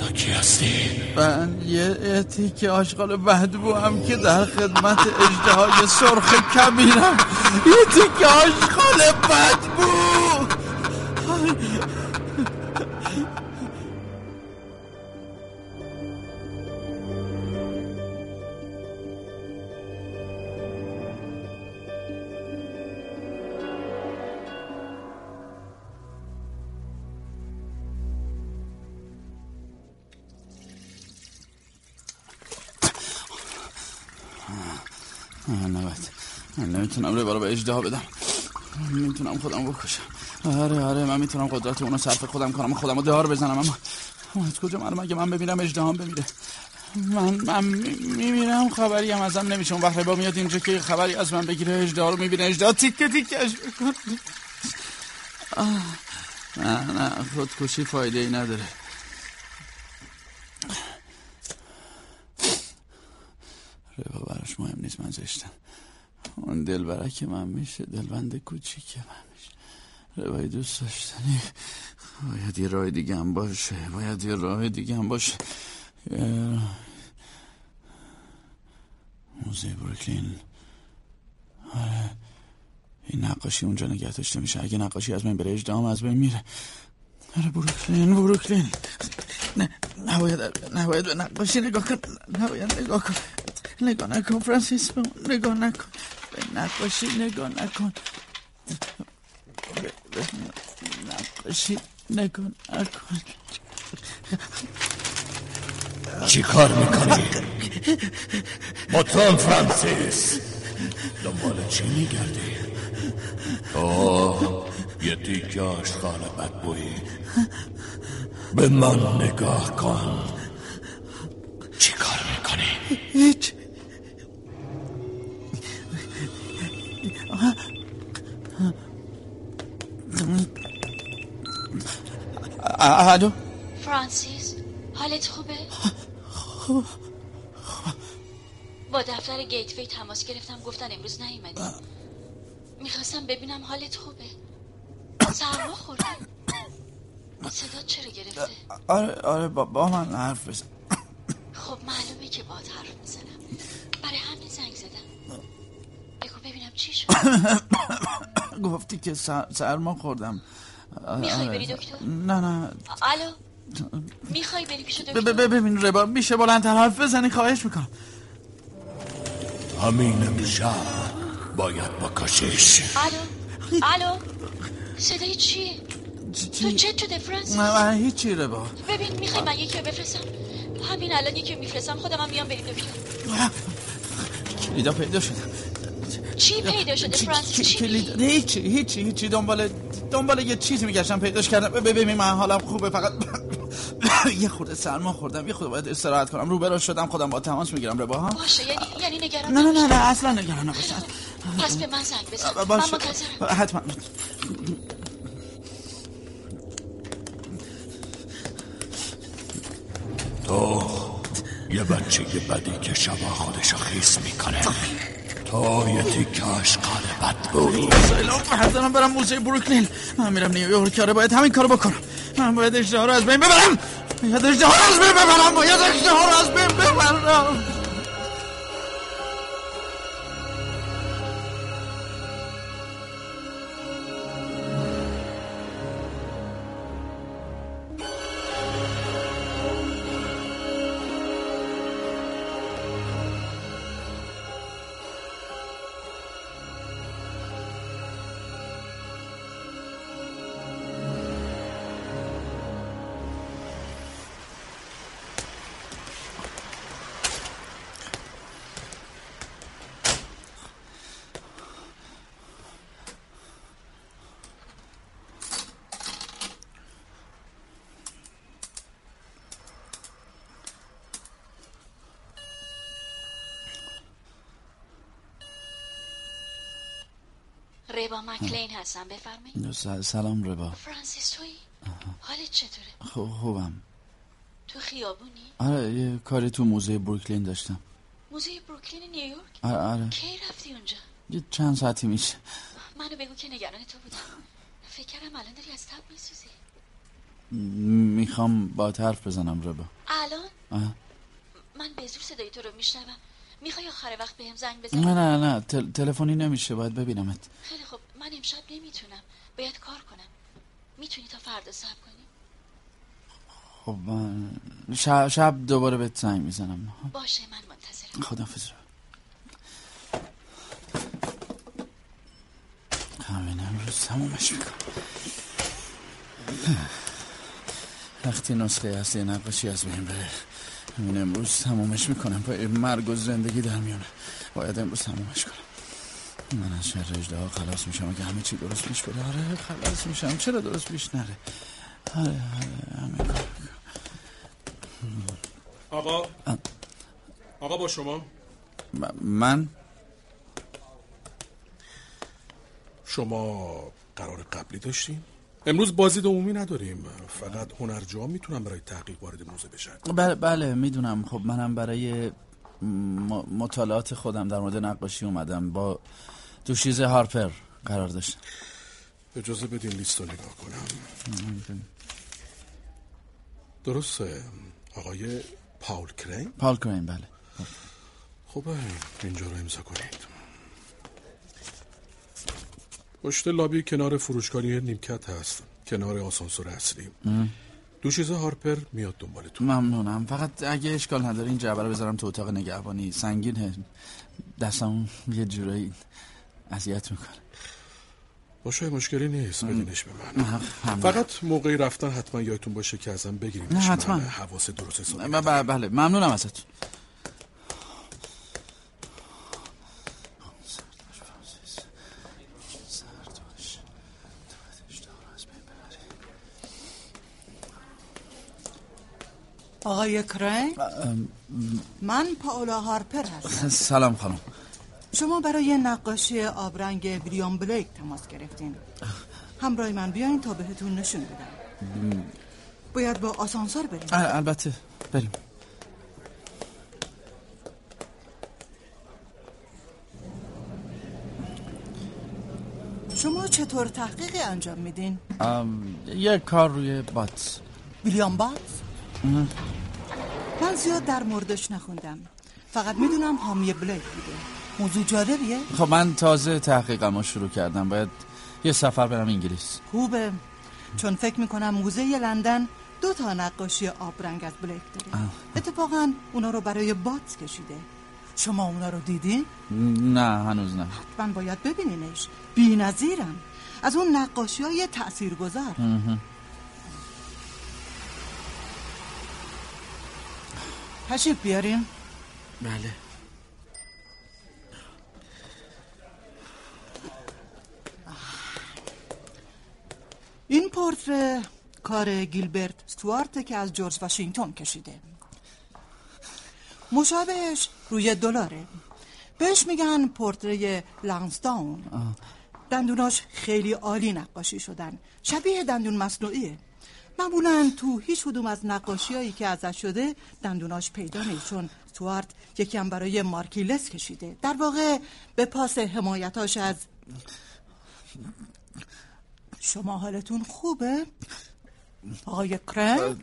کی هستی؟ من یه, تیک آشغال بدبو هم که در خدمت اجده سرخ کبیرم. یه تیک آشغال بدبو من نمی‌تونم ره به اجده بدم. می‌تونم خودم بکشم آره آره من می‌تونم قدرت اونو صرف خودم کنم خودم رو دار بزنم اما از کجا معلوم اگه من ببینم اجده بمیره؟ من من میمیرم خبری هم ازم نمیشه. اون وقت با میاد اینجا که خبری از من بگیره اجده رو می‌بینه. اجده تیکه تیکش نه نه خودکشی فایده ای نداره. ربا براش مهم نیست من زشتم. اون دلبرک من میشه دلبند کوچیک من میشه روای دوست داشتنی. باید یه راه دیگه هم باشه. باید یه راه دیگه هم باشه. موزه بروکلین. آره. این نقاشی اونجا نگه داشته میشه. اگه نقاشی از من بره اجدام از بین میره. آره بروکلین بروکلین. نه نباید نباید به نقاشی نگاه کن نباید نگاه کن نگاه نکن فرانسیس نگاه نکن به نقاشی نگاه نکن به نقاشی نگاه نکن چی کار می‌کنی؟ مطمئن فرانسیس دنبال چی میگردی؟ اوه یه تیکه آشغال بدبویی به من نگاه کن. چی کار می‌کنی؟ هیچ. الو؟ فرانسیس حالت خوبه؟ با دفتر گیتوی تماس گرفتم گفتن امروز نیومدی. می‌خواستم ببینم حالت خوبه. سرما خوردی؟ صدا چرا گرفته؟ آره آره با, با من حرف بزن. خب معلومه که با حرف می‌زنم. برای همین زنگ زدم. بگو ببینم چی شد. (coughs) گفتی که سرما خوردم. می‌خوای بری دکتر؟ نه نه. الو؟ می‌خوای بری پیش دکتر؟ ببین ربا میشه بلندتر حرف بزنی؟ خواهش می‌کنم. همین امشب باید بکشش الو؟ الو؟ صدای چیه؟ تو چه شده فرانسیس؟ نه هیچی ربا ببین می‌خوای من یکی رو بفرستم؟ همین الان یکی رو میفرستم خودم هم میام بریم دکتر. کلیدا پیدا شده چی پیدا شده فرانسیس چی هیچی هیچی هیچی. دنبال دنبال یه چیزی میگشتم پیداش کردم. ببین من حالم خوبه فقط (coughs) یه خورده سرما خوردم یه خورده باید استراحت کنم. رو برا شدم خودم با تماس می‌گیرم ربا ها؟ باشه یعنی یعنی نگران نه نه نه, نه اصلا نگران نباش. پس به من زنگ بزن. من منتظرم. حتما. تو یه بچه یه بدی که شبا خودشو خیس می‌کنه. تو یه تیکه اشقال بدبوی سلام حضرم برم موزه بروکلین. من میرم نیویورک کاره باید همین کارو بکنم. من باید اجده رو از بین ببرم. باید اجده رو از بین ببرم. باید اجده رو از بین ببرم. مکلین هستم بفرمایید. سلام ربا. فرانسیس توی؟ حالت چطوره؟ خب خوبم. تو خیابونی؟ آره یه کاری تو موزه بروکلین داشتم. موزه بروکلین نیویورک آره آره. کی رفتی اونجا؟ یه چند ساعتی میشه. منو بگو که نگران تو بودم. فکر کردم الان داری از تب میسوزی. می‌خوام با حرف بزنم ربا. الان؟ آه. من به زور صدای تو رو میشنوم. می‌خوای آخر وقت بهم زنگ بزنی؟ نه نه نه تل... تلفنی نمیشه باید ببینمت. خیلی خب من امشب نمی‌تونم. باید کار کنم. می‌تونی تا فردا صبر کنی؟ خب من شب, شب دوباره بهت زنگ می‌زنم. باشه من منتظرم. خدافظ همین امروز تمومش می‌کنم. وقتی نسخه اصلی نقاشی از بین بره همین امروز تمومش می‌کنم. پای مرگ و زندگی در میونه باید امروز تمومش کنم. من از شر اجده ها خلاص میشم. اگه همه چی درست پیش بره آره خلاص میشم. چرا درست پیش نره؟ آره آره همه کار آقا. آقا با شما. من؟ شما قرار قبلی داشتیم امروز بازی عمومی نداریم. فقط هنرجوها می‌تونن برای تحقیق وارد موزه بشن. بله بله می‌دونم. خب منم برای مطالعات خودم در مورد نقاشی اومدم. با دوشیز هارپر قرار داشتم. اجازه بدین لیست رو نگاه کنم. درسته. آقای پاول کرین؟ پاول کرین بله. خب اینجا رو امضا کنید. پشت لابی کنار فروشگاهی نیمکت هست. کنار آسانسور اصلی. دوشیزه هارپر میاد دنبالتون ممنونم. فقط اگه اشکال نداره این جعبه رو بذارم تو اتاق نگهبانی. سنگینه دستم یه جورایی اذیت می‌کنه. باشه مشکلی نیست. بدینش به من. فقط موقعی رفتن حتما یادتون باشه که ازم بگیریم. نه حتما. حواس درست حسابی بله. ممنونم ازتون. آقای کرین من پاولا هارپر هستم. سلام خانم. شما برای نقاشی آبرنگ ویلیام بلیک تماس گرفتین. همراه من بیاین تا بهتون نشون بدم. باید با آسانسور بریم. البته بریم. شما چطور تحقیق انجام میدین؟ یه کار روی بات. ویلیام بات؟ من زیاد در موردش نخوندم. فقط می‌دونم حامی بلیک بوده. موضوع جالبیه؟ خب من تازه تحقیقم رو شروع کردم. باید یه سفر برم انگلیس. خوبه. چون فکر می‌کنم موزه لندن دو تا نقاشی آبرنگ از بلیک داره. اتفاقا اونا رو برای بات کشیده. شما اونا رو دیدین؟ نه هنوز نه. حتما باید ببینینش. بی نظیرم. از اون نقاشی های تأثیر گذار تشریف بیاریم بله. این پورتره کار گیلبرت ستوارت که از جورج واشنگتن کشیده. مشابهش روی دلاره. بهش میگن پورتره لانستاون دندوناش خیلی عالی نقاشی شدن. شبیه دندون مصنوعیه. معمولا تو هیچ کدوم از نقاشی هایی که ازش شده دندوناش پیدا نیست چون توارت یکی هم برای مارکیلس کشیده در واقع به پاس حمایتاش از شما حالتون خوبه؟ آقای کرین؟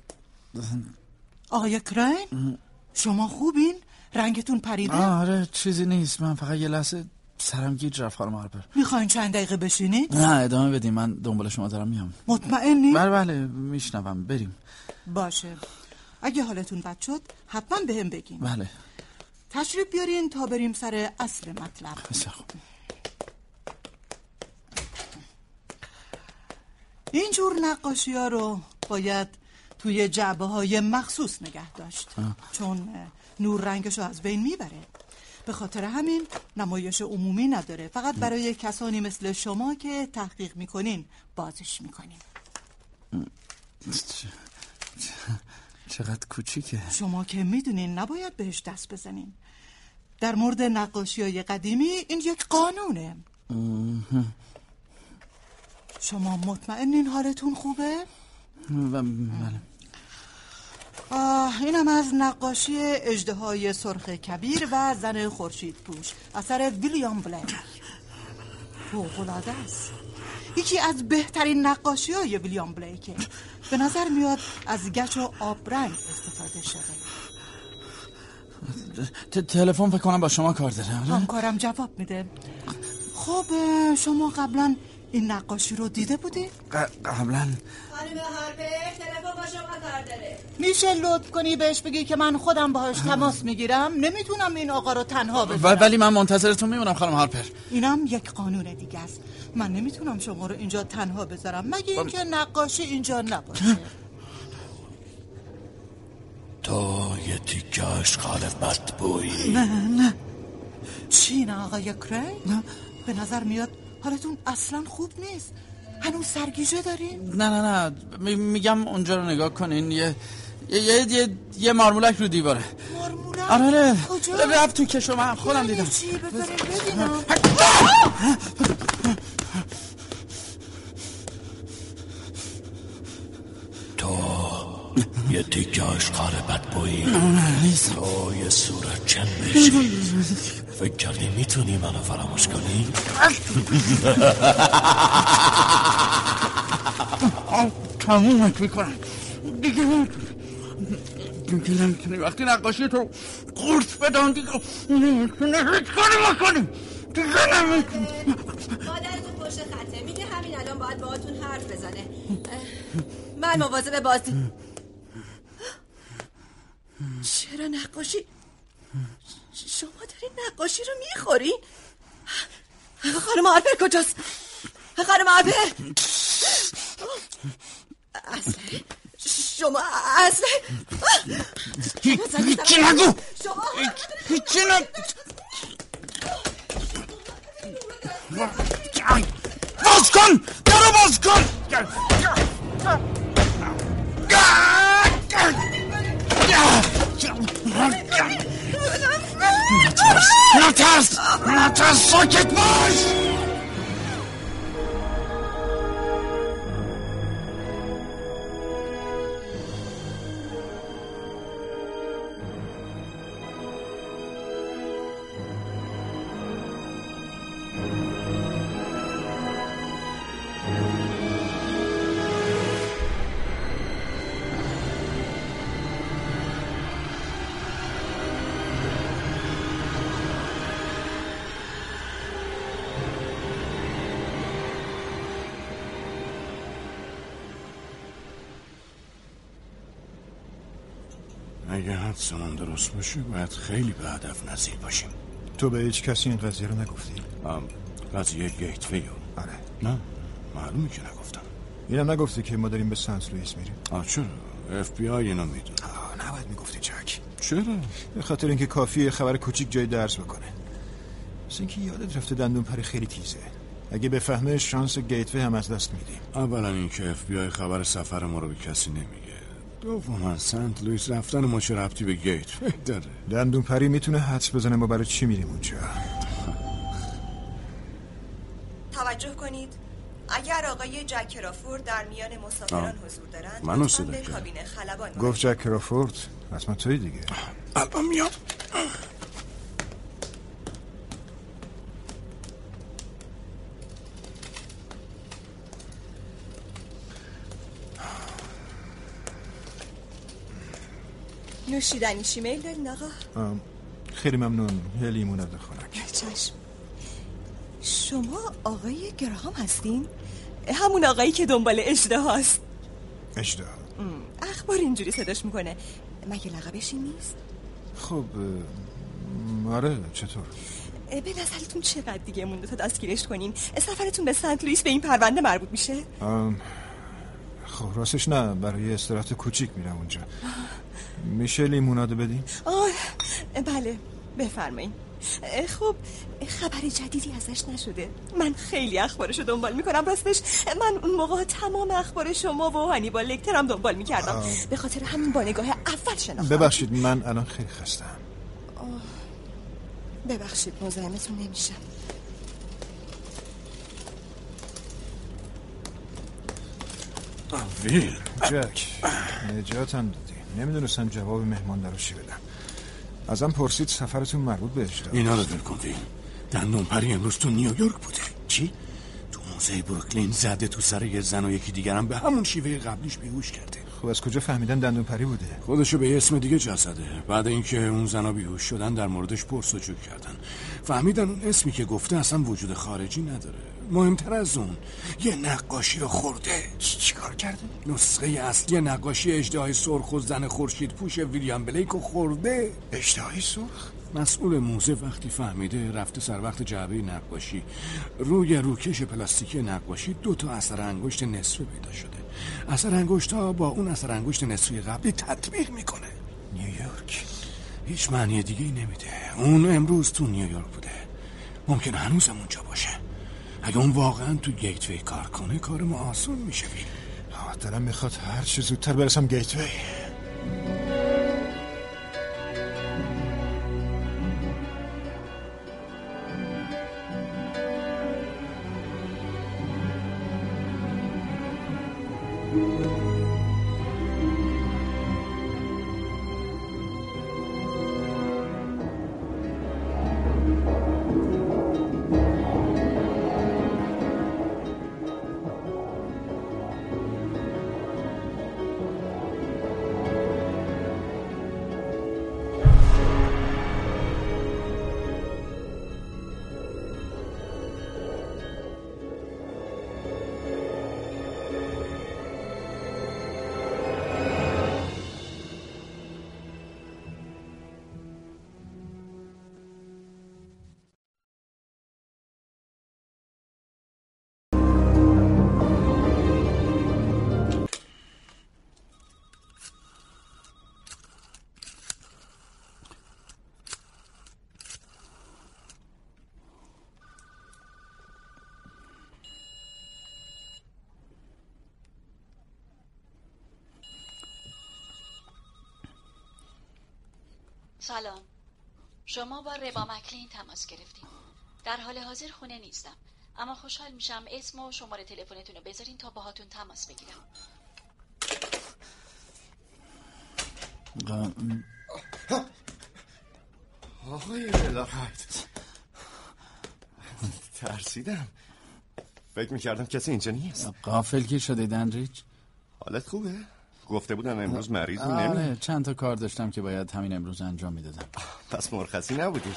آقای کرین؟ شما خوبین؟ رنگتون پریده؟ آره چیزی نیست من فقط یه لحظه سرم گیج رفت خانم هارپر. می‌خواین چند دقیقه بشینید؟ نه ادامه بدیم من دنبال شما دارم میام. مطمئنی؟ بله بله. میشنوم. بریم. باشه. اگه حالتون بد شد حتما به هم بگین. بله. تشریف بیارین تا بریم سر اصل مطلب. بسیار خوب اینجور نقاشی ها رو باید توی جعبه های مخصوص نگه داشت. چون نور رنگش رو از بین می‌بره. به خاطر همین نمایش عمومی نداره. فقط برای کسانی مثل شما که تحقیق می‌کنین بازش می‌کنیم چقدر کوچیکه. شما که می‌دونین نباید بهش دست بزنین. در مورد نقاشی های قدیمی این یک قانونه. شما مطمئنین حالتون خوبه؟ بله آه اینم از نقاشی اجده سرخ کبیر و زن خورشید پوش. اثر ویلیام بلک فوقلاده است. یکی از بهترین نقاشی های ویلیام بلیکه به نظر میاد از گچ و آبرنگ استفاده شده. تلفن فکر کنم با شما کار داره همکارم جواب میده. خب شما قبلا این نقاشی رو دیده بودی؟ قبلا خانم هارپر تلفن با شما کار داره. میشه لطف کنی بهش بگی که من خودم باهاش تماس می‌گیرم؟ نمی‌تونم این آقا رو تنها بذارم ولی من منتظرتون میمونم خانم هارپر اینم یک قانون دیگه است. من نمی‌تونم شما رو اینجا تنها بذارم. مگه اینکه نقاشی اینجا نباشه؟ (laughs) تو یه تیکه اشغال بدبویی نه نه. چی نه آقای کری؟ نه. به نظر میاد حالتون اصلا خوب نیست. هنوز سرگیجه دارین؟ نه نه نه. می- میگم اونجا رو نگاه کنین. یه یه یه, یه, یه مارمولک رو دیواره. مارمولک؟ آره. آره کجا؟ رفت تو کشو من خودم دیدم. چی بذارین ببینم تو یه تیکه اشغال بدبویی. نیست. تو یه صورت چند بشی؟ فکر کردی می‌تونی منو فراموش کنی؟ (laughs) تمومت می‌کنم. دیگه نمی‌تونی دیگه نمی‌تونی. وقتی نقاشی تو قورت بدن دیگه نمی‌تونی. هیچ کاری بکنی دیگه نمی‌تونی. مادرتون پشت خطه. میگه همین الان باید باهاتون حرف بزنه. من مواظب بازی چرا نقاشی؟ شما دارین نقاشی رو می‌خورین خانم هارپر کجاست؟ خانم هارپر اصله شما اصله هیچی نگو! شما هیچی نگو! باز کن! درو باز کن! نترس نترس نترس ساکت باش. درست باشه باید خیلی به هدف نزدیک باشیم. تو به هیچ کسی این قضیه رو نگفتی؟ قضیه گیت وی آره. نه معلومه که نگفتم. اینم نگفتی که ما داریم به سنت لوئیس میریم. آه چرا؟ اف بی آی اینو می‌دونه. نباید می‌گفتی جک چرا؟ به خاطر اینکه کافیه خبر کوچیک جایی درز بکنه. مثل اینکه یادت رفته دندون پری خیلی تیزه. اگه بفهمه شانس گیتوی هم از دست میدیم اولا اینکه اف بی آی خبر سفر ما رو به کسی نمیگه. دوما سنت لوئیس رفتن ما چه ربطی به گیت داره؟ دندون پری می‌تونه حدس بزنه ما برای چی میریم اونجا؟ توجه کنید. اگر آقای جک کرافورد در میان مسافران آه. حضور دارند منو صدا به کرد. گفت جک کرافورد حتما توی دیگه. الان میاد نوشیدنی. چی میل دارین آقا؟ خیلی ممنون. یه لیموناد خنک. چشم. شما آقای گراهام هستین؟ همون آقایی که دنبال اجده هاست. اشتها اخبار اینجوری صداش می‌کنه. مگه لقبش این نیست؟ خب آره چطور؟ به نظرتون چقدر دیگه مونده تا دستگیرش کنین سفرتون به سنت لوئیس به این پرونده مربوط میشه؟ خب راستش نه. برای استراحت کوچیک میرم اونجا. میشه لیمونادو بدیم آه بله بفرمایین. اه، خب خبر جدیدی ازش نشده. من خیلی اخبارشو دنبال می‌کنم راستش من اون موقع تمام اخبار شما و هانیبال لکترم دنبال می‌کردم. آه. به خاطر همین با نگاه اول شناختم. ببخشید من الان خیلی خستم آه، ببخشید مزاحمتون نمیشم ویل. جک نجاتم دادی. نمی‌دونستم جواب مهمان رو چی بدم. ازم پرسید سفرتون مربوط به اجرا اینا رو ول کن ویل دندون پری امروز تو نیویورک بوده چی؟ تو موزه بروکلین زده تو سر یه زن و یکی دیگرم به همون شیوه قبلیش بیهوش کرده. خب از کجا فهمیدن دندون پری بوده؟ خودشو به اسم دیگه جا زده بعد اینکه اون زنا بیهوش شدن در موردش پرسجو کردن. فهمیدن اون اسمی که گفته اصلا وجود خارجی نداره. مهمتر از اون یه نقاشی رو خورده. چیکار کرده؟ نسخه اصلی نقاشی اجدهای سرخ و زن خورشید پوش ویلیام بلیک رو خورده. اجدهای سرخ؟ مسئول موزه وقتی فهمیده رفته سر وقت جعبه نقاشی. روی روکش پلاستیکی نقاشی دو تا اثر انگشت نصفه پیدا شده. اثر انگشت ها با اون اثر انگشت نصفی قبلی تطبیق می‌کنه. نیویورک. هیچ معنی دیگه ای نمیده. اون امروز تو نیویورک بوده. ممکن هنوز اونجا باشه. اگه اون واقعا تو گیتوی کار کنه کار ما آسون میشه. بیل دلم می‌خواد هر چه زودتر برسم گیتوی. سلام. شما با ربا مکلین تماس گرفتیم. در حال حاضر خونه نیستم. اما خوشحال میشم اسم و شماره تلفنتون رو بذارین تا باهاتون تماس بگیرم. آقای بلاخت ترسیدم. فکر می‌کردم کسی اینجا نیست. قافل گیر شده دندریج حالت خوبه؟ گفته بودن امروز مریضی آره نمی چند تا کار داشتم که باید همین امروز انجام می‌دادم پس مرخصی نبودی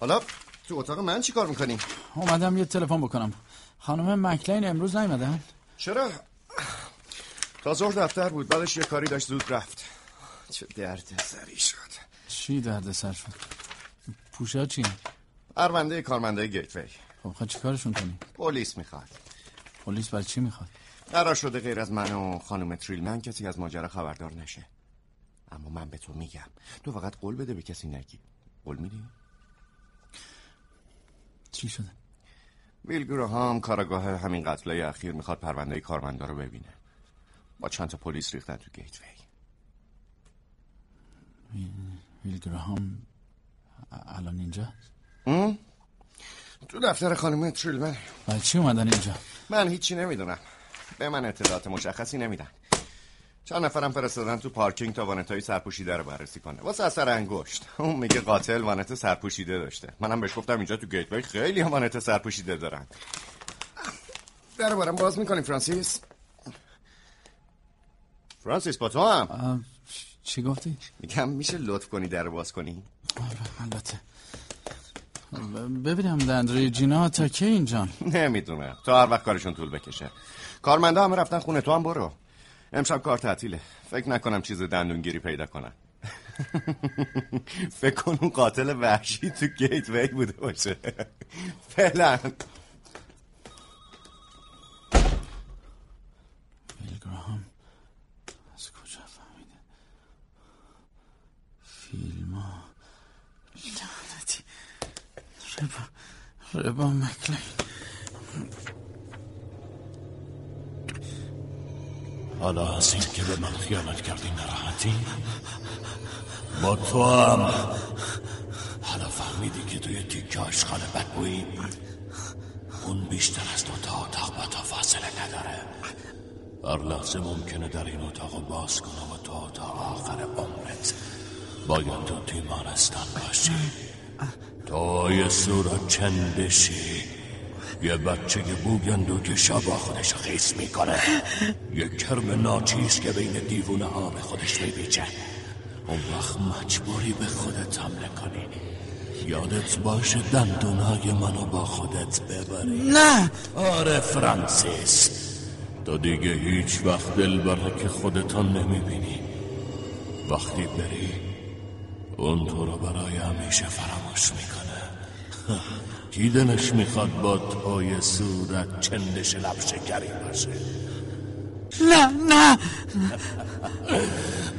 حالا تو اتاق من چی کار می‌کنی؟ اومدم یه تلفن بکنم خانم مکلین امروز نیومدن چرا؟ تا ظهر دفتر بود بعدش یه کاری داشت زود رفت چه درد سری شد چی درد سر شد پوشا چی؟ پرونده کارمنده گیتوی خب خواهد چی کارشون کنی؟ پلیس می‌خواد پلیس برای چی می‌خواد؟ قرار شده غیر از من و خانم تریلمن کسی از ماجرا خبردار نشه. اما من به تو میگم. تو فقط قول بده به کسی نگی. قول میدی؟ چی شده؟ ویل گراهام کاراگاه همین قتلای اخیر می‌خواد پرونده کارمندا رو ببینه. با چند تا پلیس ریختن تو گیتوی. ویل گراهام الان اینجا؟ تو دفتر خانم تریلمن. برای چی اومدن اینجا؟ من هیچی نمی‌دونم. به من اطلاعات مشخصی نمیدن. چند نفرم فرستادن تو پارکینگ تا وانتای سرپوشیده رو بررسی کنه. واسه اثر انگشت. اون میگه قاتل وانت سرپوشیده داشته. منم بهش گفتم اینجا تو گیتوی خیلی هم وانت سرپوشیده دارن. در بارم باز می‌کنی فرانسیس؟ فرانسیس با تو هم. چی گفتی؟ میگم میشه لطف کنی در باز کنی؟ البته. ببینم دندری جینا تا کی اینجا؟ نمی‌دونم. تا هر وقت کارشون طول بکشه. کارمنده همه رفتن خونه تو هم برو. امشب کار تعطیله. فکر نکنم چیز دندونگیری پیدا کنن. (laughs) فکر کن اون قاتل وحشی تو گیت وی بوده باشه. (laughs) فعلا. گراهام از کجا فهمیده فیلم ها لعنتی. ربا. ربا مکلین. حالا از این که به من خیانت کردی نراحتی با تو هم. حالا فهمیدی که توی تیکه آشغال بدبویی؟ اون بیشتر از دو تا اتاق با تا فاصله نداره. هر لحظه ممکنه در این اتاق باز کنم و تو تا آخر عمرت. باید تو تیمارستان باشی. تو یه صورت چند بشی؟ یه بچه بوگندو که شبا خودش خیس می‌کنه. یه کرم ناچیز که بین دیوونه ها به خودش میبیچه اون وقت مجبوری به خودت حمله کنی. یادت باشه دندونای منو با خودت ببری. نه! آره فرانسیس. تو دیگه هیچ وقت دل بره که خودتان نمی‌بینی. وقتی بری اون تو رو برای همیشه فراموش می‌کنه. (laughs) کی دلش می‌خواد با توی صورت چندش لب شکری باشه. نه نه.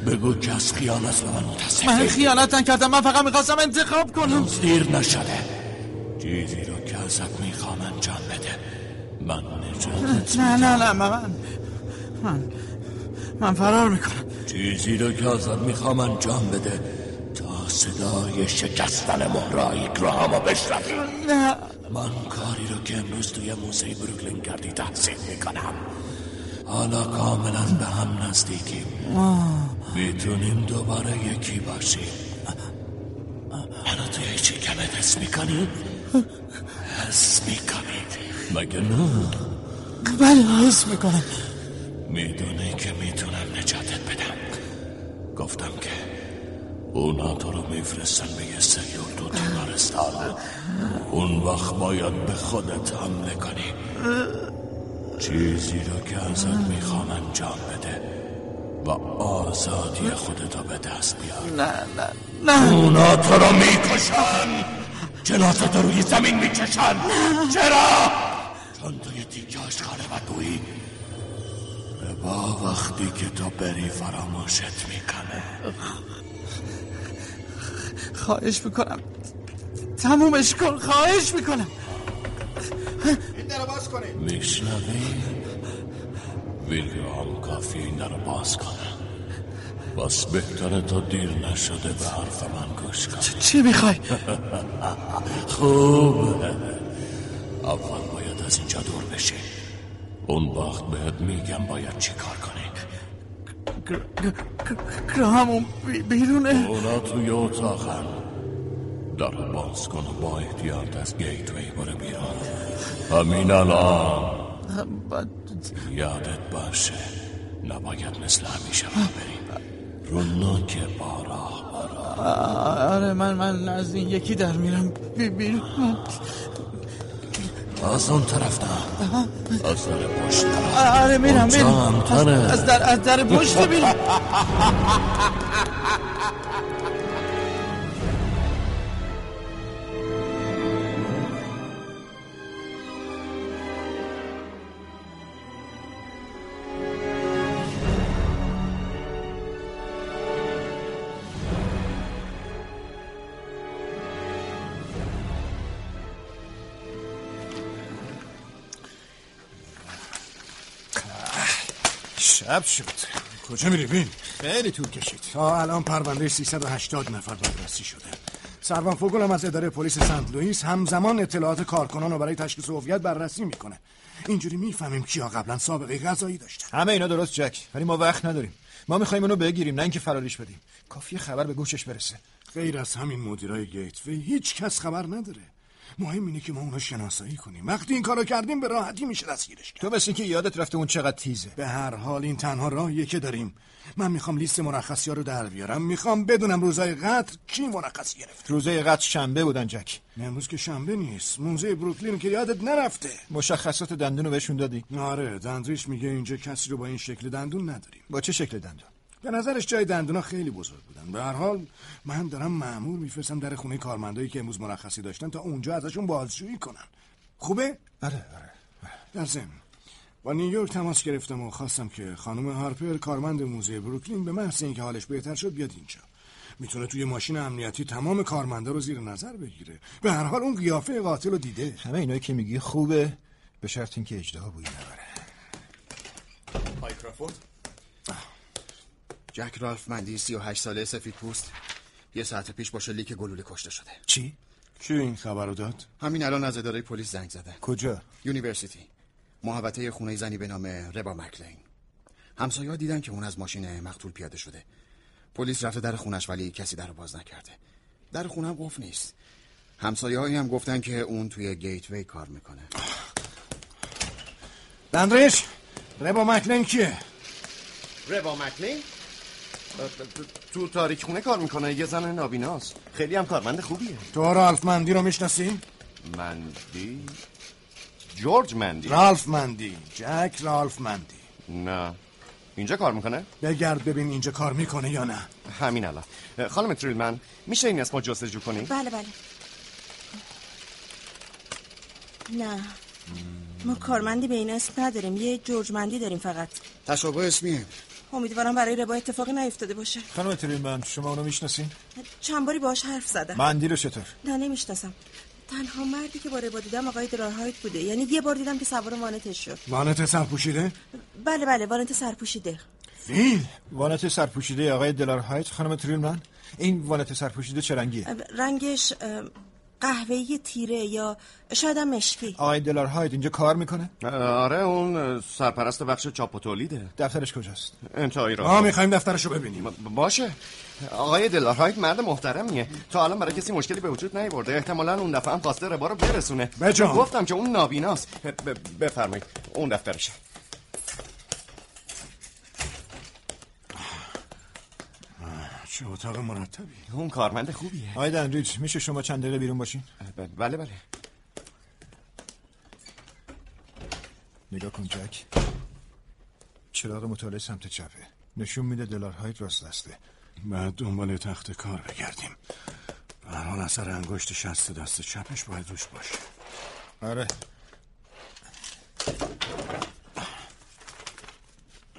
بگو که از خیانت به من متاسفی. من خیانت نکردم من فقط می‌خواستم انتخاب کنم. دیر نشده. چیزی رو که ازت می‌خوام انجام بده. من نجاتت نه نه نه من من من فرار می‌کنم. چیزی رو که ازت می‌خوام انجام بده. صدای شکستن مهرای گراهامو بشنوی نه. من کاری رو که امروز توی موزه بروکلین کردی تحسین می‌کنم. حالا کاملا به هم نزدیکیم. می‌تونیم دوباره یکی باشیم. منو توی چکمت حس می‌کنی؟ حس می‌کنید مگه نه؟ بله حس می‌کنم. می‌دونی که می‌تونم نجاتت بدم. گفتم که اونا تو رو میفرستن به یه سریور تو بیمارستان اون وقت باید به خودت حمله کنی. چیزی رو که ازت می‌خوام انجام بده و آزادی خودتو به دست بیار. نه نه نه. اونا تو رو می‌کشن. جنازت رو روی زمین می‌کشن. چرا؟ چون توی تیکه آشغال بدویی با وقتی که تو بری فراموشت می‌کنه. خواهش می‌کنم. تمومش کن خواهش می‌کنم. این در باز کنید. میشنوی؟ ویلیام کافی این در باز کنه. بس بهتره تا دیر نشده به حرف من گوش کن چی می‌خوای؟ (laughs) خوب. اول باید از اینجا دور بشی. اون وقت بهت میگم باید چی کار کنی گراهام بیرونه. اونا توی اتاقن در باز کن و با احتیاط از گیت وی برو بیرون. همین الان. یادت باشه. نباید مثل همیشه را بری رو نوک بارا آره من من از این یکی در میرم بیرون. از اون طرف نه. از در پشت. آره میرم میرم. از, از در از در پشت میرم. (laughs) شب شد. کجا میری بین؟ خیلی طول کشید. تا الان پرونده 380 نفر بررسی شده. سروان فوگل هم از اداره پلیس سنت لوئیس همزمان اطلاعات کارکنان رو برای تشخیص هویت بررسی می‌کنه. اینجوری می‌فهمیم کیا قبلا سابقه قضایی داشتن. همه اینا درست جک. ولی ما وقت نداریم. ما می‌خوایم اونو بگیریم نه اینکه فراریش بدیم. کافیه خبر به گوشش برسه. غیر از همین مدیرای گیت وی هیچ کس خبر نداره. مهم اینه که ما اونو شناسایی کنیم. وقتی این کارو کردیم به راحتی میشه دستگیرش کرد. تو مثل اینکه یادت رفته اون چقدر تیزه. به هر حال این تنها راهیه که داریم. من می‌خوام لیست مرخصی ها رو در بیارم. می‌خوام بدونم روزای قتل کی مرخصی گرفت. روزای قتل شنبه بودن جک. امروز که شنبه نیست. موزه بروکلین که یادت نرفته. مشخصات دندون رو بهشون دادی. آره دندریش میگه اینجا کسی رو با این شکل دندون نداریم. با چه شکل دندون؟ به نظرش جای دندونا خیلی بزرگ بودن. به هر حال من دارم مأمور میفرستم در خونه کارمندایی که امروز مرخصی داشتن تا اونجا ازشون بازجویی کنن. خوبه؟ آره آره. در ضمن با نیویورک تماس گرفتم و خواستم که خانم هارپر کارمند موزه بروکلین به محض اینکه حالش بهتر شد بیاد اینجا. می‌تونه توی ماشین امنیتی تمام کارمندا رو زیر نظر بگیره. به هر حال اون قیافه قاتل رو دیده. همه اینایی که میگی خوبه به شرط اینکه اجدها بویی نبره. مایکروفون؟ جک رالف مندی 38 ساله سفید پوست. یه ساعت پیش با شلیک گلوله کشته شده. چی؟ کی این خبر رو داد؟ همین الان از اداره پلیس زنگ زده. کجا؟ یونیورسیتی. محوطه خونه زنی به نام ربا مکلین. همسایه‌ها دیدن که اون از ماشین مقتول پیاده شده. پلیس رفته در خونش ولی کسی در رو باز نکرده. در خونم قفل نیست. همسایه هم گفتن که اون توی گیت وی کار می‌کنه. دندریش ربا مکلین کیه؟ ربا مکلین؟ تو تاریک خونه کار می‌کنه؟ یه زن نابیناست. خیلی هم کارمند خوبیه. تو رالف مندی رو می‌شناسی؟ مندی؟ جورج مندی. رالف مندی. جک رالف مندی. نه. اینجا کار می‌کنه؟ بگرد ببین اینجا کار می‌کنه یا نه. همین الان. خانم تریلمن میشه این اسمو جستجو کنی؟ بله بله. نه. ما کارمندی به این اسم نداریم. یه جورج مندی داریم فقط. تشابه اسمیه. امیدوارم برای ربا اتفاقی نیفتاده باشه خانم تریلمن شما اونو می‌شناسین؟ چند باری باش حرف زدم مندی رو چطور؟ نه نمی‌شناسم تنها مردی که با ربا دیدم آقای درارهایت بوده یعنی یه بار دیدم که سوار وانتش شد وانت سرپوشیده؟ بله بله وانت سرپوشیده فیل وانت سرپوشیده آقای دلار هایت خانم تریلمن این وانت سرپوشیده چه رنگیه؟ رنگش قهوه‌ای تیره یا شاید هم مشکی. آقای دلار هایت اینجا کار می‌کنه؟ آره اون سرپرست بخش چاپ و تولیده دفترش کجاست؟ انتهایی را آه می‌خوایم دفترشو ببینیم. باشه. آقای دلار هایت مرد محترمیه. تا الان برای کسی مشکلی به وجود نیورده. احتمالا اون دفعه هم خواسته ربا رو برسونه. بجان گفتم که اون نابیناست. بفرمایید اون دفترشه. چه اتاق مرتبی؟ اون کارمند خوبیه. آقای دنریج میشه شما چند دقیقه بیرون باشین؟ بله بله. نگاه کن جک. چراغ مطالعه سمت چپه. نشون میده دلار هایت راست دسته. بعد دنبال تخت کار بگردیم. به حال اثر انگشت شست دست چپش باید روش باشه. آره.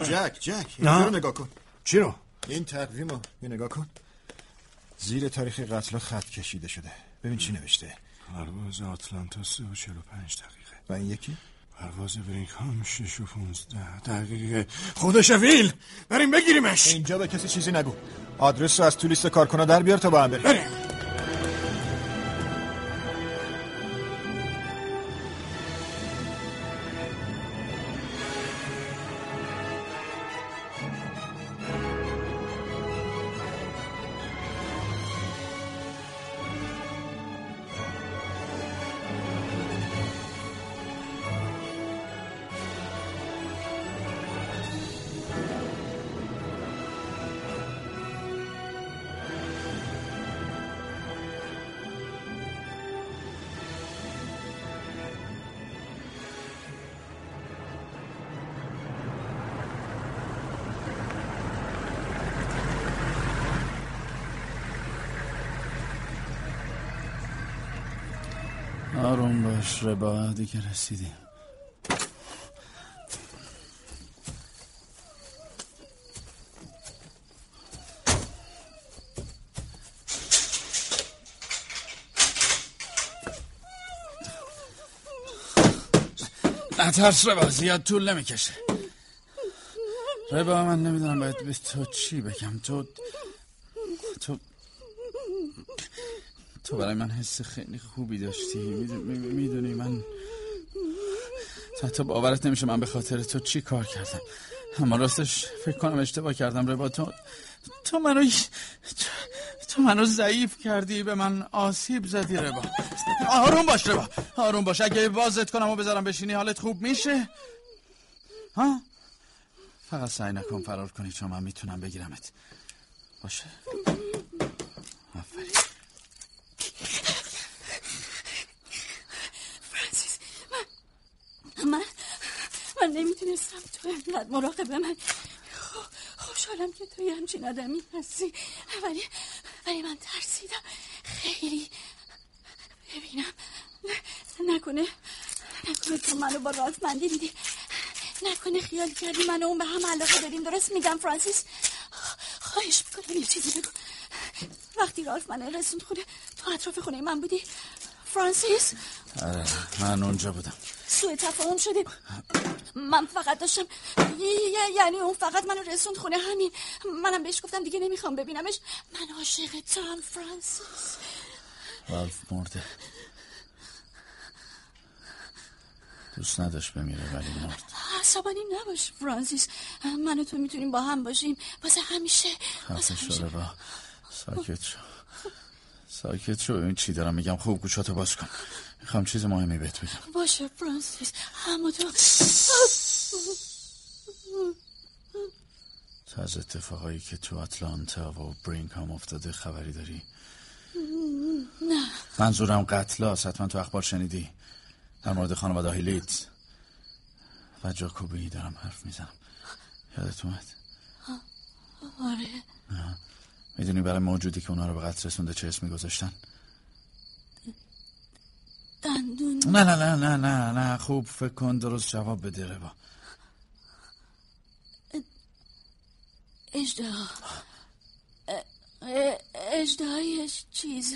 جک جک رو نگاه کن. چی رو؟ این تقویم رو یه نگاه کن. زیر تاریخ قتل خط کشیده شده. ببین چی نوشته. پرواز آتلانتا سه و چلو پنج دقیقه. و این یکی؟ پرواز برینگهام شش و پونزده دقیقه. خودش ویل بریم بگیریمش! اینجا به کسی چیزی نگو. آدرس رو از تو لیست کارکنها در بیار تا با هم بریم. بریم. ربا دیگه رسیدیم. نترس ربا زیاد طول نمی‌کشه. ربا من نمی‌دونم باید به تو چی بگم. تو تو تو برای من حس خیلی خوبی داشتی. می‌دونی من حتی باورت نمیشه من به خاطر تو چی کار کردم. اما راستش فکر کنم اشتباه کردم ربا. تو تو منو تو منو ضعیف کردی به من آسیب زدی ربا. آروم باش ربا. آروم باش. اگه بازت کنم و بذارم بشینی حالت خوب میشه؟ ها؟ فقط سعی نکن فرار کنی چون من می‌تونم بگیرمت. باشه. آفرین. فرانسیس من من من نمی‌تونستم تو اینقدر مراقب من خوشحالم که توی همچین آدمی هستی. ولی ولی من ترسیدم. خیلی ببینم. نکنه نکنه تو منو با رالف مندی دیدی. نکنه خیال کردی من اون به هم علاقه داریم. درست میگم فرانسیس؟ خواهش می‌کنم یه چیزی بگو. وقتی رالف من رسوند خونه تو اطراف خونه من بودی؟ فرانسیس؟ آره من اونجا بودم. سوء تفاهم شدیم من فقط داشتم یعنی اون فقط منو رسوند خونه همین. منم بهش گفتم دیگه نمی‌خوام ببینمش. من عاشق تام فرانسیس. رالف مرده. دوست نداشت بمیره ولی مرد. عصبانی نباش فرانسیس. من و تو می‌تونیم با هم باشیم. واسه همیشه واسه همیشه. با ساکت شو. ساکت شو. این چی دارم میگم. خوب گوشاتو باز کن. می‌خوام چیز مهمی بهت بگم. باشه فرانسیس. اما تو تو از اتفاقایی که تو آتلانتا و برینگهام افتاده خبری داری؟ نه. منظورم قتل هست حتما تو اخبار شنیدی. در مورد خانواده هیلیت و جاکوبی دارم حرف می‌زنم. یادت اومد؟ آره. می‌دونی برای موجودی که اونا رو به قتل رسونده چه اسمی گذاشتن؟ دندون. نه نه نه نه نه نه. خوب فکر کن درست جواب بده ربا اجده. اجدهایش چیز؟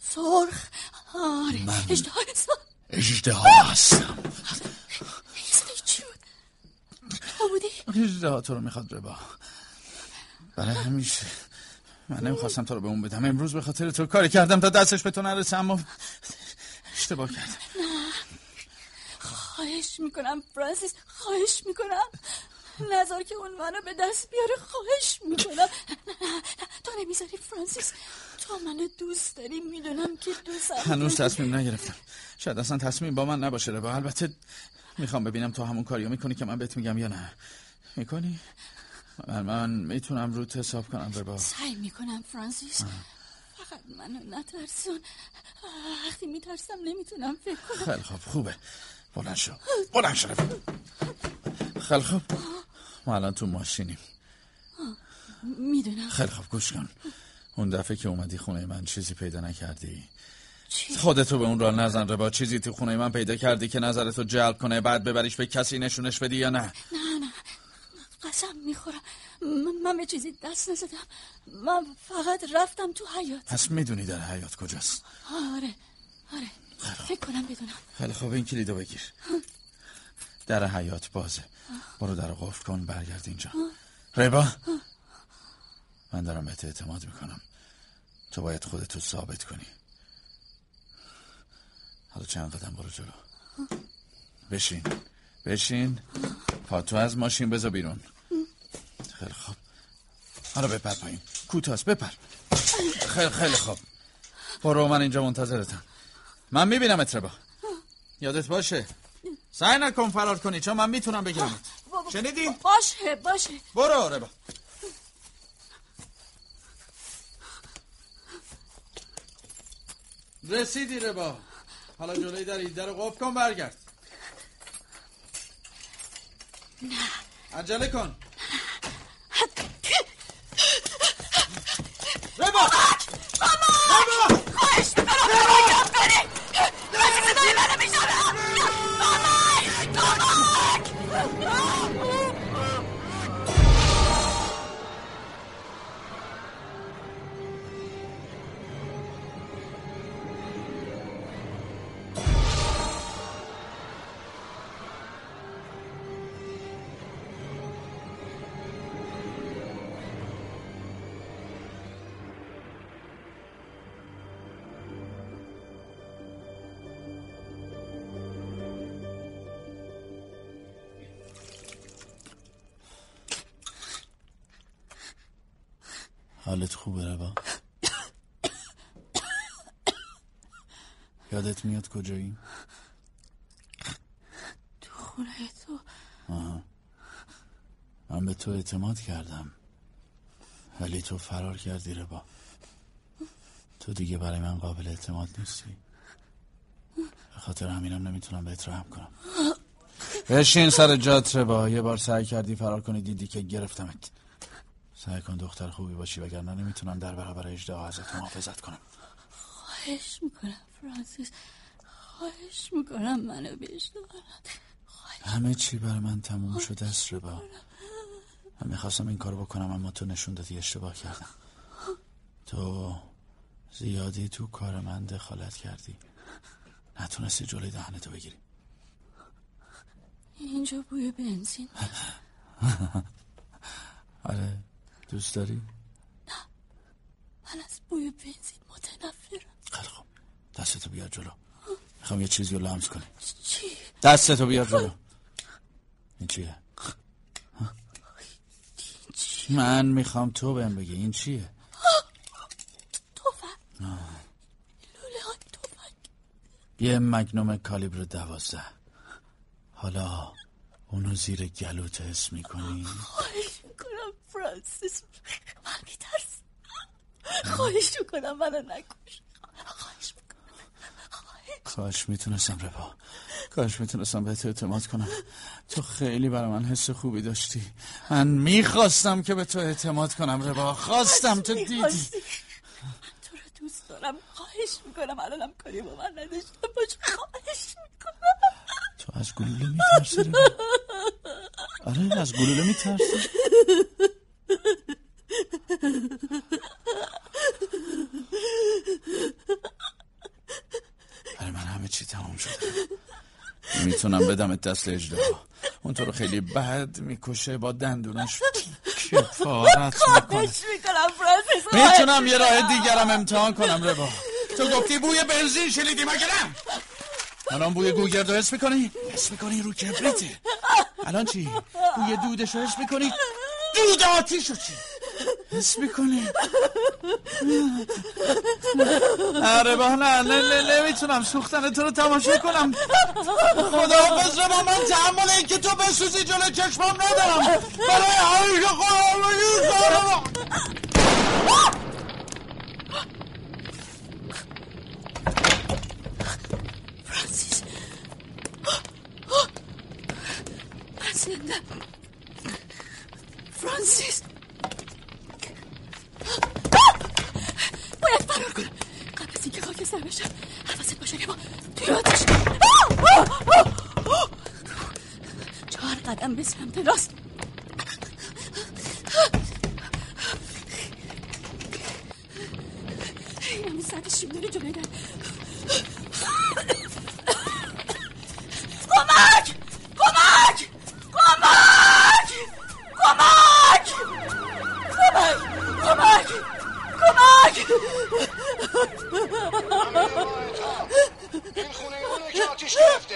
سرخ. آره من- اجده اجده هستم. اسمش چی بود؟ تو بودی؟ اجده تو رو می‌خواد ربا برای همیشه من نمی‌خواستم تو رو به اون بدم. امروز به خاطر تو کاری کردم تا دستش به تو نرسه اما اشتباه کردم. نه. خواهش می‌کنم فرانسیس خواهش می‌کنم. نظر که اون منو به دست بیاره خواهش می‌کنم. تو نمی‌ذاری فرانسیس. تو منو دوست داری می‌دونم که دوستم هنوز. تصمیم نگرفتم. شاید اصلا تصمیم با من نباشه ربا. البته می‌خوام ببینم تو همون کاریو می‌کنی که من بهت میگم یا نه. می‌کنی؟ من, من می‌تونم روت حساب کنم ربا سعی می‌کنم فرانسیس. فقط منو نترسون. وقتی میترسم نمی‌تونم فکر کنم. خیلی خوب خوبه. بلند شو. بلند شو خیلی خوب. ما الان تو ماشینیم. می‌دونم. خیلی خوب گوش کن. اون دفعه که اومدی خونه من چیزی پیدا نکردی. چی؟ خودتو به اون راه نزن ربا. چیزی تو خونه من پیدا کردی که نظرتو جلب کنه بعد ببریش به کسی نشونش بدی یا نه؟ نه نه. قسم می‌خورم. من, به چیزی دست نزدم. من فقط رفتم تو حیات پس می‌دونی در حیات کجاست. آره آره. فکر کنم بدونم. خیلی خوب این کلیدو بگیر. در حیات بازه. برو در قفل کن برگرد اینجا. ربا من دارم بهت اعتماد می‌کنم. تو باید خودتو ثابت کنی. حالا چند قدم برو جلو. بشین. بشین. پاتو از ماشین بذار بیرون. خیلی خوب. حالا بپر پایین. کوتاست بپر. خیلی خیلی خوب. برو من اینجا منتظرتم. من می‌بینم ربا یادت باشه؟ سعی نکن فرار کنی چون من می‌تونم بگیرم. شنیدی؟ باشه باشه. برو ربا. رسیدی ربا. حالا جلوی دری در قفل کن برگرد. نه عجله کن. یادت میاد کجایی؟ تو خونه تو. آها. من به تو اعتماد کردم. ولی تو فرار کردی ربا. تو دیگه برای من قابل اعتماد نیستی. به خاطر همینم نمی‌تونم بهت رحم کنم. بشین سر جات ربا. یه بار سعی کردی فرار کنی دیدی که گرفتمت. سعی کن دختر خوبی باشی وگرنه نمی‌تونم در برابر اجده ازت محافظت کنم. خواهش می‌کنم. فرانسیس. خواهش می‌کنم منو بشنو همه چی بر من تموم شده است ربا. من می‌خواستم این کارو بکنم اما تو نشون دادی اشتباه کردم. تو زیادی تو کار من دخالت کردی. نتونستی جلوی دهنتو بگیری. اینجا بوی بنزین. آره دوست داری؟ من از بوی بنزین متنفرم. خیلی خوب. دستتو بیار جلو می‌خوام یه چیزی رو لمس کنی چی؟ دستتو بیار جلو این چیه؟ من می‌خوام تو بهم بگی این چیه؟ توفن آه. لوله های توفن یه مگنوم کالیبر دوازده حالا اونو زیر گلوت حس می‌کنی؟ خواهش می‌کنم فرانسیس من میترسم خواهش می‌کنم منو نکش خواهش کاش می‌تونستم ربا کاش می‌تونستم بهت اعتماد کنم. تو خیلی برای من حس خوبی داشتی. من می‌خواستم که به تو اعتماد کنم ربا خواستم تو دیدی. من تو رو دوست دارم. خواهش می‌کنم. الانم کاری با من نداشته باش. خواهش می‌کنم. تو از گلوله میترسی ربا آره از گلوله میترسی. برای من همه چی تمام شده می‌تونم بدم دست اجده. اون تو رو خیلی بد می‌کشه با دندونش کفارت می‌کنه. می‌تونم یه راه دیگرم امتحان کنم ربا. تو گفتی بوی بنزین شلیدی مگه نه الان بوی گوگرد رو حس می‌کنی؟ حس می‌کنی رو کبریته. الان چی؟ بوی دودش رو حس می‌کنی؟ دود آتیش رو چی؟ حس می‌کنی؟ نه با نه نه نه نمی‌تونم. سوختن تو رو تماشا کنم. خدا حافظ با من تحمل این که تو بسوزی جلو چشمام ندارم. برای همیشه خدا فرانسیس. من فرانسیس باید فرار کنم قبل از اینکه خاکستر بشم حواست باشه که ما توی آتش چهار قدم به سمت راست. یعنی ساعت شیم داره جلوی در. کمک کمک کمک کمک کمک کمک این خونه اونه که آتیش گرفته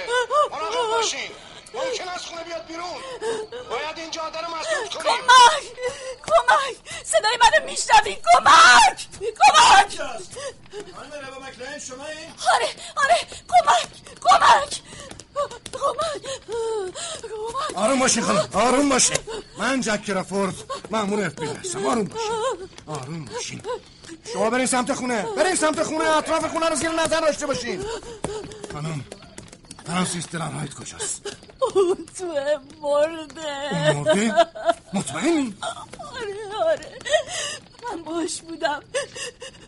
مراقب باشین ممکن از خونه بیاد بیرون باید این جاده رو مسدود کنیم کمک کمک صدای منو میشنوی کمک کمک آره آره کمک کمک کمک کمک آروم باشین خانم آروم باشین من جک کرافورد مأمور اف بی هستم آروم باشین. آروم باشین. شما برین سمت خونه. برین سمت خونه. اطراف خونه رو زیر نظر داشته باشین. خانم فرانسیس دلنهایت کجاست؟ اون تو مرده. اون مرده؟ مطمئنی؟ آره آره. من باش بودم.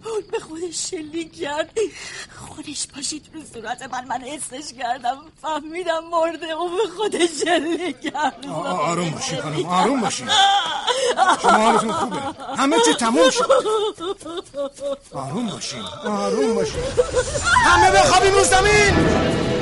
اون به خودش شلیک کرد. خودش پاشید رو صورت من. من حسش کردم. فهمیدم مرده. اون به خودش شلیک کرد آروم باشین خانم. آروم باشین. شما حالتون خوبه. همه چی تموم شد. آروم باشین. آروم باشین. همه بخوابیم رو زمین.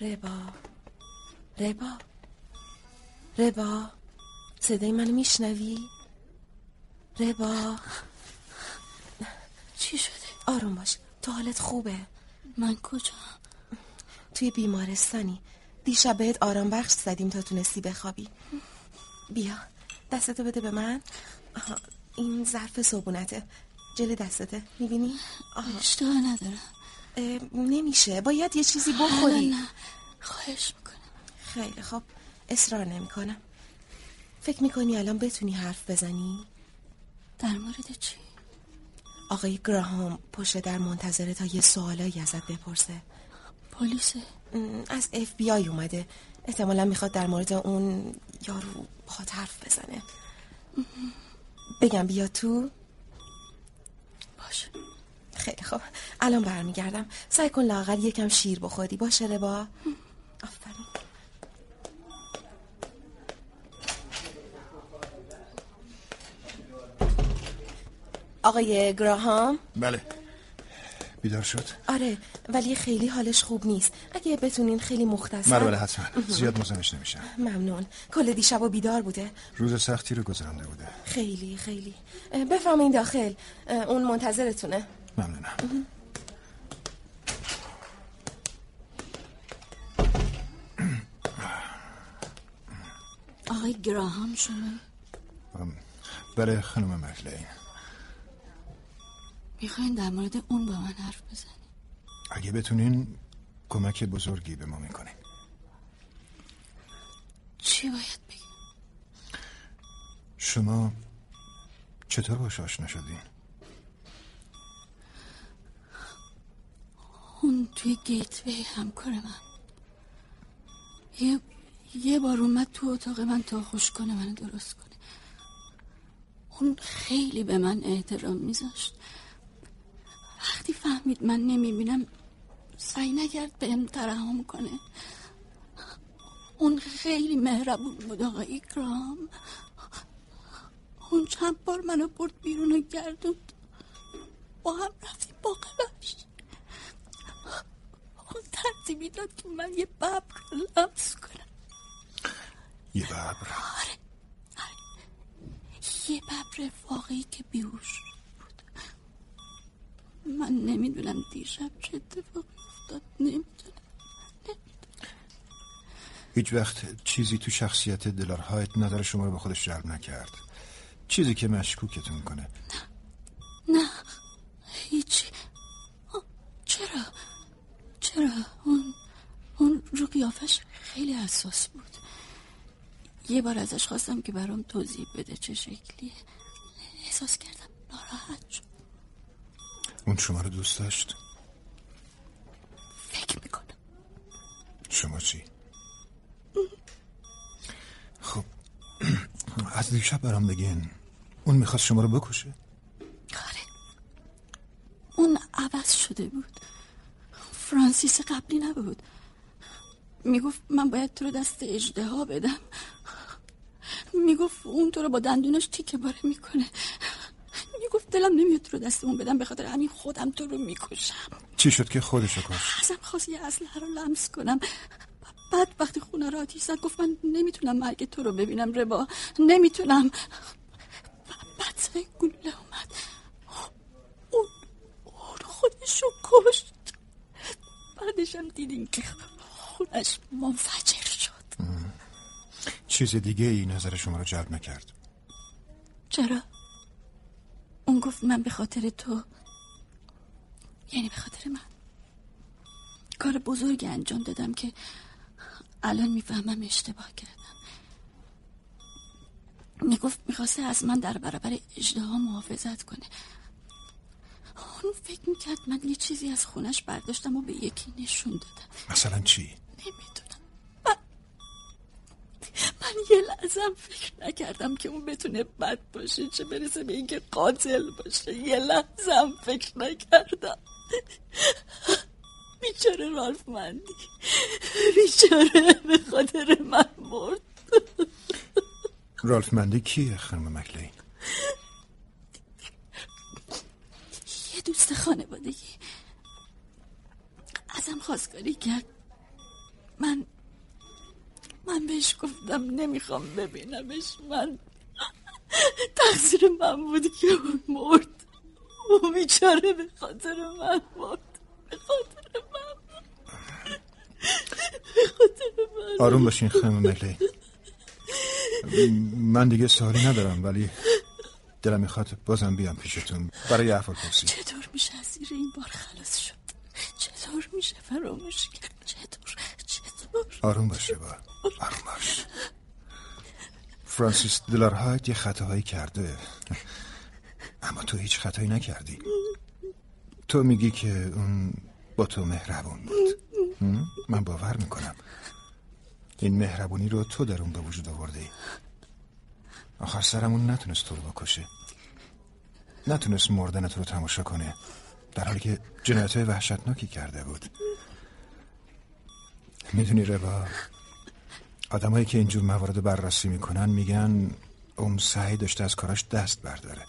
ربا. ربا. ربا صدای منو میشنوی؟ ربا. چی شده؟ آروم باش تو حالت خوبه. من کجا؟ توی بیمارستانی. دیشب بهت آرام بخش زدیم تا تونستی بخوابی. بیا دستتو بده به من. آها، این ظرف صبونته جل دستته می‌بینی؟ اشتها ندارم. نمیشه. باید یه چیزی بخوری. نه. خواهش می‌کنم. خیلی خب. اصرار نمی‌کنم. فکر می‌کنی الان بتونی حرف بزنی؟ در مورد چی؟ آقای گراهام پشت در منتظره تا یه سوالایی ازت بپرسه. پلیسه؟ از اف بی آی اومده. احتمالا می‌خواد در مورد اون یارو بخواد حرف بزنه. بگم بیا تو. باشه. خیلی خوب. الان برمیگردم. سعی کن لاغر یکم شیر بخوری. باشه ربا؟ آفرین. آقای گراهام؟ بله. بیدار شد. آره ولی خیلی حالش خوب نیست. اگه بتونین خیلی مختصر بله بله حتما. زیاد مزمش نمیشم. ممنون. کل دیشب و بیدار بوده. روز سختی رو گذرانده بوده. خیلی خیلی. بفرمایین داخل. اون منتظرتونه. ممنونم. آقای گراهام شما؟ بله خانم مکلین. می‌خواین در مورد اون با من حرف بزنی اگه بتونین کمک بزرگی به ما می‌کنین. چی باید بگیم شما چطور باش آشنا شدین؟ اون توی گیتوی همکار من. یه یه بار اومد تو اتاق من تا خوش کنه من درست کنه. اون خیلی به من احترام میذاشت. وقتی فهمید من نمی‌بینم سعی نکرد بهم ترحم کنه. اون خیلی مهربون بود آقای گرام اون چند بار منو برد بیرون و گردوند. با هم رفتیم با قلش اون ترتیبی داد که من یه ببر. لمس کنم یه ببر آره آره یه ببر واقعی که بیوش بود. من نمی‌دونم دیشب چه اتفاقی افتاد. نمی‌دونم. هیچ وقت چیزی تو شخصیت دلارهایت نظر شما رو به خودش جلب نکرد. چیزی که مشکوکتون کنه. نه. نه. هیچی چرا؟ چرا؟ اون اون رو قیافش خیلی حساس بود. یه بار ازش خواستم که برام توضیح بده چه شکلیه. احساس کردم ناراحت شد. اون شما رو دوست داشت؟ فکر می‌کنم. شما چی؟ خب از دیشب برام بگین. اون می‌خواست شما رو بکشه؟ آره. اون عوض شده بود. فرانسیس قبلی نبود. می‌گفت من باید تو رو دست اجده ها بدم. می‌گفت اون تو رو با دندونش تیکه باره می‌کنه. می‌گفت دلم نمیاد تو رو دست اون بدم به خاطر همین خودم تو رو می‌کشم. چی شد که خودشو کش ازم خواست یه اسلحه رو لمس کنم. بعد وقتی خونه رو آتیش زد گفت من نمی‌تونم مرگ تو رو ببینم ربا. نمی‌تونم. بعد سر گلوله اومد. اون اون خودشو کشت. بعدشم دیدیم که خونش منفجر شد. چیز دیگه ای نظر شما رو جلب نکرد؟ چرا؟ اون گفت من به خاطر تو یعنی به خاطر من. کار بزرگی انجام دادم که الان می‌فهمم اشتباه کردم. می‌گفت می‌خواسته از من در برابر اجدها محافظت کنه. اون فکر می‌کرد من یه چیزی از خونش برداشتم و به یکی نشون دادم. مثلا چی؟ نمی‌دونم. من, من یه لحظم فکر نکردم که اون بتونه بد باشه چه برسه به اینکه قاتل باشه. یه لحظم فکر نکردم. بیچاره رالف مندی. بیچاره به خاطر من مرد. رالف مندی کیه خانم مکلین؟ یه دوست خانوادگی. ازم خواستگاری کرد. من من بهش گفتم نمی‌خوام ببینمش. من تقصیر من بود که اون مرد. او بیچاره به خاطر من مرد به خاطر من به خاطر من آروم باشین خانم مکلین من دیگه سوالی ندارم ولی دلم می‌خواد بازم بیام پیشتون. برای احوال پرسی چطور میشه از زیر این بار خلاص شد؟ چطور میشه فراموش کرد؟ چطور؟ چطور؟ آروم باشه با. آروم باش. فرانسیس دلارهایت یه خطاهایی کرده. اما تو هیچ خطایی نکردی. تو میگی که اون با تو مهربون بود. من باور می‌کنم. این مهربونی رو تو در اون به وجود آورده ای آخر سرمون نتونست تو رو بکشه نتونست مردن تو رو تماشا کنه. در حالی که جنایت های وحشتناکی کرده بود. می‌دونی ربا آدمایی که اینجور موارد بررسی می‌کنن میگن اون سعی داشته از کاراش دست برداره.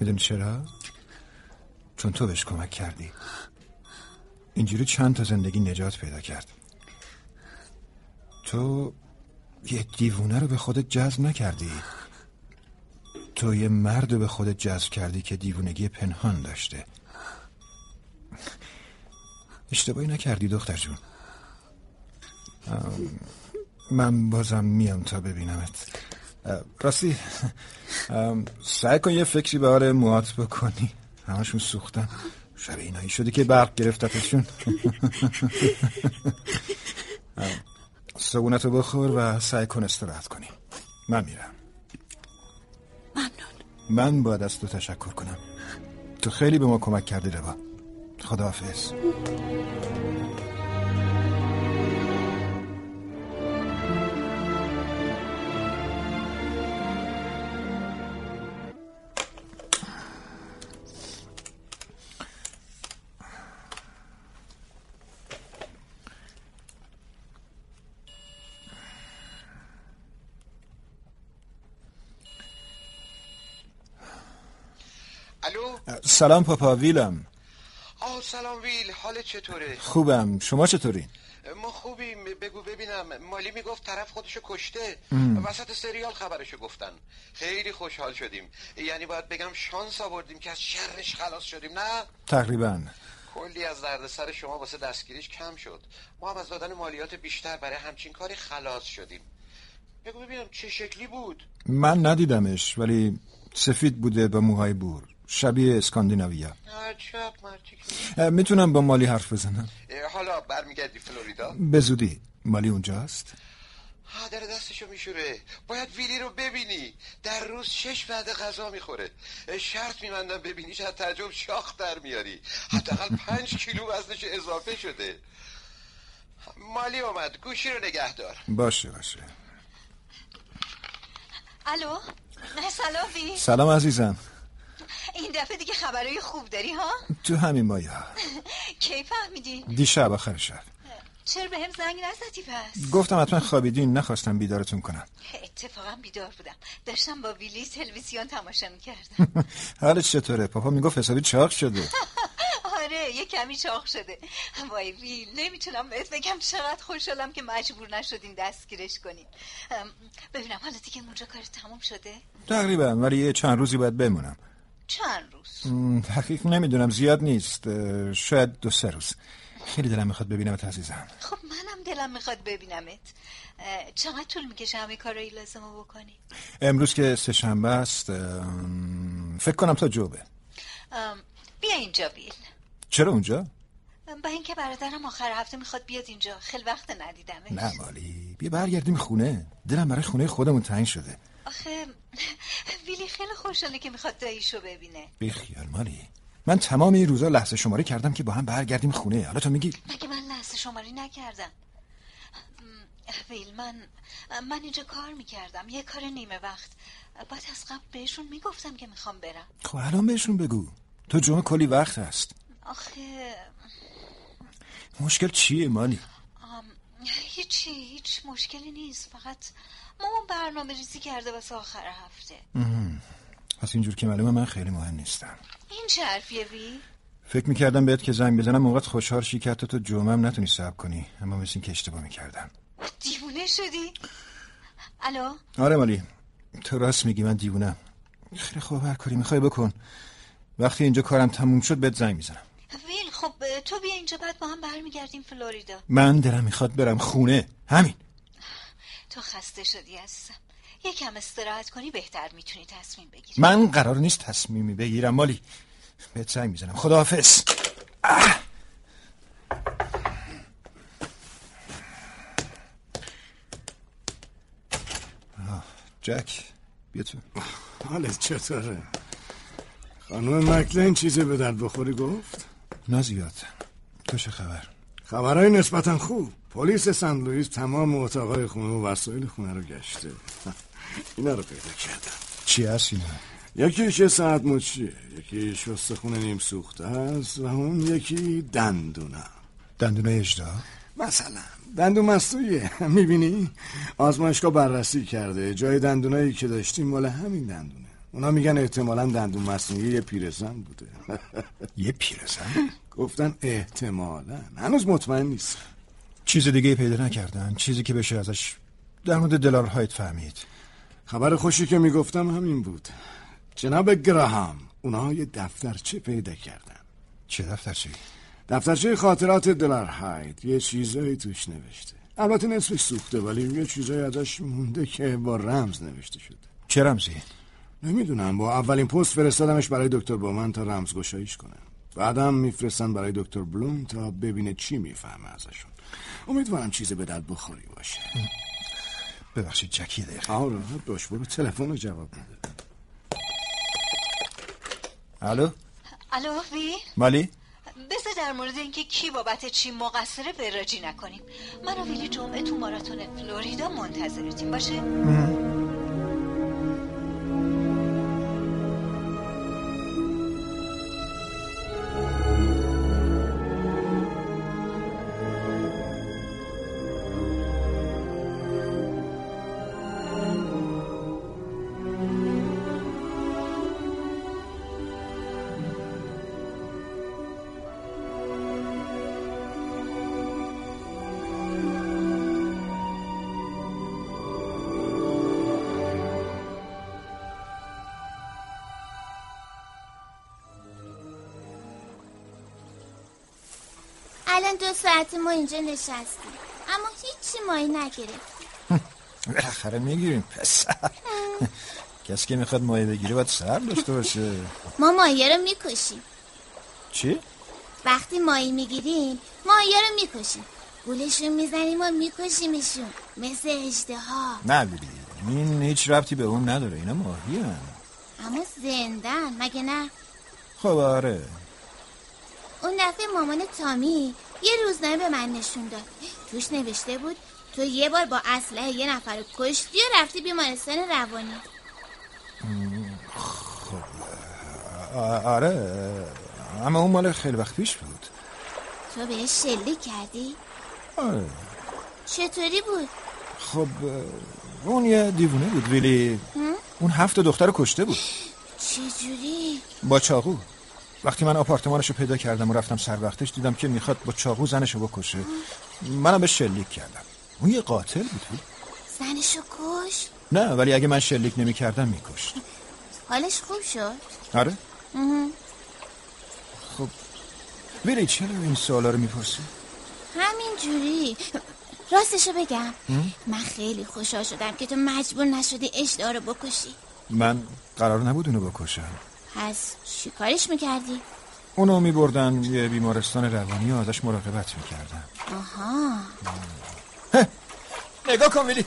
می‌دونی چرا؟ چون تو بهش کمک کردی. اینجوری چند تا زندگی نجات پیدا کرد. تو یه دیوونه رو به خودت جذب نکردی. تو یه مرد رو به خودت جذب کردی که دیوونگی پنهان داشته. اشتباهی نکردی دختر جون. من بازم میام تا ببینمت. راستی سعی کن یه فکری به حال موات بکنی. همشون سوختن. شب اینایی شده که برق گرفتتشون. (laughs) سبونت رو بخور و سعی کن استراحت کنی. من میرم. ممنون. من باید از تو تشکر کنم. تو خیلی به ما کمک کردی ربا خداحافظ. سلام پاپا ویلم. آه سلام ویل حال چطوره؟ خوبم. شما چطورین ما خوبیم. بگو ببینم. مالی می‌گفت طرف خودشو کشته. وسط سریال خبرشو گفتن. خیلی خوشحال شدیم. یعنی باید بگم شانس آوردیم که از شرش خلاص شدیم نه؟ تقریبا. کلی از دردسر شما واسه دستگیریش کم شد. ما هم از دادن مالیات بیشتر برای همچین کاری خلاص شدیم. بگو ببینم چه شکلی بود؟ من ندیدمش ولی سفید بوده با موهای بور. شبیه اسکاندیناویا. می‌تونم با مالی حرف بزنم؟ حالا برمیگردی فلوریدا؟ به زودی. مالی اونجاست. در دستشو میشوره. باید ویلی رو ببینی. در روز شش وعده غذا می‌خوره. شرط میمندم ببینی از تعجب شاخ در میاری. حداقل پنج کیلو وزنش اضافه شده. مالی اومد. گوشی رو نگه دار. باشه باشه. الو؟ سلام سلام عزیزم. این دفعه دیگه خبرهای خوب داری ها؟ تو همین مایا (laughs) کی فهمیدی؟ دیشب آخر شب چرا به هم زنگ نزدی پس؟ گفتم حتما خوابیدین نخواستم بیدارتون کنم اتفاقا بیدار بودم داشتم با ویلی تلویزیون تماشا می‌کردم (laughs) حالت چطوره؟ پاپا می‌گفت حسابی چاق شده (laughs) آره یه کمی چاق شده وای ویل نمی‌تونم بهت بگم چقدر خوشحالم که مجبور نشدین دستگیرش کنین ببینم حالا دیگه اونجا کار تموم شده؟ تقریبا ولی یه چند روزی باید بمونم چند روز؟ حقیق نمی‌دونم زیاد نیست. شاید دو سه روز. خیلی دلم می‌خواد ببینمت عزیزم. خب منم دلم می‌خواد ببینمت. چقدر طول می‌کشه همه کارایی لازم رو بکنی؟ امروز که سه شنبه است فکر کنم تا جوبه. بیا اینجا بیل. چرا اونجا؟ با اینکه برادرم آخر هفته می‌خواد بیاد اینجا. خیلی وقت ندیدمش. نه مالی. بیا برگردیم خونه. دلم برای خونه خودمون تنگ شده. آخه ویلی خیلی خوشحاله که می‌خواد داییشو ببینه. بیخیال مالی. من تمام این روزا لحظه شماری کردم که با هم برگردیم خونه. حالا تو میگی؟ مگه من لحظه شماری نکردم؟ ویل من من اینجا کار می‌کردم. یه کار نیمه وقت. باید از قبل بهشون می‌گفتم که می‌خوام برم. خب الان بهشون بگو. تو جمعه کلی وقت هست. آخه مشکل چیه مالی؟ هیچی هیچ مشکلی نیست. فقط مامان برنامه ریزی کرده واسه آخر هفته. پس اینجور که معلومه من خیلی مهم نیستم. این چه حرفیه وی؟ فکر می‌کردم بهت که زنگ بزنم موقعت خوشحال شی که تو جمعه هم نتونی صبر کنی. اما مثل این که اشتباه می‌کردم. دیوونه شدی؟ الو؟ آره مالی. تو راست میگی من دیوونم. خیلی خوب هر کاری می‌خوای بکن. وقتی اینجا کارم تموم شد بهت زنگ می‌زنم. ویل خب تو بیا اینجا بعد با هم برمیگردیم فلوریدا. من دلم می‌خواد برم خونه. همین. تو خسته شدی عزیزم. یکم استراحت کنی بهتر می‌تونی تصمیم بگیری. من قرار نیست تصمیمی بگیرم مالی. بهت زنگ می‌زنم. خداحافظ. اه. جک بیا تو. حالت چطوره؟ خانم مکلین چیزی به درد بخوری گفت؟ نه زیاد. تو چه خبر؟ خبرهای نسبتا خوب. پلیس سن لوئیس تمام اتاقای خونه و وسایل خونه رو گشته. (laughs) اینا رو پیدا کردم چی هست اینا؟ یکیش یه ساعت مچیه یکیش خونه نیم سوخته است و اون یکی دندونه دندونه اجدا؟ مثلا. دندون مصنوعیه (laughs) می‌بینی؟ آزمایشگاه بررسی کرده. جای دندونایی که داشتیم مال همین دندونه. اونا میگن احتمالا دندون مصنوعی یه پیرزن بوده. (laughs) یه پیرزن؟ گفتن احتمالا. هنوز مطمئن نیست چیز دیگه پیدا نکردن چیزی که بشه ازش در مورد دلار هایت فهمید. خبر خوشی که می‌گفتم همین بود. جناب گراهام اونها یه دفترچه پیدا کردن. چه دفترچه؟ دفترچه خاطرات دلار هایت یه چیزایی توش نوشته. البته نصفش سوخته ولی یه چیزایی ازش مونده که با رمز نوشته شده. چه رمزی؟ نمی‌دونم. با اولین پست فرستادمش برای دکتر بومن تا رمز گشاییش کنه. بعدم میفرستن برای دکتر بلوم تا ببینه چی می‌فهمه ازشون. امیدوارم چیز به درد بخوری باشه. ببخشید جکی دقیقه. آه راحت باش برو تلفن رو جواب بده. الو؟ الو وی مالی؟ بذار در مورد اینکه کی بابت چی مقصره وراجی نکنیم. من و ویلی جمعه تو ماراتون فلوریدا منتظرتیم باشه؟ دو ساعت ما اینجا نشستیم. اما هیچی مایی نگرفت (laughs) بالاخره می‌گیریم پسر. (laughs) کسی که می‌خواد مایه بگیره باید سر داشته باشه. ما مایه رو می‌کشیم. چی؟ وقتی ماهی می‌گیریم ماهی رو می‌کشیم. گولشون می‌زنیم و میکشیمشون. مثل اجده ها نه بیبی این هیچ ربطی به اون نداره. اینا ماهی هم. اما زندن مگه نه؟ خب آره. اون دفعه مامان تامی یه روزنامه به من نشون داد توش نوشته بود تو یه بار با اسلحه یه نفر رو کشتی و رفتی بیمارستان روانی آ- آره اما اون مال خیلی وقت پیش بود تو بهش شلیک کردی؟ آره چطوری بود؟ خب اون یه دیوونه بود ولی؟ اون هفت دختر رو کشته بود چجوری؟ با چاقو وقتی من آپارتمانش رو پیدا کردم و رفتم سر وقتش دیدم که می‌خواد با چاقو زنش رو بکشه. منم به شلیک کردم. اون یه قاتل بود. زنشو کش؟ نه ولی اگه من شلیک نمی کردم میکشت. حالش خوب شد؟ آره. مهم. خب ولی چرا این سوالا رو می‌پرسی؟ همین جوری. راستشو بگم. من خیلی خوشحال شدم که تو مجبور نشدی اشتها رو بکشی. من قرار نبود اونو بکشم. پس چی کارش می‌کردی؟ اونو میبردن یه بیمارستان روانی و ازش مراقبت می‌کردن. آها. نگاه کن ویلی.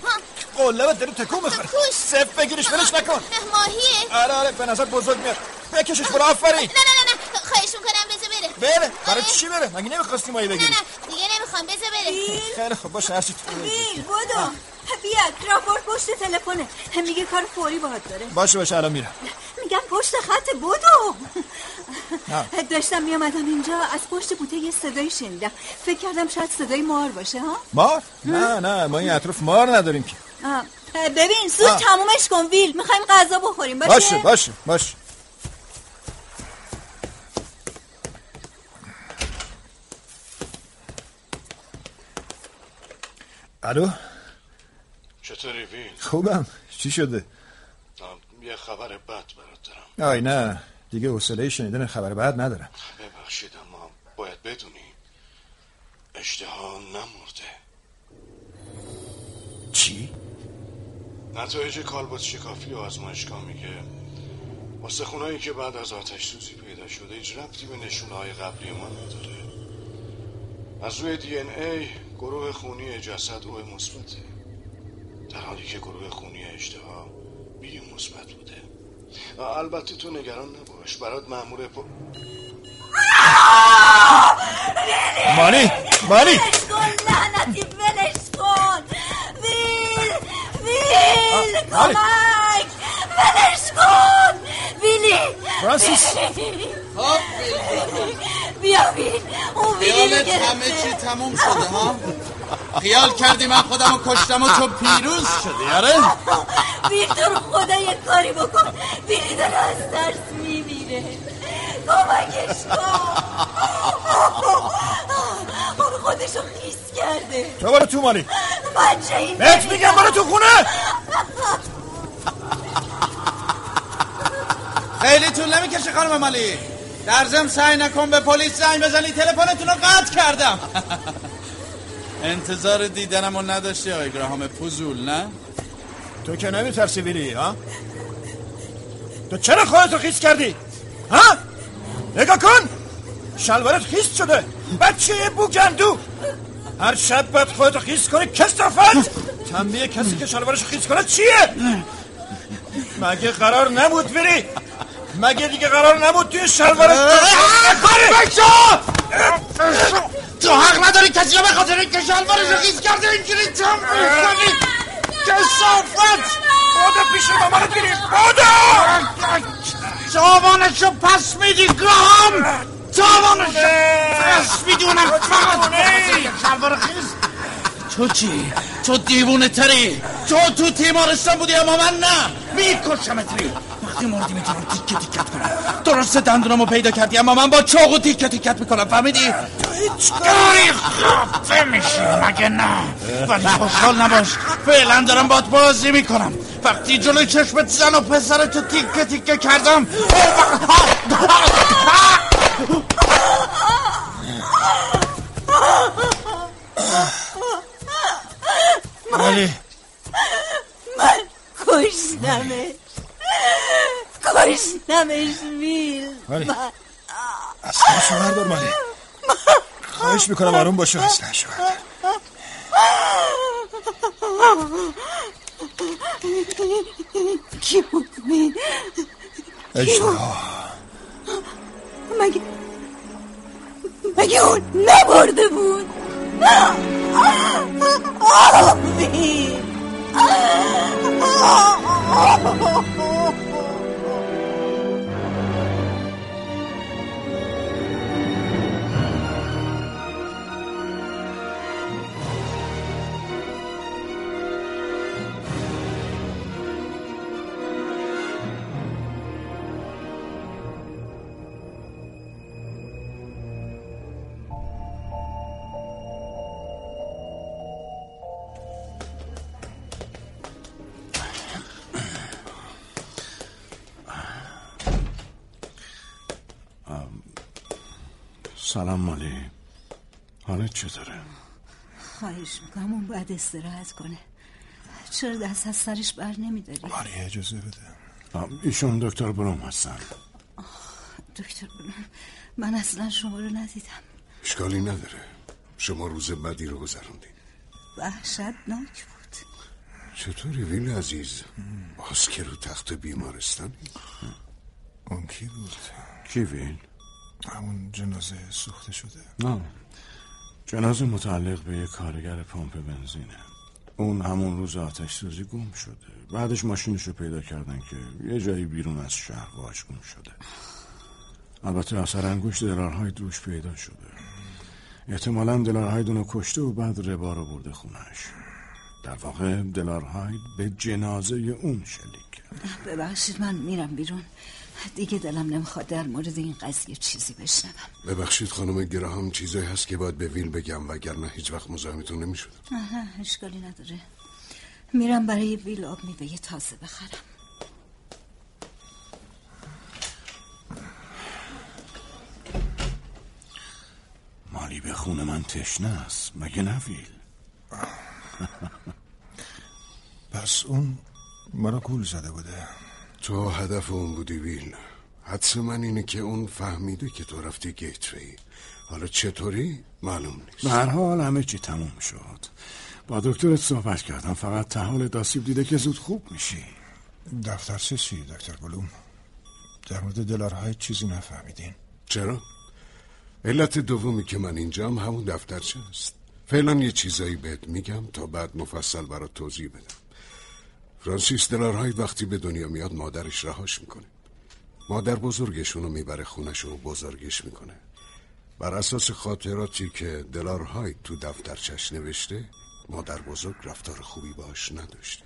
قلبت داره تکون می‌خوره. صف بگیرش ولش نکن. ماهیه آره آره به نظر بزرگ میاد. بکشش برو آفرین. نه نه نه نه. خواهش می‌کنم بذار بره. بره برای چی بره؟ مگه نمی‌خواستی مایی نه بگیری؟ نه دیگه نمی‌خوام بذار بره. خیلی خب باشه هرچی تو. بیل بودو بیا کرافورد پشت تلفنه. میگه کار فوری باهات داره. باشه باشه الان میرم. میگم پشت خط بودو. داشتم میامدم اینجا از پشت بوته یه صدایی شنیدم. فکر کردم شاید صدای مار باشه ها؟ مار؟ نه نه ما این اطراف مار نداریم که. ببین زود. تمومش کن ویل. می‌خوایم غذا بخوریم باشه؟ باشه باشه باشه. الو؟ چطوری وین؟ خوبم. چی شده؟ یه خبر بد دارم آی نه. دیگه حوصله شنیدن خبر بعد ندارم. ببخشید اما باید بدونی. اشتها نمرده. چی؟ نتایج کالبوت شکافی و آزمایشگاه میگه. استخونایی که بعد از آتش سوزی پیدا شده هیچ ربطی به نشونه های قبلی ما نداره. از روی دی این ای گروه خونی جسد او مثبته. در حالی که گروه خونی اشتها بی مثبت البته تو نگران نباش. برات مأمور پ... مانی مانی. لعنتی ولش کن ویل ویل کمک ولش کن ویلی فرانسیس. (laughs) خب بیا ویل اون خیالت همه چی تموم شده ها؟ خیال کردی من خودمو کشتم و تو پیروز شدی آره؟ ویل تو رو خدا یه کاری بکن. داره از ترس میمیره. کمکش کن. اون خودشو خیس کرده. تو برو تو مانی بچه این بهت میگم برو تو خونه. خیلی طول نمی‌کشه خانم مالی. در ضمن سعی نکن به پلیس زنگ بزنی تلفنتون رو قطع کردم. (laughs) انتظار دیدنم رو نداشتی آقای گراهام پوزول نه؟ تو که نمیترسی بیلی ها؟ تو چرا خودتو خیس کردی؟ ها؟ نگاه کن! شلوارت خیس شده. بچه بوگندو. هر شب باید خودتو خیس کنی کسافت! تنبیه کسی که شلوارش خیس کنه چیه؟ مگه قرار نبود بری مگه دیگه قرار نبود توی شلوارت تو حق نداری کسی رو به خاطر اینکه شلوارش رو خیز کرده اینجوری تم می‌کنی کسافت بوده پیش مامانت بری بوده تاوانش رو پس میدی گراهام تاوانش رو پس می‌دونم فقط به خاطر یک شلوار خیز تو چی؟ تو دیوونه تری تو تو تیمارستان بودی اما من نه. میکشمت ری. وقتی مردی می‌تونم تیکه تیکت کنم. درست دندونمو پیدا کردی اما من با چاقو تیکه تیکت می‌کنم فهمیدی؟ تو هیچ کاری خفه میشی مگه نه؟ ولی خوشحال نباش. فعلا دارم باد بازی می‌کنم. وقتی جلوی چشمت زن و پسرتو تیکه تیکه کردم مالی. من کشتمش. کشتمش ویل. من. اصلا بردار مالی. خواهش می‌کنم آروم باشه اصلا بردار کی بود؟ ویل اجرا مگه مگه اون نبرده بود؟ ویل سلام مالی. حالت چطوره؟ خواهش می‌کنم اون باید استراحت کنه. چرا دست از سرش بر نمیداری؟ مالی اجازه بده. ایشون دکتر بروم هستن. دکتر بروم من اصلا شما رو ندیدم. اشکالی نداره. شما روز بدی رو گذروندین. وحشتناک بود. چطوری ویل عزیز؟ باز که رو تخت بیمارستانی. اون کی بود؟ کی ویل؟ همون جنازه سوخته شده. نه جنازه متعلق به یک کارگر پمپ بنزینه. اون همون روز آتش سوزی گم شده. بعدش ماشینش رو پیدا کردن که یه جایی بیرون از شهر باش گم شده. البته اثر انگشت دلارهای روش پیدا شده. احتمالا دلارهاید اونو کشته و بعد ربا رو برده خونش در واقع دلارهاید به جنازه اون شلیک کرد. ببخشید من میرم بیرون. دیگه دلم نمی‌خواد در مورد این قضیه چیزی بشنوم. ببخشید خانم گراهام چیزایی هست که باید به ویل بگم وگرنه هیچ وقت مزاحمتون نمی‌شد. آها اشکالی نداره. میرم برای ویل آب میوه تازه بخرم. مالی به خون من تشنه است مگه نه ویل؟ (laughs) پس اون مرا گول زده بوده. تو هدف اون بودی ویل. حدس من اینه که اون فهمیده که تو رفتی گیتوی. حالا چطوری؟ معلوم نیست. به هر حال همه چی تموم شد. با دکترت صحبت کردم. فقط تحال داسیب دیده که زود خوب میشی. دفتر چی دکتر بلوم؟ در مورد دلارهای چیزی نفهمیدین. چرا؟ علت دومی که من اینجام همون دفترچه است. فعلا یه چیزایی بهت میگم تا بعد مفصل برات توضیح بدم. فرانسیس دلارهای وقتی به دنیا میاد مادرش رهاش می‌کنه. مادر بزرگشونو می‌بره خونش و بزرگش می‌کنه. بر اساس خاطراتی که دلارهای تو دفترچش نوشته مادر بزرگ رفتار خوبی باش نداشته.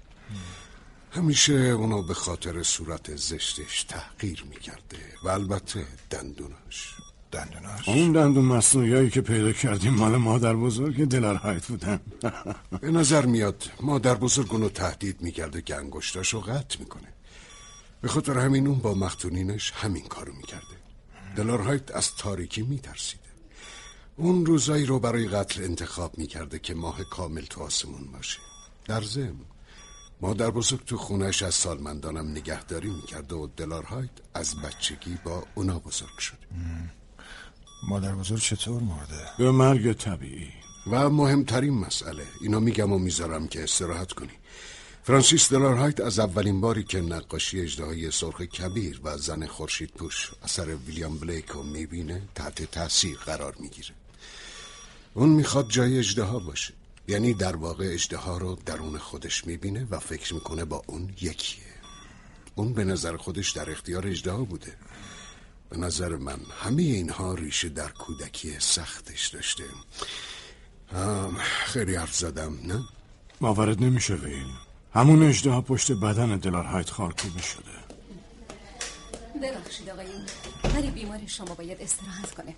همیشه اونو به خاطر صورت زشتش تحقیر می‌کرده و البته دندوناش. دندوناش؟ اون دندون مصنوعی که پیدا کردیم مال مادر بزرگ دلارهایت بودن. (laughs) به نظر میاد مادر بزرگ اونو تهدید می‌کرده که انگشتاشو قطع می‌کنه. به خاطر همین اون با مختونینش همین کارو می‌کرده. دلارهایت از تاریکی میترسیده. اون روزایی رو برای قتل انتخاب می‌کرده که ماه کامل تو آسمون باشه. در ضمن مادر بزرگ تو خونش از سالمندانم نگهداری می‌کرده و دلارهایت از بچگی با اونا بزرگ شد. مادر بزرگ چطور مرده؟ به مرگ طبیعی. و مهمترین مسئله. اینا میگم و می‌ذارم که استراحت کنی. فرانسیس دلارهایت از اولین باری که نقاشی اجدهای سرخ کبیر و زن خورشید پوش اثر ویلیام بلیک رو می‌بینه تحت تاثیر قرار می‌گیره. اون می‌خواد جای اجدها باشه. یعنی در واقع اجدها رو درون خودش می‌بینه و فکر می‌کنه با اون یکیه. اون به نظر خودش در اختیار اجدها بوده. به نظر من همه اینها ریشه در کودکی سختش داشته. خیلی حرف زدم نه؟ باورت نمیشه ویل. همون اجده پشت بدن دلارهایت خارکوبه شده. ببخشید آقایون ولی بیمار شما باید استراحت کنه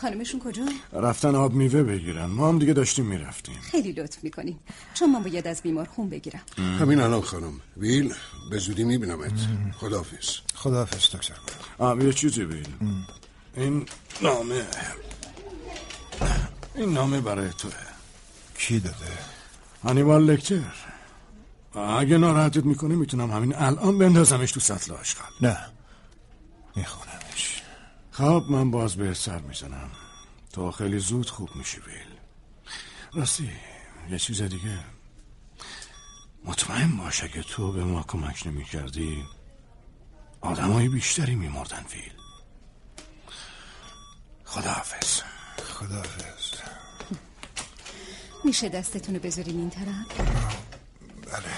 خانمشون کجا؟ رفتن آب میوه بگیرن. ما هم دیگه داشتیم می‌رفتیم. خیلی لطف می‌کنیم چون من باید از بیمار خون بگیرم. همین الان خانم. ویل به زودی میبینمت. خداحافظ. خداحافظ دکتر. آب یه چیزی ویل. این نامه. این نامه برای توه. کی داده؟ هانیبال لکتر اگه ناراحتت می‌کنه می‌تونم همین الان بندازمش تو سطل آشغال. نه. میخونمش خب من باز به سر می‌زنم. تو خیلی زود خوب میشی ویل. راستی یه چیز دیگه. مطمئن باشه که تو به ما کمک نمی کردی آدم بیشتری میمردن ویل. خداحافظ. خداحافظ. میشه دستتون رو بذارین این طرف؟ بله.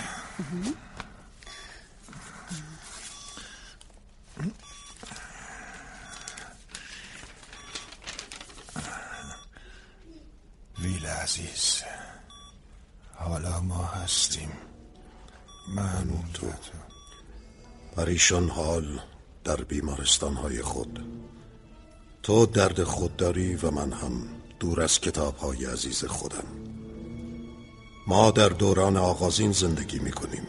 ویل عزیز حالا ما هستیم. من تو. پریشان حال در بیمارستان های خود. تو درد خود داری و من هم دور از کتاب های عزیز خودم. ما در دوران آغازین زندگی می کنیم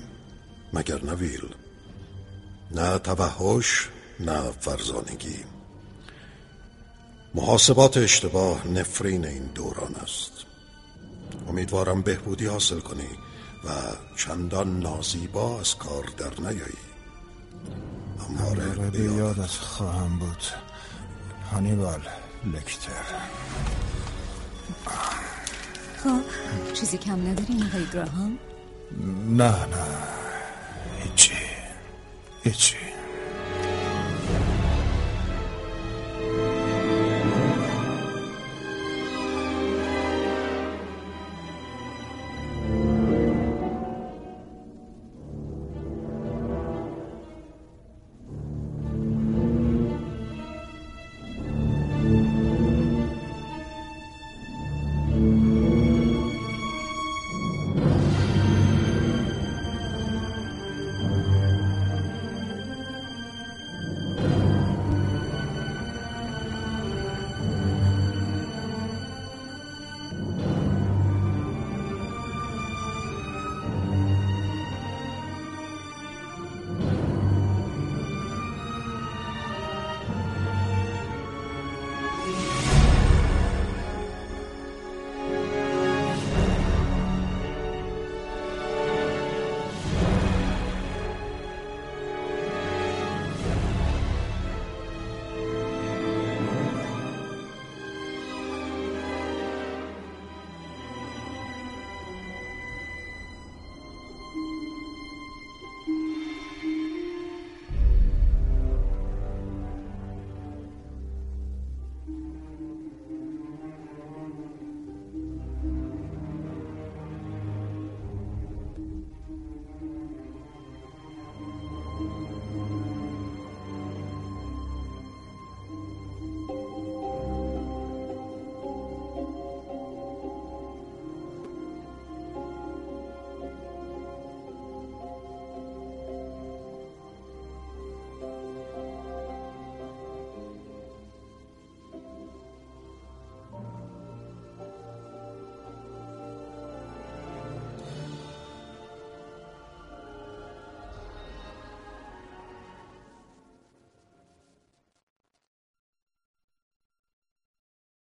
مگر نویل نه توحش نه فرزانگی. محاسبات اشتباه نفرین این دوران است. امیدوارم بهبودی حاصل کنی و چندان نازیبا از کار در نیایی. همواره به یادت خواهم بود. هانیبال لکتر. خب چیزی کم نداریم آقای گراهام؟ نه نه. هیچی. هیچی.